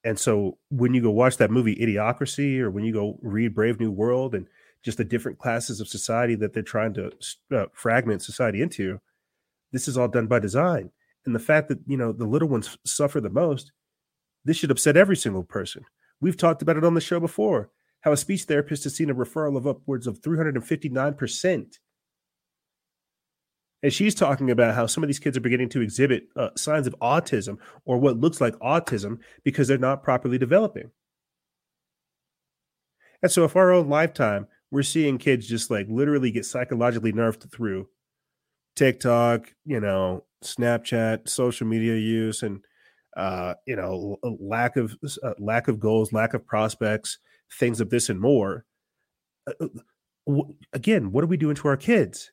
And so when you go watch that movie Idiocracy or when you go read Brave New World and just the different classes of society that they're trying to uh, fragment society into, this is all done by design. And the fact that, you know, the little ones suffer the most, this should upset every single person. We've talked about it on the show before how a speech therapist has seen a referral of upwards of 359%. And she's talking about how some of these kids are beginning to exhibit uh, signs of autism or what looks like autism because they're not properly developing. And so, if our own lifetime, we're seeing kids just like literally get psychologically nerfed through TikTok, you know, Snapchat, social media use, and uh, you know, lack of uh, lack of goals, lack of prospects, things of this and more. Uh, w- again, what are we doing to our kids?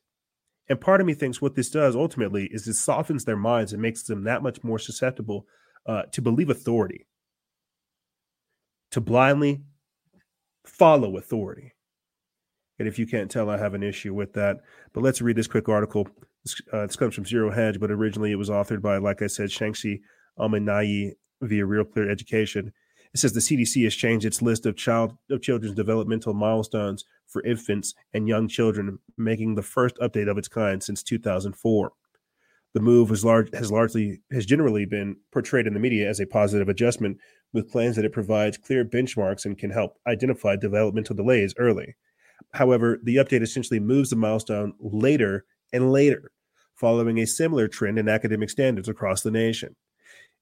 And part of me thinks what this does ultimately is it softens their minds and makes them that much more susceptible uh, to believe authority, to blindly follow authority. And if you can't tell, I have an issue with that. But let's read this quick article. This, uh, this comes from Zero Hedge, but originally it was authored by, like I said, Shanxi Omoniyi via Real Clear Education. It says the CDC has changed its list of child of children's developmental milestones for infants and young children, making the first update of its kind since 2004. The move has large has largely has generally been portrayed in the media as a positive adjustment, with claims that it provides clear benchmarks and can help identify developmental delays early. However, the update essentially moves the milestone later and later, following a similar trend in academic standards across the nation.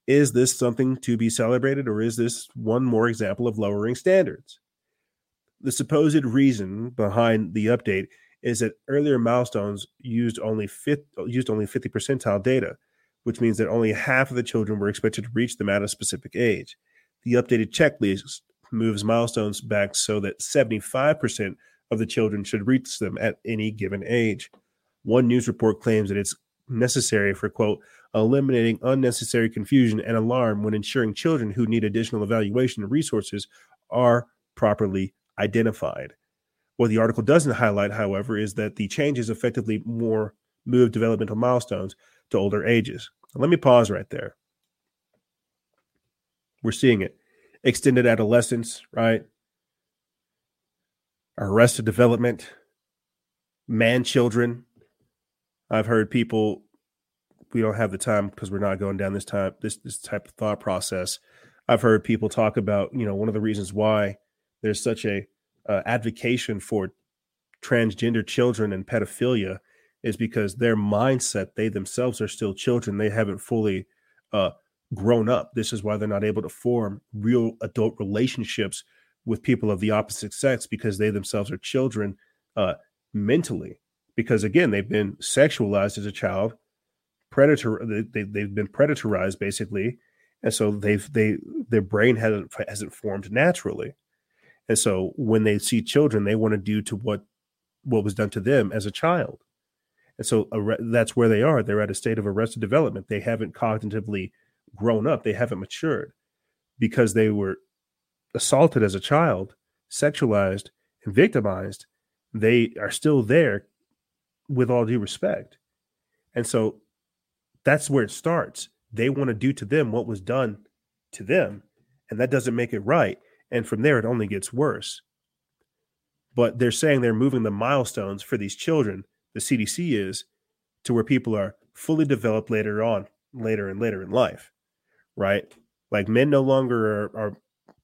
Is this something to be celebrated, or is this one more example of lowering standards? The supposed reason behind the update is that earlier milestones used only fit, used only 50 percentile data, which means that only half of the children were expected to reach them at a specific age. The updated checklist moves milestones back so that 75% of the children should reach them at any given age. One news report claims that it's necessary for, quote, eliminating unnecessary confusion and alarm when ensuring children who need additional evaluation and resources are properly identified. What the article doesn't highlight, however, is that the changes effectively more move developmental milestones to older ages. Let me pause right there. We're seeing it. Extended adolescence, right? Arrested development, man children. I've heard people we don't have the time because we're not going down this time this this type of thought process. I've heard people talk about, you know, one of the reasons why there's such a uh, advocation for transgender children and pedophilia is because their mindset, they themselves are still children. They haven't fully uh, grown up. This is why they're not able to form real adult relationships with people of the opposite sex because they themselves are children uh, mentally. Because again, they've been sexualized as a child, predator. They, they've been predatorized basically, and so they've they their brain hasn't hasn't formed naturally. And so when they see children, they want to do to what what was done to them as a child. And so that's where they are. They're at a state of arrested development. They haven't cognitively grown up. They haven't matured because they were assaulted as a child, sexualized, and victimized. They are still there with all due respect. And so that's where it starts. They want to do to them what was done to them. And that doesn't make it right. And from there, it only gets worse. But they're saying they're moving the milestones for these children, the CDC is, to where people are fully developed later on, later and later in life, right? Like men no longer are, are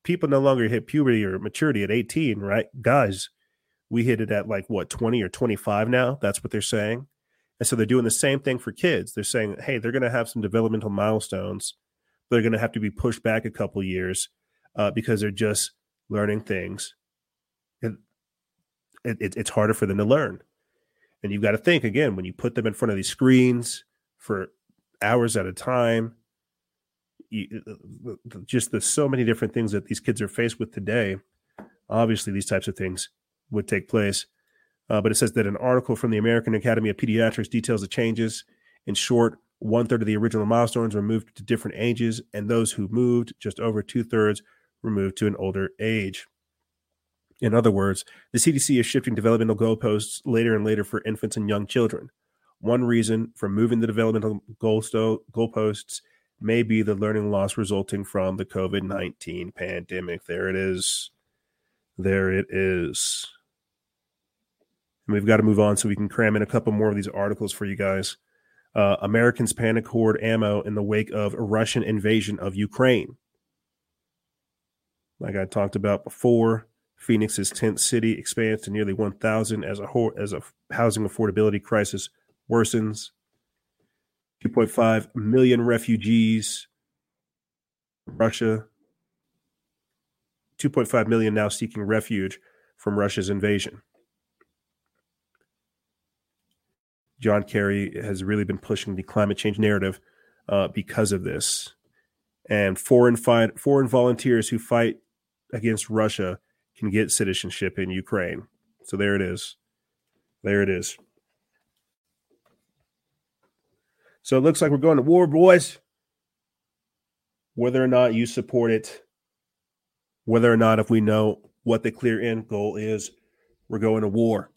people no longer hit puberty or maturity at 18, right? Guys, we hit it at like what 20 or 25 now. That's what they're saying. And so they're doing the same thing for kids. They're saying, hey, they're going to have some developmental milestones. They're going to have to be pushed back a couple years uh, because they're just learning things. It, it, it's harder for them to learn. And you've got to think again when you put them in front of these screens for hours at a time. You, uh, uh, just the so many different things that these kids are faced with today. Obviously, these types of things would take place. Uh, but it says that an article from the American Academy of Pediatrics details the changes. In short, one third of the original milestones were moved to different ages, and those who moved, just over two thirds, were moved to an older age. In other words, the CDC is shifting developmental goalposts later and later for infants and young children. One reason for moving the developmental goalposts may be the learning loss resulting from the COVID 19 pandemic. There it is. There it is. And we've got to move on so we can cram in a couple more of these articles for you guys. Uh, Americans panic hoard ammo in the wake of a Russian invasion of Ukraine. Like I talked about before, Phoenix's tent city expands to nearly 1,000 as a as a housing affordability crisis worsens. 2.5 million refugees. Russia. 2.5 million now seeking refuge from Russia's invasion. John Kerry has really been pushing the climate change narrative uh, because of this. And foreign fight, foreign volunteers who fight against Russia can get citizenship in Ukraine. So there it is. There it is. So it looks like we're going to war, boys. Whether or not you support it, whether or not if we know what the clear end goal is, we're going to war.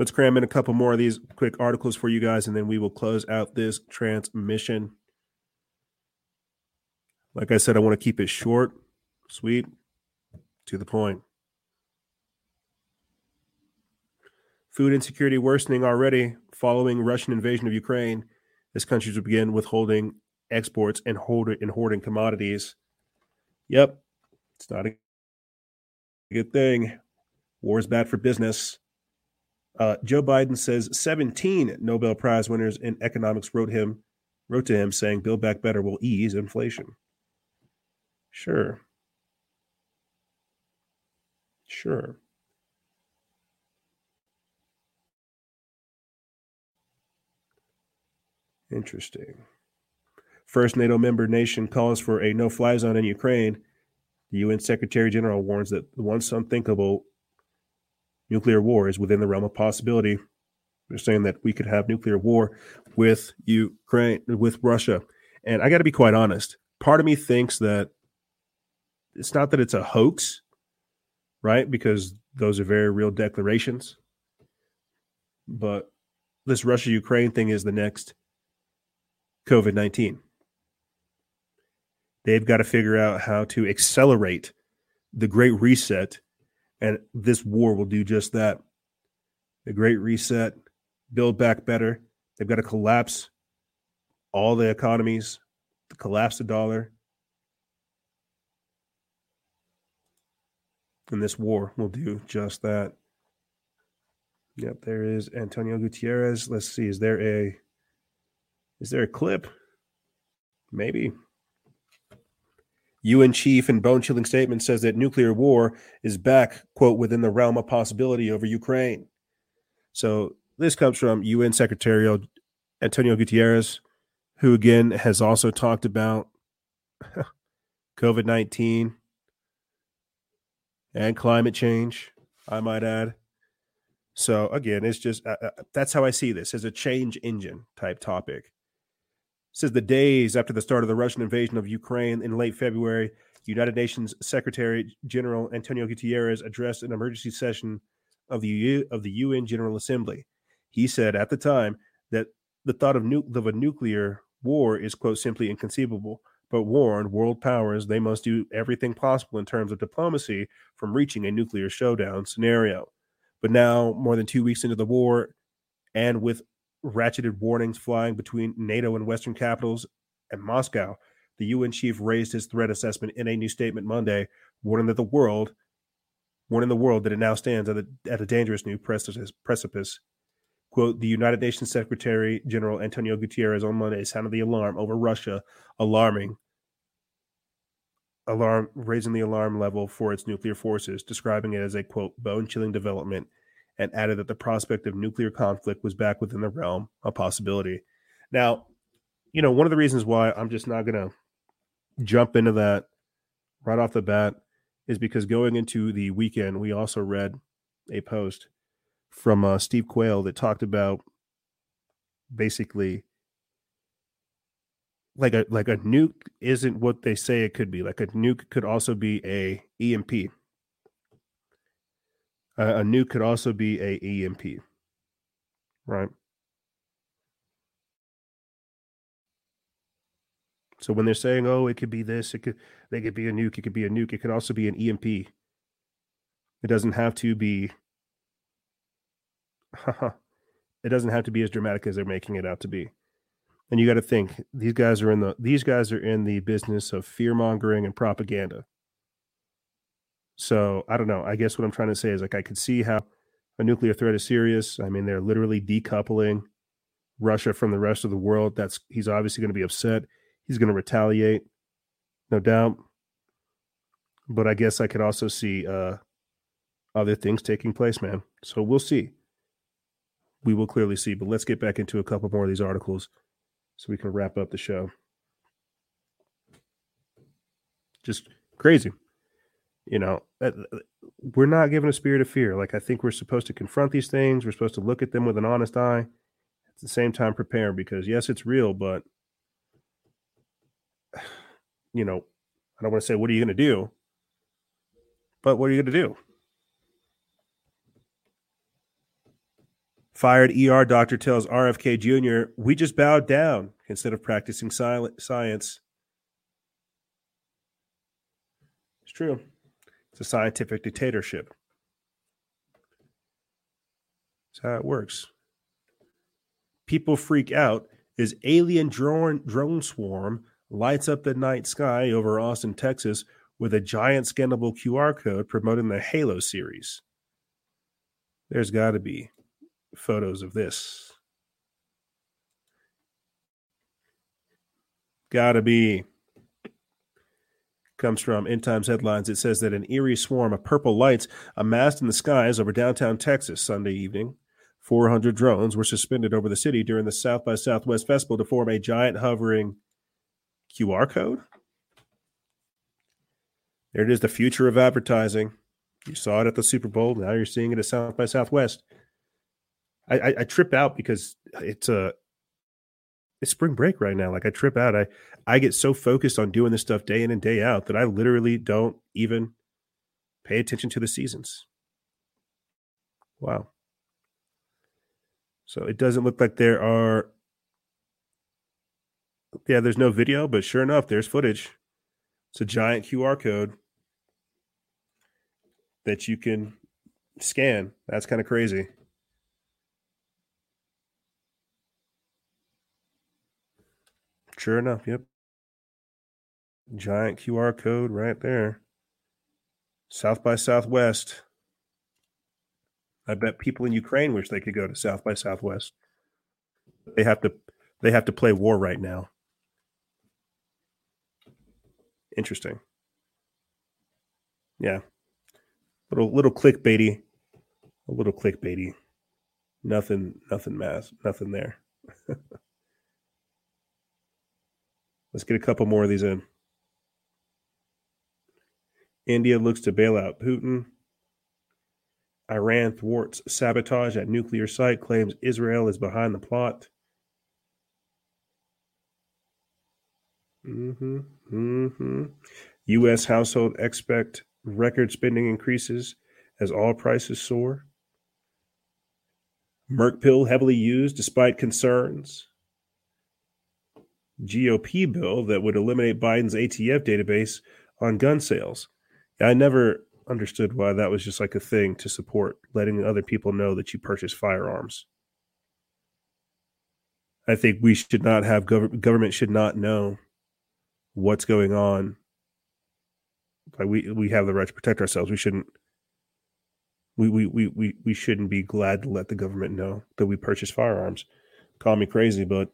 Let's cram in a couple more of these quick articles for you guys, and then we will close out this transmission. Like I said, I want to keep it short, sweet, to the point. Food insecurity worsening already following Russian invasion of Ukraine as countries will begin withholding exports and, hoard- and hoarding commodities. Yep, it's not a good thing. War is bad for business. Uh, Joe Biden says 17 Nobel Prize winners in economics wrote him wrote to him saying Build Back Better will ease inflation. Sure. Sure. Interesting. First NATO member nation calls for a no fly zone in Ukraine. The UN Secretary General warns that the once unthinkable nuclear war is within the realm of possibility. They're saying that we could have nuclear war with Ukraine, with Russia. And I got to be quite honest. Part of me thinks that it's not that it's a hoax, right? Because those are very real declarations. But this Russia Ukraine thing is the next COVID 19. They've got to figure out how to accelerate the Great Reset, and this war will do just that. The Great Reset, build back better. They've got to collapse all the economies, collapse the dollar, and this war will do just that. Yep, there is Antonio Guterres. Let's see, is there a is there a clip? Maybe. UN chief in bone chilling statement says that nuclear war is back, quote, within the realm of possibility over Ukraine. So this comes from UN Secretary Antonio Guterres, who again has also talked about COVID 19 and climate change, I might add. So again, it's just uh, uh, that's how I see this as a change engine type topic. Says the days after the start of the Russian invasion of Ukraine in late February, United Nations Secretary General Antonio Guterres addressed an emergency session of the U- of the UN General Assembly. He said at the time that the thought of, nu- of a nuclear war is quote simply inconceivable, but warned world powers they must do everything possible in terms of diplomacy from reaching a nuclear showdown scenario. But now, more than two weeks into the war, and with ratcheted warnings flying between NATO and Western capitals and Moscow, the UN chief raised his threat assessment in a new statement Monday, warning that the world, warning the world that it now stands at a, at a dangerous new precipice. precipice. Quote, the United Nations Secretary General Antonio Guterres on Monday sounded the alarm over Russia, alarming, alarm, raising the alarm level for its nuclear forces, describing it as a quote, bone chilling development, and added that the prospect of nuclear conflict was back within the realm of possibility. Now, you know, one of the reasons why I'm just not going to jump into that right off the bat is because going into the weekend, we also read a post from uh, Steve Quayle that talked about basically like a like a nuke isn't what they say it could be. Like a nuke could also be a EMP. Uh, a nuke could also be a EMP, right? So when they're saying, "Oh, it could be this," it could they could be a nuke, it could be a nuke, it could also be an EMP. It doesn't have to be. it doesn't have to be as dramatic as they're making it out to be. And you got to think these guys are in the these guys are in the business of fear mongering and propaganda. So I don't know. I guess what I'm trying to say is like I could see how a nuclear threat is serious. I mean, they're literally decoupling Russia from the rest of the world. That's he's obviously going to be upset. He's going to retaliate, no doubt. But I guess I could also see uh, other things taking place, man. So we'll see. We will clearly see. But let's get back into a couple more of these articles so we can wrap up the show. Just crazy. You know, we're not given a spirit of fear. Like, I think we're supposed to confront these things. We're supposed to look at them with an honest eye. At the same time, prepare because, yes, it's real, but you know, I don't want to say, what are you going to do? But what are you going to do? Fired ER doctor tells RFK Jr., we just bowed down instead of practicing science. It's true. It's a scientific dictatorship. That's how it works. People freak out as alien drone, drone swarm lights up the night sky over Austin, Texas, with a giant scannable QR code promoting the Halo series. There's got to be photos of this. Gotta be. Comes from End Times headlines. It says that an eerie swarm of purple lights amassed in the skies over downtown Texas Sunday evening. 400 drones were suspended over the city during the South by Southwest Festival to form a giant hovering QR code. There it is, the future of advertising. You saw it at the Super Bowl. Now you're seeing it at South by Southwest. I, I, I trip out because it's a it's spring break right now. Like I trip out. I I get so focused on doing this stuff day in and day out that I literally don't even pay attention to the seasons. Wow. So it doesn't look like there are yeah, there's no video, but sure enough, there's footage. It's a giant QR code that you can scan. That's kind of crazy. Sure enough, yep. Giant QR code right there. South by Southwest. I bet people in Ukraine wish they could go to South by Southwest. They have to they have to play war right now. Interesting. Yeah. Little little clickbaity. A little clickbaity. Nothing nothing mass nothing there. Let's get a couple more of these in. India looks to bail out Putin. Iran thwarts sabotage at nuclear site, claims Israel is behind the plot. Mm-hmm. Mm-hmm. U.S. household expect record spending increases as all prices soar. Merck pill heavily used despite concerns. GOP bill that would eliminate Biden's ATF database on gun sales. I never understood why that was just like a thing to support, letting other people know that you purchase firearms. I think we should not have gov- government should not know what's going on. Like we we have the right to protect ourselves. We shouldn't we we we we, we shouldn't be glad to let the government know that we purchase firearms. Call me crazy, but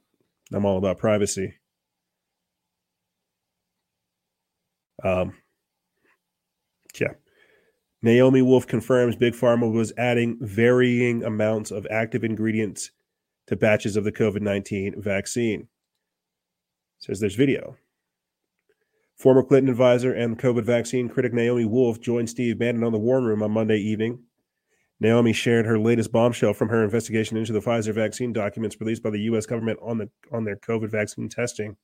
I'm all about privacy. Um yeah. Naomi Wolf confirms Big Pharma was adding varying amounts of active ingredients to batches of the COVID 19 vaccine. Says there's video. Former Clinton advisor and COVID vaccine critic Naomi Wolf joined Steve Bannon on the War Room on Monday evening. Naomi shared her latest bombshell from her investigation into the Pfizer vaccine documents released by the U.S. government on the on their COVID vaccine testing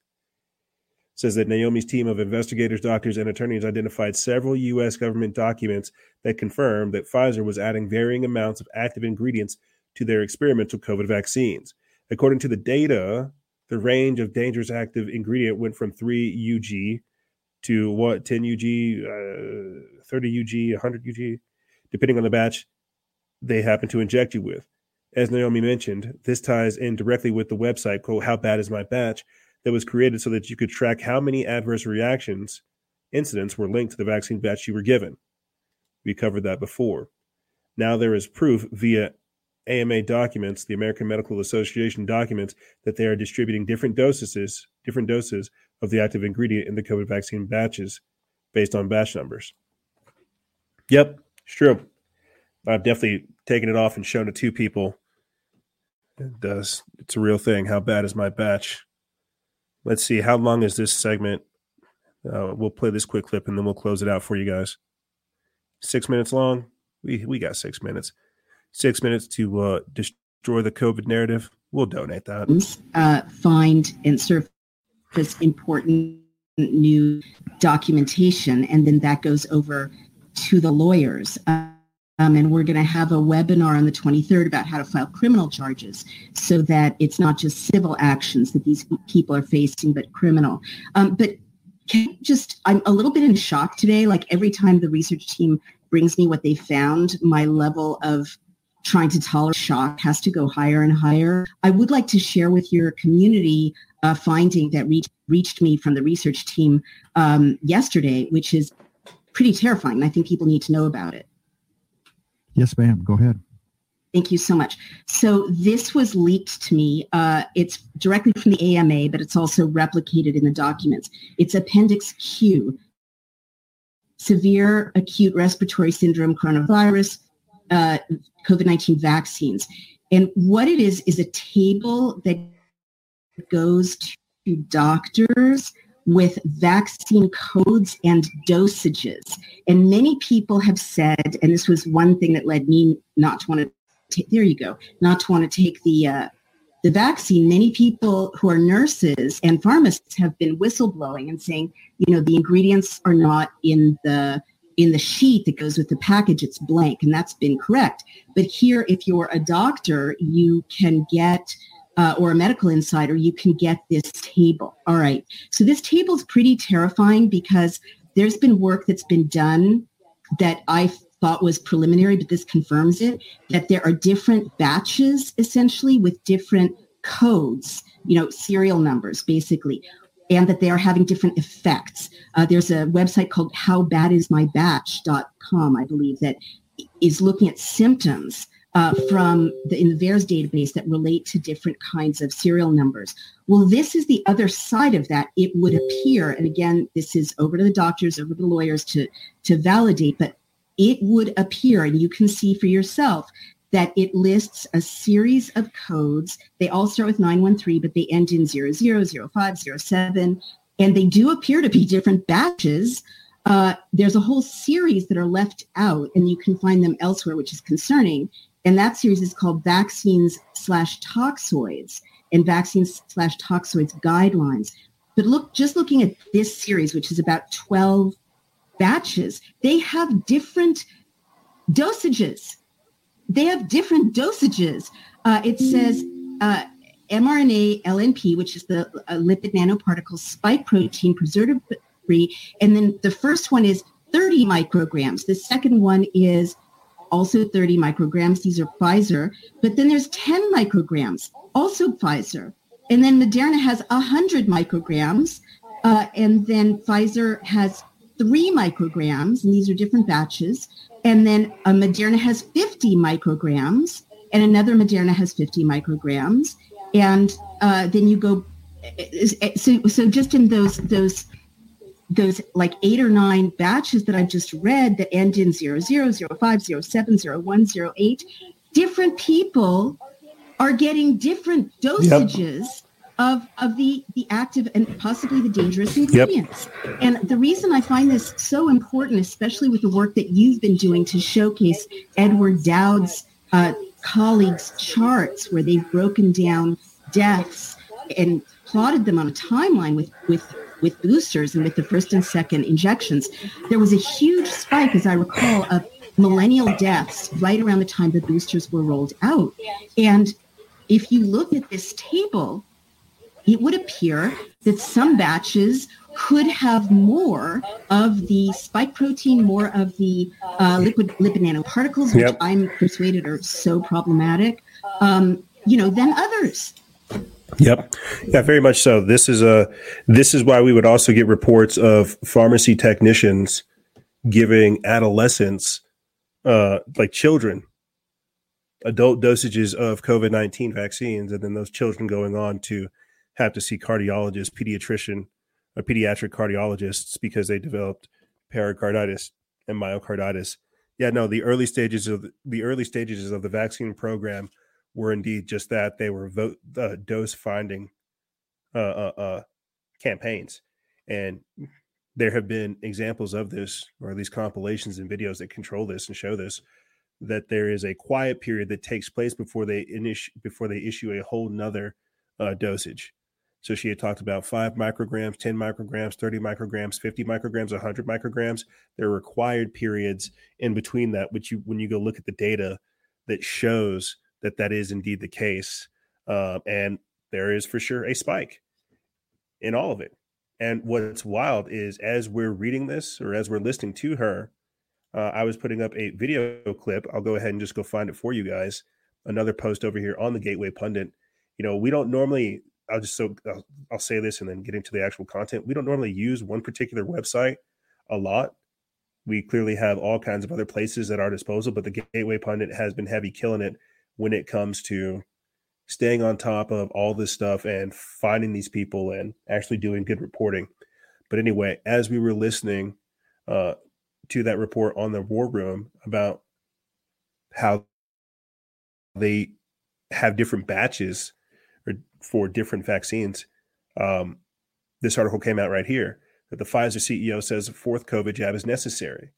says that Naomi's team of investigators, doctors, and attorneys identified several U.S. government documents that confirm that Pfizer was adding varying amounts of active ingredients to their experimental COVID vaccines. According to the data, the range of dangerous active ingredient went from 3 UG to what 10 UG, uh, 30 UG, 100 UG, depending on the batch they happen to inject you with. As Naomi mentioned, this ties in directly with the website called How Bad Is My Batch, that was created so that you could track how many adverse reactions incidents were linked to the vaccine batch you were given. We covered that before. Now there is proof via AMA documents, the American Medical Association documents, that they are distributing different doses, different doses of the active ingredient in the COVID vaccine batches based on batch numbers. Yep, it's true. I've definitely taken it off and shown to people. It does. It's a real thing. How bad is my batch? Let's see. How long is this segment? Uh, we'll play this quick clip and then we'll close it out for you guys. Six minutes long. We we got six minutes. Six minutes to uh, destroy the COVID narrative. We'll donate that. Uh, find and surface important new documentation, and then that goes over to the lawyers. Um, and we're going to have a webinar on the 23rd about how to file criminal charges so that it's not just civil actions that these people are facing, but criminal. Um, but just, I'm a little bit in shock today. Like every time the research team brings me what they found, my level of trying to tolerate shock has to go higher and higher. I would like to share with your community a finding that reached, reached me from the research team um, yesterday, which is pretty terrifying. I think people need to know about it. Yes, ma'am. Go ahead. Thank you so much. So this was leaked to me. Uh, it's directly from the AMA, but it's also replicated in the documents. It's Appendix Q, severe acute respiratory syndrome coronavirus, uh, COVID-19 vaccines. And what it is, is a table that goes to doctors with vaccine codes and dosages. And many people have said, and this was one thing that led me not to want to take, there you go, not to want to take the, uh, the vaccine. Many people who are nurses and pharmacists have been whistleblowing and saying, you know, the ingredients are not in the in the sheet that goes with the package, it's blank, and that's been correct. But here, if you're a doctor, you can get uh, or a medical insider, you can get this table. All right. So this table is pretty terrifying because there's been work that's been done that I thought was preliminary, but this confirms it, that there are different batches essentially with different codes, you know, serial numbers basically, and that they are having different effects. Uh, there's a website called howbadismybatch.com, I believe, that is looking at symptoms uh, from the in the VAERS database that relate to different kinds of serial numbers. Well, this is the other side of that. It would appear, and again, this is over to the doctors, over to the lawyers to to validate, but it would appear, and you can see for yourself that it lists a series of codes. They all start with 913, but they end in 00, 05, 07, and they do appear to be different batches. Uh, there's a whole series that are left out, and you can find them elsewhere, which is concerning. And that series is called Vaccines slash Toxoids and Vaccines slash Toxoids Guidelines. But look, just looking at this series, which is about 12 batches, they have different dosages. They have different dosages. Uh, it says, uh, mRNA LNP, which is the uh, lipid nanoparticle spike protein preservative free. And then the first one is 30 micrograms. The second one is also 30 micrograms. These are Pfizer. But then there's 10 micrograms, also Pfizer. And then Moderna has 100 micrograms. Uh, and then Pfizer has three micrograms, and these are different batches. And then uh, Moderna has 50 micrograms, and another Moderna has 50 micrograms. And uh, then you go, so, so just in those, those, those like eight or nine batches that I've just read that end in 00, 05, 07, 01, 08, different people are getting different dosages yep of of the the active and possibly the dangerous ingredients. Yep. And the reason I find this so important, especially with the work that you've been doing to showcase Edward Dowd's uh, colleagues' charts, where they've broken down deaths and plotted them on a timeline with with with boosters and with the first and second injections, there was a huge spike, as I recall, of millennial deaths right around the time the boosters were rolled out. And if you look at this table, it would appear that some batches could have more of the spike protein, more of the uh, liquid lipid nanoparticles, which yep. I'm persuaded are so problematic, um, you know, than others. Yep. Yeah, very much so. This is a this is why we would also get reports of pharmacy technicians giving adolescents uh like children adult dosages of COVID-19 vaccines and then those children going on to have to see cardiologists, pediatrician, or pediatric cardiologists because they developed pericarditis and myocarditis. Yeah, no, the early stages of the, the early stages of the vaccine program were indeed just that. They were vote, uh, dose finding uh, uh, uh, campaigns, and there have been examples of this, or least compilations and videos that control this and show this. That there is a quiet period that takes place before they init- before they issue a whole nother uh, dosage. So she had talked about five micrograms, 10 micrograms, 30 micrograms, 50 micrograms, 100 micrograms. There are required periods in between that, which you, when you go look at the data that shows that that is indeed the case. Uh, and there is for sure a spike in all of it. And what's wild is as we're reading this or as we're listening to her, uh, I was putting up a video clip. I'll go ahead and just go find it for you guys. Another post over here on the Gateway Pundit. You know, we don't normally I'll just so I'll, I'll say this and then get into the actual content. We don't normally use one particular website a lot. We clearly have all kinds of other places at our disposal, but the Gateway Pundit has been heavy killing it when it comes to staying on top of all this stuff and finding these people and actually doing good reporting. But anyway, as we were listening uh, to that report on the War Room about how they have different batches for different vaccines. Um, this article came out right here that the Pfizer CEO says a fourth COVID jab is necessary.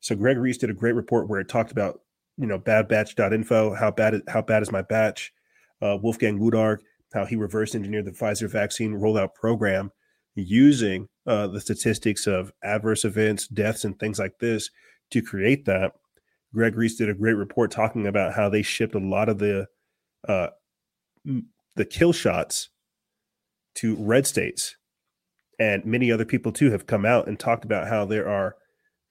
So Greg Reese did a great report where it talked about, you know, badbatch.info, how bad how bad is my batch? Uh, Wolfgang Wodarg, how he reverse engineered the Pfizer vaccine rollout program using uh, the statistics of adverse events, deaths, and things like this to create that. Greg Reese did a great report talking about how they shipped a lot of the uh, the kill shots to red states. And many other people too have come out and talked about how there are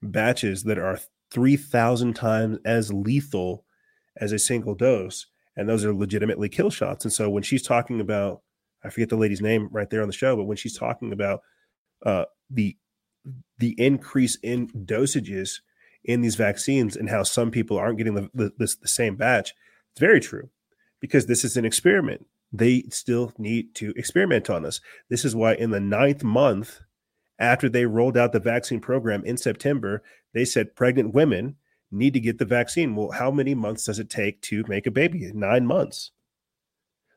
batches that are 3,000 times as lethal as a single dose. And those are legitimately kill shots. And so when she's talking about, I forget the lady's name right there on the show, but when she's talking about uh, the the increase in dosages in these vaccines and how some people aren't getting the, the, the, the same batch, it's very true because this is an experiment they still need to experiment on us. This is why, in the ninth month after they rolled out the vaccine program in September, they said pregnant women need to get the vaccine. Well, how many months does it take to make a baby? Nine months.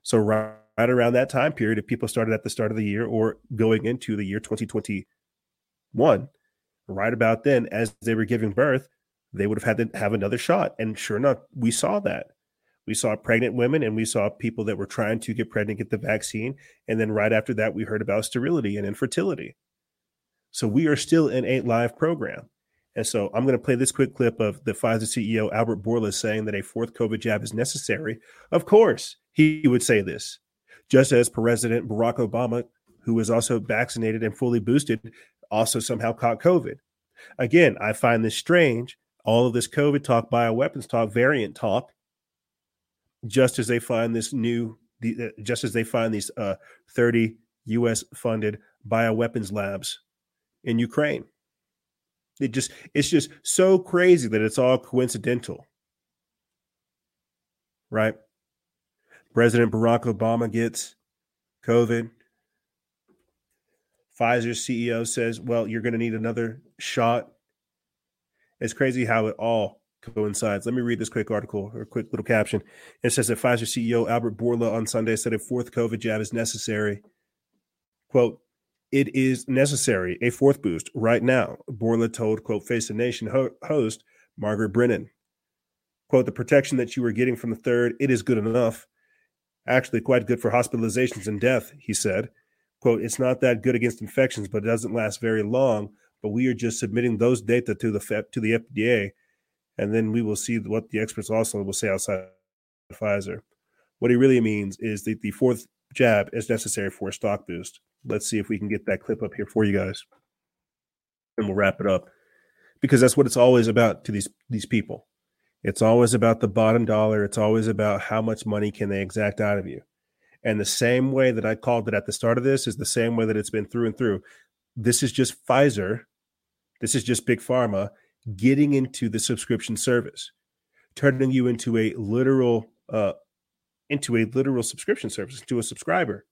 So, right, right around that time period, if people started at the start of the year or going into the year 2021, right about then, as they were giving birth, they would have had to have another shot. And sure enough, we saw that. We saw pregnant women and we saw people that were trying to get pregnant, get the vaccine. And then right after that, we heard about sterility and infertility. So we are still in a live program. And so I'm going to play this quick clip of the Pfizer CEO, Albert Bourla, saying that a fourth COVID jab is necessary. Of course, he would say this just as President Barack Obama, who was also vaccinated and fully boosted, also somehow caught COVID. Again, I find this strange. All of this COVID talk, bioweapons talk, variant talk, just as they find this new, uh, just as they find these uh, 30 U.S. funded bioweapons labs in Ukraine. It just, it's just so crazy that it's all coincidental, right? President Barack Obama gets COVID. Pfizer's CEO says, well, you're going to need another shot. It's crazy how it all coincides. Let me read this quick article or quick little caption. It says that Pfizer CEO Albert Bourla on Sunday said a fourth COVID jab is necessary. Quote, it is necessary, a fourth boost right now, Bourla told, quote, Face the Nation ho- host Margaret Brennan. Quote, the protection that you were getting from the third, it is good enough. Actually, quite good for hospitalizations and death, he said. Quote, it's not that good against infections, but it doesn't last very long. But we are just submitting those data to the to the FDA, and then we will see what the experts also will say outside Pfizer. What he really means is that the fourth jab is necessary for a stock boost. Let's see if we can get that clip up here for you guys, and we'll wrap it up because that's what it's always about to these these people. It's always about the bottom dollar. It's always about how much money can they exact out of you. And the same way that I called it at the start of this is the same way that it's been through and through. This is just Pfizer. This is just Big Pharma getting into the subscription service, turning you into a literal, uh, into a literal subscription service, to a subscriber.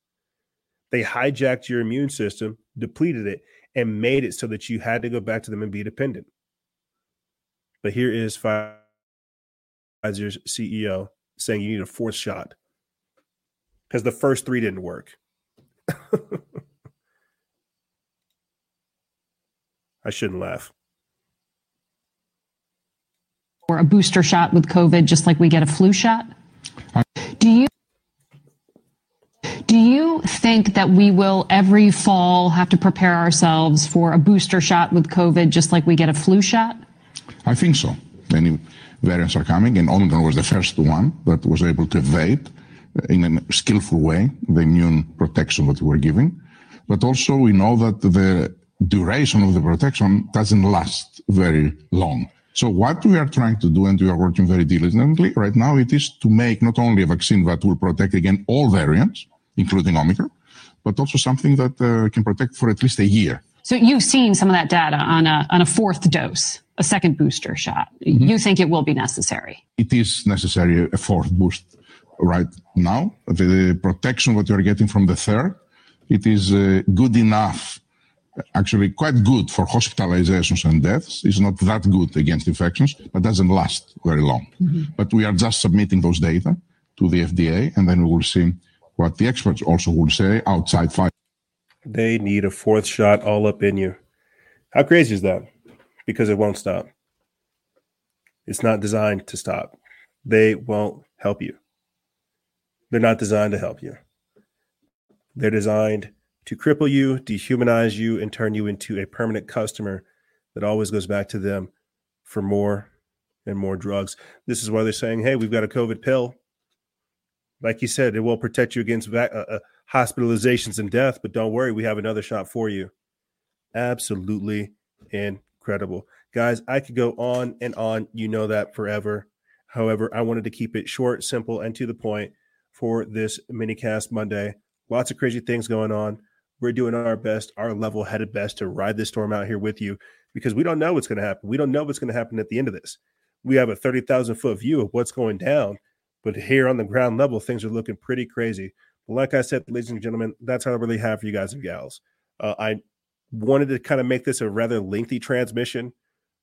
They hijacked your immune system, depleted it, and made it so that you had to go back to them and be dependent. But here is Pfizer's CEO saying you need a fourth shot because the first three didn't work. I shouldn't laugh. Or a booster shot with COVID, just like we get a flu shot. Do you do you think that we will every fall have to prepare ourselves for a booster shot with COVID, just like we get a flu shot? I think so. Many variants are coming, and Omicron was the first one that was able to evade in a skillful way the immune protection that we were giving. But also we know that the duration of the protection doesn't last very long. So what we are trying to do, and we are working very diligently right now, it is to make not only a vaccine that will protect against all variants, including Omicron, but also something that uh, can protect for at least a year. So you've seen some of that data on a on a fourth dose, a second booster shot. Mm-hmm. You think it will be necessary? It is necessary a fourth boost right now. The protection that you're getting from the third, it is uh, good enough, actually quite good for hospitalizations and deaths. It's not that good against infections, but doesn't last very long. Mm-hmm. But we are just submitting those data to the FDA, and then we will see what the experts also will say outside Pfizer. They need a fourth shot all up in you. How crazy is that? Because it won't stop. It's not designed to stop. They won't help you. They're not designed to help you. They're designed to cripple you, dehumanize you, and turn you into a permanent customer that always goes back to them for more and more drugs. This is why they're saying, hey, we've got a COVID pill. Like you said, it will protect you against uh, uh, hospitalizations and death, but don't worry, we have another shot for you. Absolutely incredible. Guys, I could go on and on. You know that forever. However, I wanted to keep it short, simple, and to the point for this minicast Monday. Lots of crazy things going on. We're doing our best, our level headed best to ride this storm out here with you because we don't know what's going to happen. We don't know what's going to happen at the end of this. We have a 30,000 foot view of what's going down, but here on the ground level, things are looking pretty crazy. But like I said, ladies and gentlemen, that's all I really have for you guys and gals. Uh, I wanted to kind of make this a rather lengthy transmission,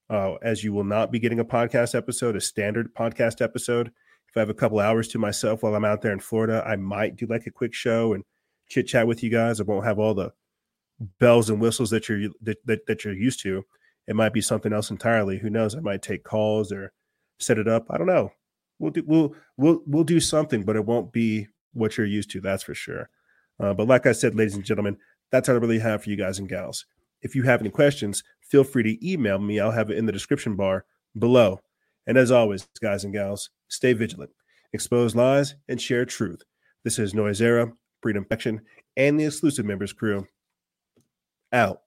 uh, as you will not be getting a podcast episode, a standard podcast episode if I have a couple hours to myself while I'm out there in Florida, I might do like a quick show and chit chat with you guys. I won't have all the bells and whistles that you're that, that, that you're used to. It might be something else entirely. Who knows? I might take calls or set it up. I don't know. We'll do we'll we'll we'll do something, but it won't be what you're used to. That's for sure. Uh, but like I said, ladies and gentlemen, that's all I really have for you guys and gals. If you have any questions, feel free to email me. I'll have it in the description bar below. And as always, guys and gals, stay vigilant, expose lies, and share truth. This is Noizceera Freedom Faction, and the exclusive members crew. Out.